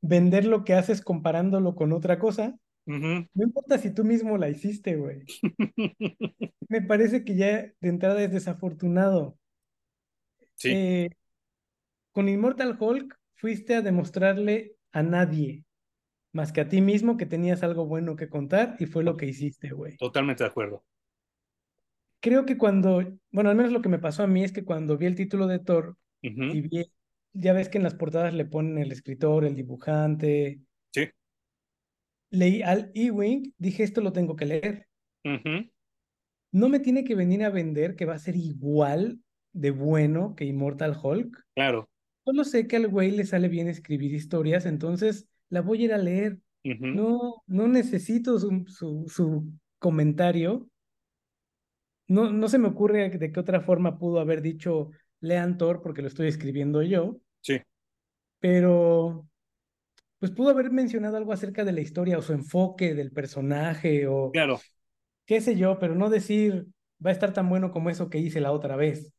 vender lo que haces comparándolo con otra cosa. Uh -huh. No importa si tú mismo la hiciste, güey. [LAUGHS] Me parece que ya de entrada es desafortunado. Sí. Eh, con Immortal Hulk fuiste a demostrarle a nadie más que a ti mismo que tenías algo bueno que contar y fue lo que hiciste, güey. Totalmente de acuerdo. Creo que cuando, bueno, al menos lo que me pasó a mí es que cuando vi el título de Thor Uh -huh. y vi, ya ves que en las portadas le ponen el escritor, el dibujante. Sí. Leí al Ewing, dije esto lo tengo que leer. Uh -huh. No me tiene que venir a vender que va a ser igual de bueno que Immortal Hulk. Claro. Solo sé que al güey le sale bien escribir historias, entonces la voy a ir a leer. Uh -huh. No, no necesito su, su, su comentario. No, no se me ocurre de qué otra forma pudo haber dicho lean Thor porque lo estoy escribiendo yo. Sí. Pero, pues pudo haber mencionado algo acerca de la historia o su enfoque del personaje o claro. qué sé yo, pero no decir va a estar tan bueno como eso que hice la otra vez.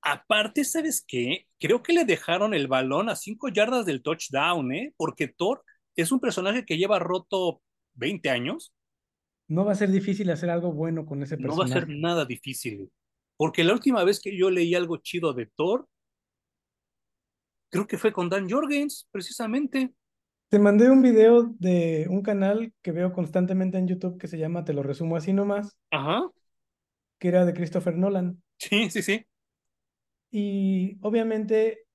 Aparte, ¿sabes qué? Creo que le dejaron el balón a cinco yardas del touchdown, ¿eh? Porque Thor es un personaje que lleva roto 20 años. No va a ser difícil hacer algo bueno con ese personaje. No va a ser nada difícil. Porque la última vez que yo leí algo chido de Thor, creo que fue con Dan Jorgens, precisamente. Te mandé un video de un canal que veo constantemente en YouTube que se llama Te lo resumo así nomás. Ajá. Que era de Christopher Nolan. Sí, sí, sí. Y obviamente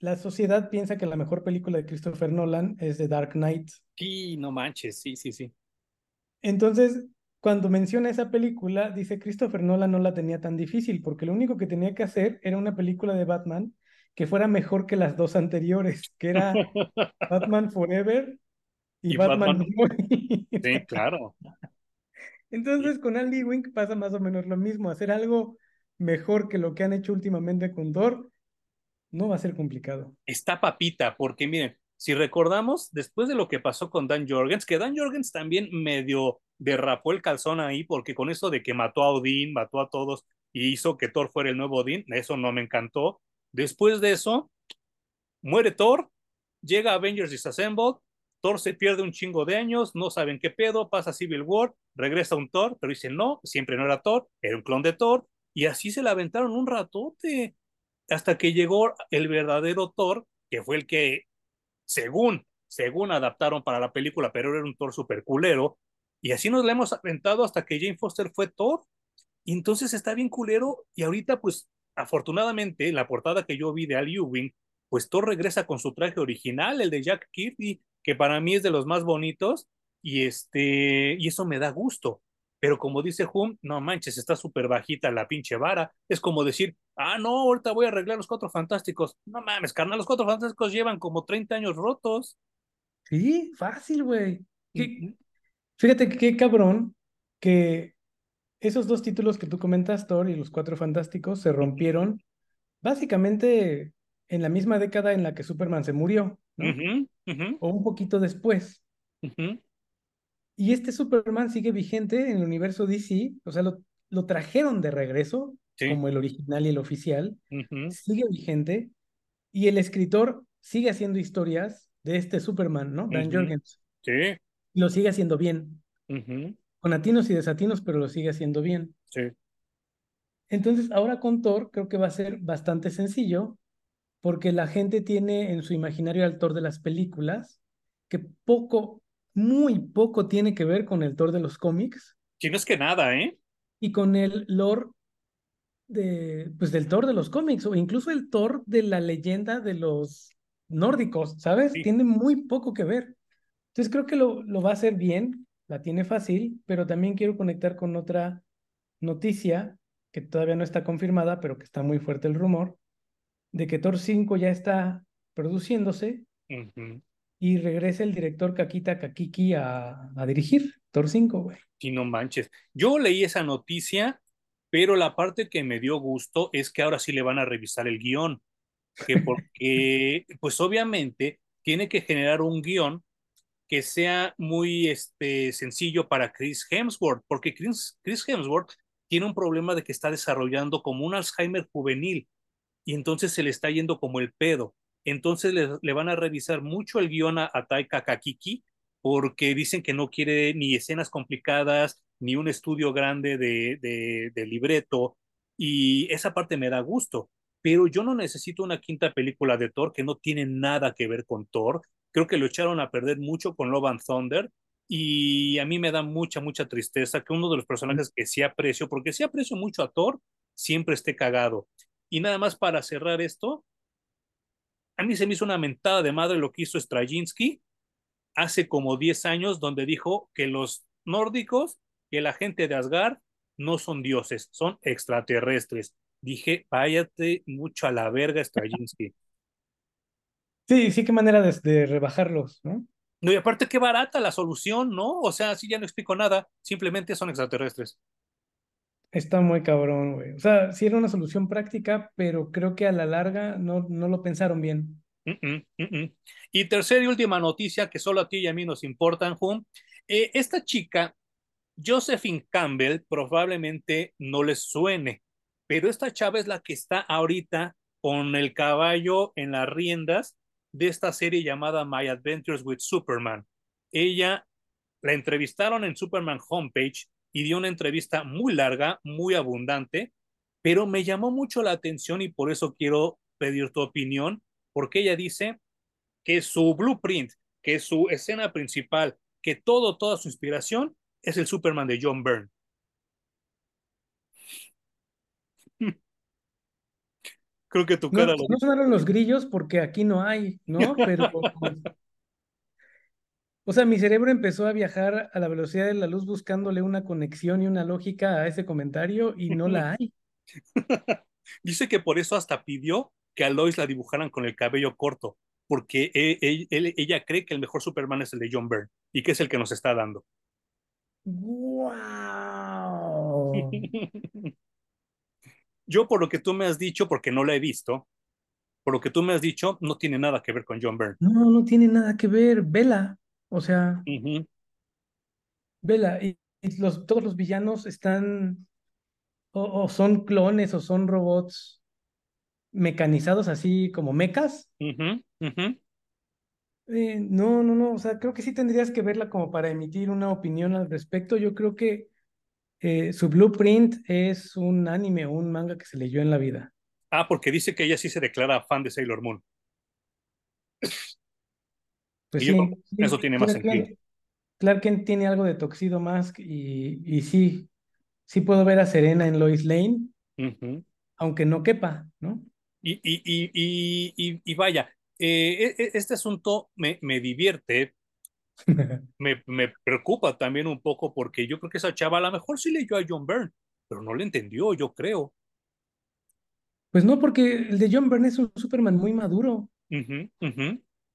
la sociedad piensa que la mejor película de Christopher Nolan es The Dark Knight. Sí, no manches, sí, sí, sí. Entonces, cuando menciona esa película, dice Christopher Nolan no la tenía tan difícil porque lo único que tenía que hacer era una película de Batman que fuera mejor que las dos anteriores, que era Batman Forever y, [LAUGHS] y Batman, Batman... [LAUGHS] Sí, claro. [LAUGHS] Entonces, con Andy Wink pasa más o menos lo mismo, hacer algo mejor que lo que han hecho últimamente con Thor no va a ser complicado. Está papita, porque miren, si recordamos, después de lo que pasó con Dan Jorgens, que Dan Jorgens también medio derrapó el calzón ahí, porque con eso de que mató a Odín, mató a todos y hizo que Thor fuera el nuevo Odín, eso no me encantó. Después de eso, muere Thor, llega Avengers Disassembled, Thor se pierde un chingo de años, no saben qué pedo, pasa Civil War, regresa un Thor, pero dicen no, siempre no era Thor, era un clon de Thor, y así se la aventaron un ratote, hasta que llegó el verdadero Thor, que fue el que, según, según adaptaron para la película, pero era un Thor super culero, y así nos la hemos aventado hasta que Jane Foster fue Thor, y entonces está bien culero, y ahorita pues afortunadamente la portada que yo vi de Al Ewing, pues Thor regresa con su traje original, el de Jack Kirby, que para mí es de los más bonitos, y este, y eso me da gusto. Pero como dice Hum, no manches, está súper bajita la pinche vara. Es como decir, ah, no, ahorita voy a arreglar los cuatro fantásticos. No mames, carnal, los cuatro fantásticos llevan como 30 años rotos. Sí, fácil, güey. Fíjate qué cabrón que esos dos títulos que tú comentas, Thor y los cuatro fantásticos, se rompieron básicamente en la misma década en la que Superman se murió, ¿no? O un poquito después. Y este Superman sigue vigente en el universo DC, o sea, lo, lo trajeron de regreso, como el original y el oficial, sigue vigente, y el escritor sigue haciendo historias de este Superman, ¿no? Dan Jorgens. Sí. Lo sigue haciendo bien. Con atinos y desatinos, pero lo sigue haciendo bien. Sí. Entonces, ahora con Thor creo que va a ser bastante sencillo, porque la gente tiene en su imaginario al Thor de las películas, que poco, muy poco tiene que ver con el Thor de los cómics. Si no es que nada, ¿eh? Y con el lore de, pues del Thor de los cómics, o incluso el Thor de la leyenda de los nórdicos, ¿sabes? Tiene muy poco que ver. Entonces creo que lo, lo va a hacer bien, la tiene fácil, pero también quiero conectar con otra noticia que todavía no está confirmada, pero que está muy fuerte el rumor, de que Thor 5 ya está produciéndose y regresa el director Kakita Kakiki a, a dirigir Thor 5, güey. Y no manches. Yo leí esa noticia, pero la parte que me dio gusto es que ahora sí le van a revisar el guion, que [LAUGHS] porque, pues obviamente, tiene que generar un guion que sea muy este, sencillo para Chris Hemsworth, porque Chris, Chris Hemsworth tiene un problema de que está desarrollando como un Alzheimer juvenil y entonces se le está yendo como el pedo. Entonces le, le van a revisar mucho el guion a, a Taika Kakiki porque dicen que no quiere ni escenas complicadas, ni un estudio grande de, de, de libreto, y esa parte me da gusto. Pero yo no necesito una quinta película de Thor que no tiene nada que ver con Thor. Creo que lo echaron a perder mucho con Love and Thunder y a mí me da mucha, mucha tristeza que uno de los personajes que sí aprecio, porque sí aprecio mucho a Thor, siempre esté cagado. Y nada más para cerrar esto, a mí se me hizo una mentada de madre lo que hizo Straczynski hace como 10 años, donde dijo que los nórdicos, que la gente de Asgard no son dioses, son extraterrestres. Dije, váyate mucho a la verga, Straczynski. [LAUGHS] Sí, sí, qué manera de, de, rebajarlos, ¿no? No, y aparte, qué barata la solución, ¿no? O sea, sí, ya no explico nada, simplemente son extraterrestres. Está muy cabrón, güey. O sea, sí era una solución práctica, pero creo que a la larga no, no lo pensaron bien. Uh -uh, uh y tercera y última noticia que solo a ti y a mí nos importan, Jun. Eh, esta chica, Josephine Campbell, probablemente no les suene, pero esta chava es la que está ahorita con el caballo en las riendas de esta serie llamada My Adventures with Superman. Ella la entrevistaron en Superman Homepage y dio una entrevista muy larga, muy abundante, pero me llamó mucho la atención y por eso quiero pedir tu opinión, porque ella dice que su blueprint, que su escena principal, que todo, toda su inspiración es el Superman de John Byrne. Creo que tu cara no, lo... No sonaron los grillos porque aquí no hay, ¿no? Pero... [LAUGHS] O sea, mi cerebro empezó a viajar a la velocidad de la luz buscándole una conexión y una lógica a ese comentario y no la hay. [LAUGHS] Dice que por eso hasta pidió que a Lois la dibujaran con el cabello corto, porque él, él, ella cree que el mejor Superman es el de John Byrne y que es el que nos está dando. ¡Wow! [LAUGHS] Yo, por lo que tú me has dicho, porque no la he visto, por lo que tú me has dicho, no tiene nada que ver con John Byrne. No, no tiene nada que ver. Vela. O sea, uh -huh. vela, y, y los, todos los villanos están, o, o, son clones o son robots mecanizados así como mecas. Uh -huh. Uh -huh. Eh, no, no, no, o sea, creo que sí tendrías que verla como para emitir una opinión al respecto. Yo creo que eh, su blueprint es un anime o un manga que se leyó en la vida. Ah, porque dice que ella sí se declara fan de Sailor Moon. Pues yo sí, eso tiene más sentido. Clark Kent tiene algo de Tuxedo Mask y, y sí, sí puedo ver a Serena en Lois Lane, aunque no quepa, ¿no? Y, y, y, y, y, y vaya, eh, e- e- este asunto me, me divierte, [LAUGHS] me, me preocupa también un poco porque yo creo que esa chava a lo mejor sí leyó a John Byrne, pero no le entendió, yo creo. Pues no, porque el de John Byrne es un Superman muy maduro.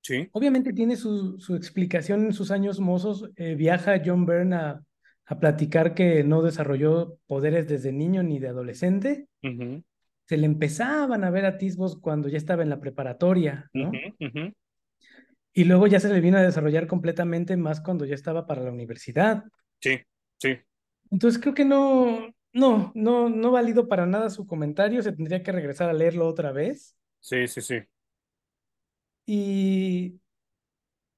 Sí. Obviamente tiene su, su explicación en sus años mozos. eh, viaja John Byrne a, a platicar que no desarrolló poderes desde niño ni de adolescente. Se le empezaban a ver atisbos cuando ya estaba en la preparatoria, ¿no? Y luego ya se le vino a desarrollar completamente más cuando ya estaba para la universidad. Sí, sí, Entonces creo que no, no, no, no válido para nada su comentario. Se tendría que regresar a leerlo otra vez. sí, sí, sí. Y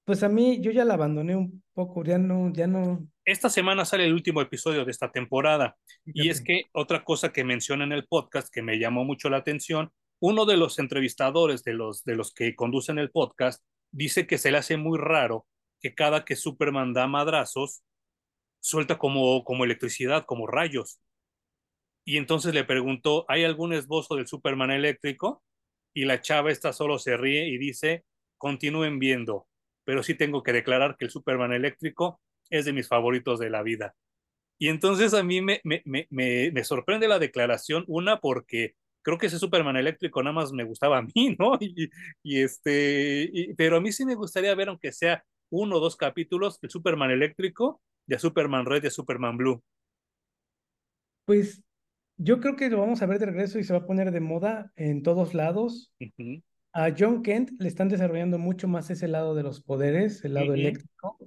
pues a mí yo ya la abandoné un poco, ya no, ya no, Esta semana sale el último episodio de esta temporada y es que otra cosa que menciona en el podcast que me llamó mucho la atención, uno de los entrevistadores de los, de los que conducen el podcast dice que se le hace muy raro que cada que Superman da madrazos suelta como, como electricidad, como rayos. Y entonces le preguntó, ¿hay algún esbozo del Superman eléctrico? Y la chava esta solo se ríe y dice, continúen viendo, pero sí tengo que declarar que el Superman eléctrico es de mis favoritos de la vida. Y entonces a mí me, me, me, me, sorprende la declaración, una porque creo que ese Superman eléctrico nada más me gustaba a mí, [LAUGHS] ¿no? Y, y este, y, pero a mí sí me gustaría ver, aunque sea uno o dos capítulos, el Superman eléctrico, de Superman Red y Superman Blue. Pues yo creo que lo vamos a ver de regreso y se va a poner de moda en todos lados. Uh -huh. A John Kent le están desarrollando mucho más ese lado de los poderes, el lado Uh -huh. eléctrico.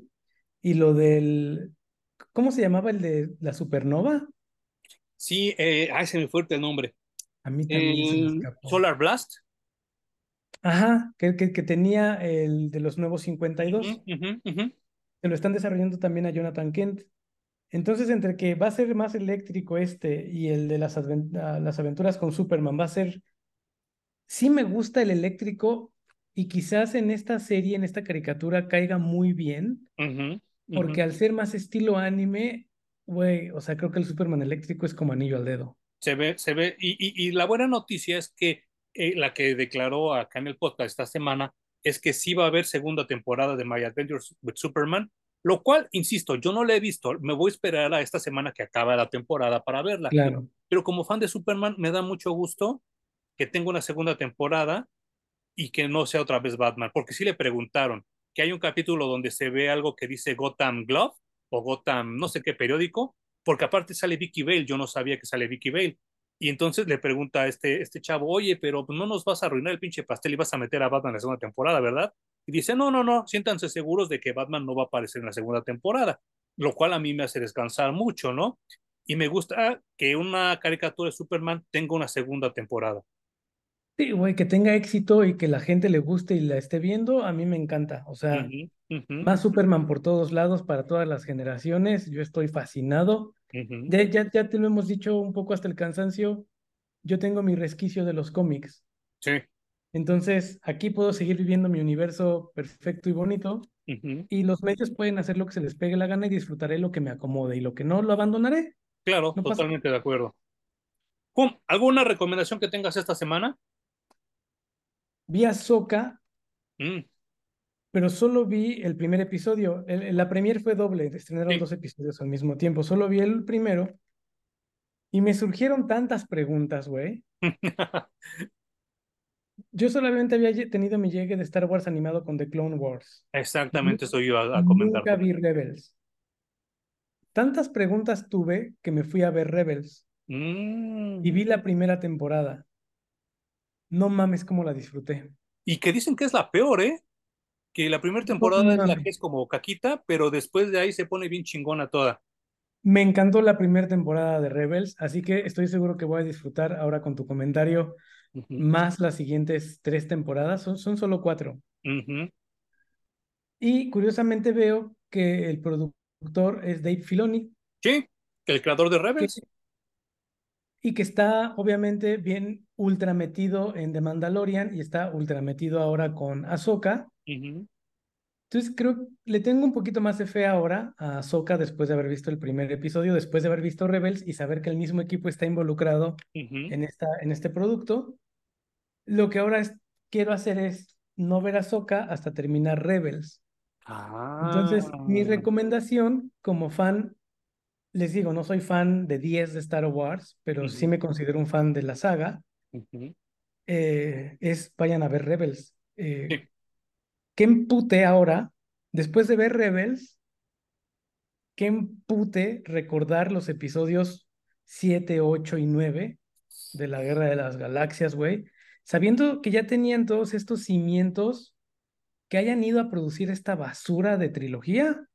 Y lo del, ¿cómo se llamaba el de la supernova? Sí, eh, ay, se me fue el nombre. A mí también el se me escapó. Solar Blast. Ajá, que, que, que, tenía el de los nuevos 52. Uh -huh, uh -huh. Lo están desarrollando también a Jonathan Kent. Entonces, entre que va a ser más eléctrico este y el de las, avent las aventuras con Superman va a ser... Sí me gusta el eléctrico y quizás en esta serie, en esta caricatura, caiga muy bien, uh -huh, porque al ser más estilo anime, güey, o sea, creo que el Superman eléctrico es como anillo al dedo. Se ve, se ve, y, y, y la buena noticia es que eh, la que declaró acá en el podcast esta semana es que sí va a haber segunda temporada de My Adventures with Superman, lo cual, insisto, yo no la he visto, me voy a esperar a esta semana que acaba la temporada para verla. Claro. Pero como fan de Superman, me da mucho gusto que tenga una segunda temporada y que no sea otra vez Batman, porque sí le preguntaron que hay un capítulo donde se ve algo que dice Gotham Glove o Gotham, no sé qué periódico, porque aparte sale Vicky Vale, yo no sabía que sale Vicky Vale. Y entonces le pregunta a este, este chavo, oye, pero no nos vas a arruinar el pinche pastel y vas a meter a Batman en la segunda temporada, ¿verdad? Y dice, no, no, no, siéntanse seguros de que Batman no va a aparecer en la segunda temporada, lo cual a mí me hace descansar mucho, ¿no? Y me gusta que una caricatura de Superman tenga una segunda temporada. Sí, güey, que tenga éxito y que la gente le guste y la esté viendo, a mí me encanta. O sea, uh -huh, uh -huh. más Superman por todos lados, para todas las generaciones. Yo estoy fascinado. Uh -huh. ya, ya, ya te lo hemos dicho un poco hasta el cansancio. Yo tengo mi resquicio de los cómics. Sí. Entonces, aquí puedo seguir viviendo mi universo perfecto y bonito. Uh -huh. Y los medios pueden hacer lo que se les pegue la gana y disfrutaré lo que me acomode. Y lo que no, lo abandonaré. Claro, no totalmente de acuerdo. Pum, ¿Alguna recomendación que tengas esta semana? Vi a Soca, mm. Pero solo vi el primer episodio. El, la premier fue doble, estrenaron Sí. dos episodios al mismo tiempo. Solo vi el primero y me surgieron tantas preguntas, güey. [LAUGHS] Yo solamente había tenido mi llegue de Star Wars animado con The Clone Wars. Exactamente, eso iba a, a comentar. Nunca vi Rebels. Tantas preguntas tuve que me fui a ver Rebels Mm. y vi la primera temporada. No mames cómo la disfruté. Y que dicen que es la peor, ¿eh? Que la primera temporada No es la mames. que es como caquita, pero después de ahí se pone bien chingona toda. Me encantó la primera temporada de Rebels, así que estoy seguro que voy a disfrutar ahora con tu comentario más las siguientes tres temporadas. Son, son solo cuatro. Y curiosamente veo que el productor es Dave Filoni. Sí, el creador de Rebels. Que, y que está obviamente bien ultra metido en The Mandalorian y está ultra metido ahora con Ahsoka. Entonces creo le tengo un poquito más de fe ahora a Ahsoka después de haber visto el primer episodio, después de haber visto Rebels y saber que el mismo equipo está involucrado en, esta, en este producto. Lo que ahora es, quiero hacer es no ver a Ahsoka hasta terminar Rebels. Entonces, mi ah. recomendación como fan, les digo, no soy fan de 10 de Star Wars, pero sí me considero un fan de la saga, eh, es vayan a ver Rebels. Eh, ¿Qué empute ahora, después de ver Rebels, qué empute recordar los episodios 7, 8 y 9 de la Guerra de las Galaxias, güey? Sabiendo que ya tenían todos estos cimientos que hayan ido a producir esta basura de trilogía.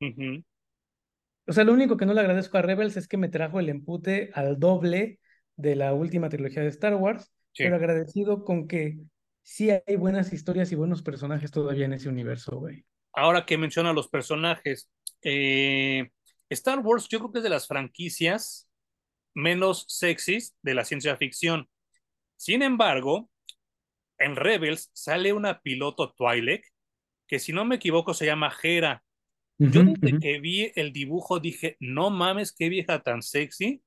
O sea, lo único que no le agradezco a Rebels es que me trajo el empute al doble de la última trilogía de Star Wars, pero agradecido con que sí hay buenas historias y buenos personajes todavía en ese universo, güey. Ahora que menciona los personajes, eh, Star Wars yo creo que es de las franquicias menos sexys de la ciencia ficción. Sin embargo, en Rebels sale una piloto Twi'lek que si no me equivoco se llama Hera. Yo desde que vi el dibujo dije, no mames, qué vieja tan sexy.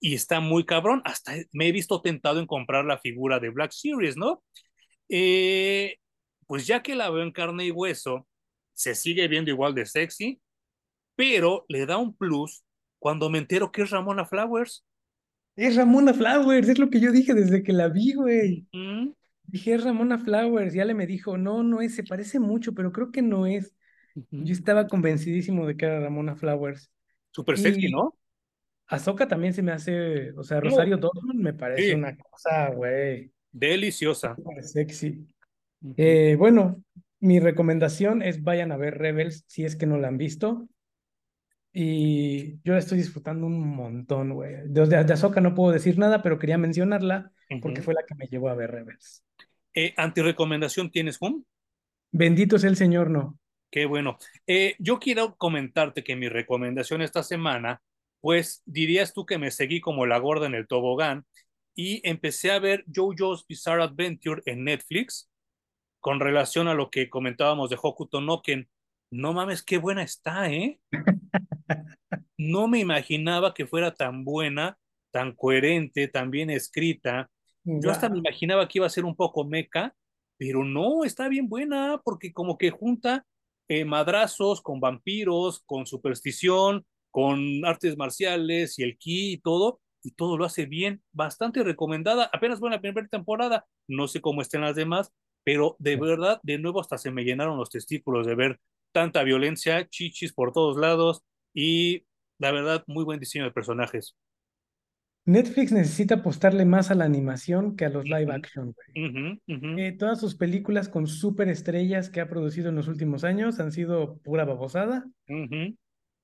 Y está muy cabrón. Hasta me he visto tentado en comprar la figura de Black Series, ¿no? Eh, pues ya que la veo en carne y hueso, se sigue viendo igual de sexy, pero le da un plus cuando me entero que es Ramona Flowers. Es Ramona Flowers, es lo que yo dije desde que la vi, güey. Dije, es Ramona Flowers, ya le me dijo, no, no es, se parece mucho, pero creo que no es. Yo estaba convencidísimo de que era Ramona Flowers. Súper sexy, ¿no? Azoka también se me hace, o sea, Rosario Dawson me parece una cosa, güey. Deliciosa. Sexy. Eh, bueno, mi recomendación es vayan a ver Rebels si es que no la han visto. Y yo la estoy disfrutando un montón, güey. De, de, Azoka no puedo decir nada, pero quería mencionarla porque fue la que me llevó a ver Rebels. Eh, ¿Antirecomendación tienes, Juan? Bendito sea el Señor, no. Qué bueno. Eh, yo quiero comentarte que mi recomendación esta semana, pues dirías tú que me seguí como la gorda en el tobogán y empecé a ver JoJo's Bizarre Adventure en Netflix con relación a lo que comentábamos de Hokuto no Ken. No mames, qué buena está, ¿eh? [LAUGHS] No me imaginaba que fuera tan buena, tan coherente, tan bien escrita. Yo hasta me imaginaba que iba a ser un poco meca, pero no, está bien buena, porque como que junta eh, madrazos con vampiros, con superstición, con artes marciales y el ki y todo, y todo lo hace bien, bastante recomendada. Apenas fue la primera temporada, no sé cómo estén las demás, pero de verdad, de nuevo hasta se me llenaron los testículos de ver tanta violencia, chichis por todos lados y la verdad, muy buen diseño de personajes. Netflix necesita apostarle más a la animación que a los live action. Eh, todas sus películas con super estrellas que ha producido en los últimos años han sido pura babosada.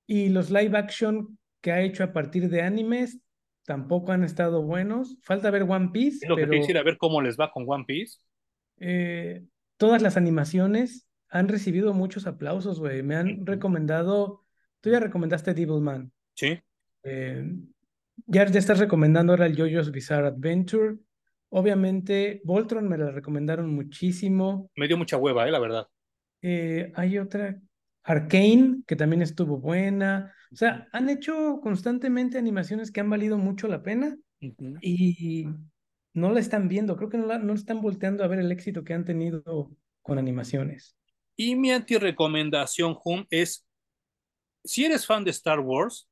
Y los live action que ha hecho a partir de animes tampoco han estado buenos. Falta ver One Piece. lo que quisiera ver cómo les va con One Piece. Eh, todas las animaciones han recibido muchos aplausos, güey. Me han recomendado. Tú ya recomendaste Devilman. Sí. Eh, ya, ya estás recomendando ahora el JoJo's Bizarre Adventure. Obviamente, Voltron me la recomendaron muchísimo. Me dio mucha hueva, eh, la verdad. Eh, hay otra, Arcane, que también estuvo buena. O sea, han hecho constantemente animaciones que han valido mucho la pena y no la están viendo. Creo que no, la, no están volteando a ver el éxito que han tenido con animaciones. Y mi anti-recomendación, Hum, es, si eres fan de Star Wars,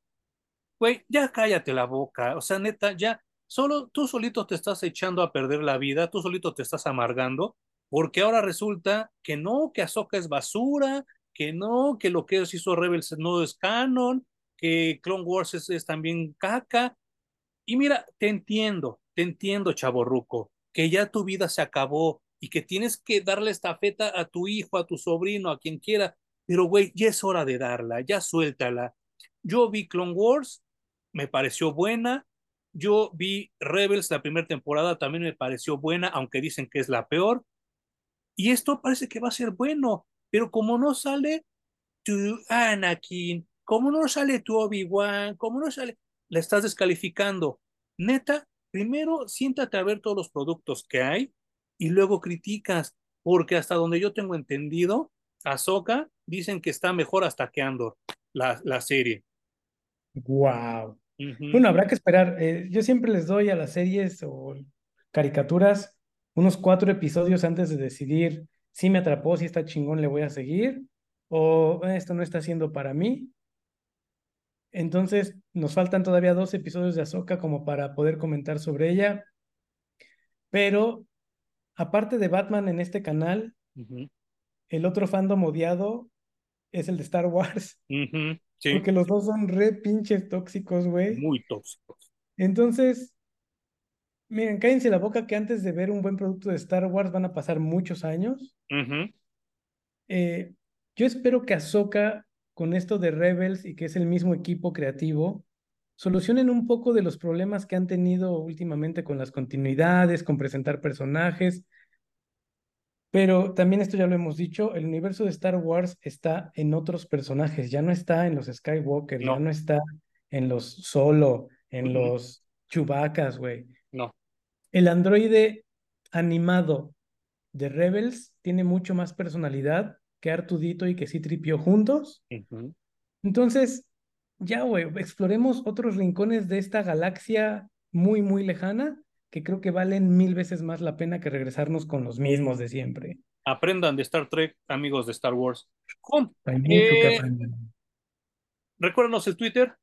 güey, ya cállate la boca, o sea, neta, ya, solo tú solito te estás echando a perder la vida, tú solito te estás amargando, porque ahora resulta que no, que Ahsoka es basura, que no, que lo que hizo Rebels no es canon, que Clone Wars es, también caca. Y mira, te entiendo, te entiendo, chaborruco, que ya tu vida se acabó y que tienes que darle esta feta a tu hijo, a tu sobrino, a quien quiera, pero güey, ya es hora de darla, ya suéltala. Yo vi Clone Wars me pareció buena. Yo vi Rebels la primera temporada, también me pareció buena, aunque dicen que es la peor. Y esto parece que va a ser bueno. Pero como no sale tu Anakin, como no sale tu Obi-Wan, como no sale, la estás descalificando. Neta, primero siéntate a ver todos los productos que hay y luego criticas, porque hasta donde yo tengo entendido, Ahsoka dicen que está mejor hasta que Andor, la, la serie. Wow. Bueno, habrá que esperar. Eh, yo siempre les doy a las series o caricaturas unos cuatro episodios antes de decidir si me atrapó, si está chingón, le voy a seguir, o eh, esto no está siendo para mí. Entonces, nos faltan todavía dos episodios de Ahsoka como para poder comentar sobre ella. Pero, aparte de Batman en este canal, el otro fandom odiado es el de Star Wars. Porque los dos son re pinches tóxicos, güey. Muy tóxicos. Entonces, miren, cállense la boca que antes de ver un buen producto de Star Wars van a pasar muchos años. Eh, yo espero que Ahsoka, con esto de Rebels y que es el mismo equipo creativo, solucionen un poco de los problemas que han tenido últimamente con las continuidades, con presentar personajes. Pero también esto ya lo hemos dicho, el universo de Star Wars está en otros personajes, ya no está en los Skywalker, ya no está en los Solo, en los Chewbaccas, güey. No. El androide animado de Rebels tiene mucho más personalidad que Artudito y que Citripio juntos. Entonces, ya, güey, exploremos otros rincones de esta galaxia muy, muy lejana que creo que valen mil veces más la pena que regresarnos con los mismos de siempre. Aprendan de Star Trek, amigos de Star Wars. Hay mucho que eh, aprender. Recuérdanos el Twitter.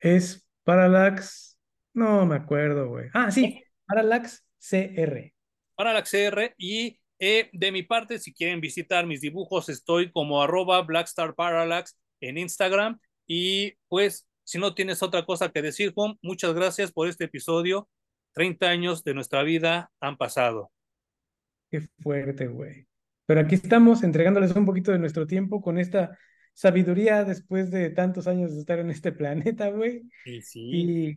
Es Parallax. No me acuerdo, güey. Ah, sí, Parallax CR. Parallax CR. Y eh, de mi parte, si quieren visitar mis dibujos, estoy como arroba Blackstar Parallax en Instagram. Y pues, si no tienes otra cosa que decir, Juan, muchas gracias por este episodio. 30 años de nuestra vida han pasado. Qué fuerte, güey. Pero aquí estamos entregándoles un poquito de nuestro tiempo con esta sabiduría después de tantos años de estar en este [LAUGHS] planeta, güey. Sí, sí. Y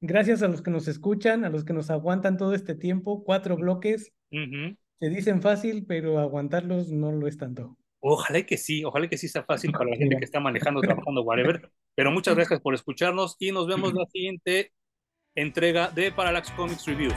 gracias a los que nos escuchan, a los que nos aguantan todo este tiempo, cuatro bloques. Se dicen fácil, pero aguantarlos no lo es tanto. Ojalá que sí, ojalá que sí sea fácil para la gente que [LAUGHS] está manejando, trabajando, whatever. Pero muchas [LAUGHS] gracias por escucharnos y nos vemos la [CLEARS THROAT] siguiente entrega de Parallax Comics Reviews.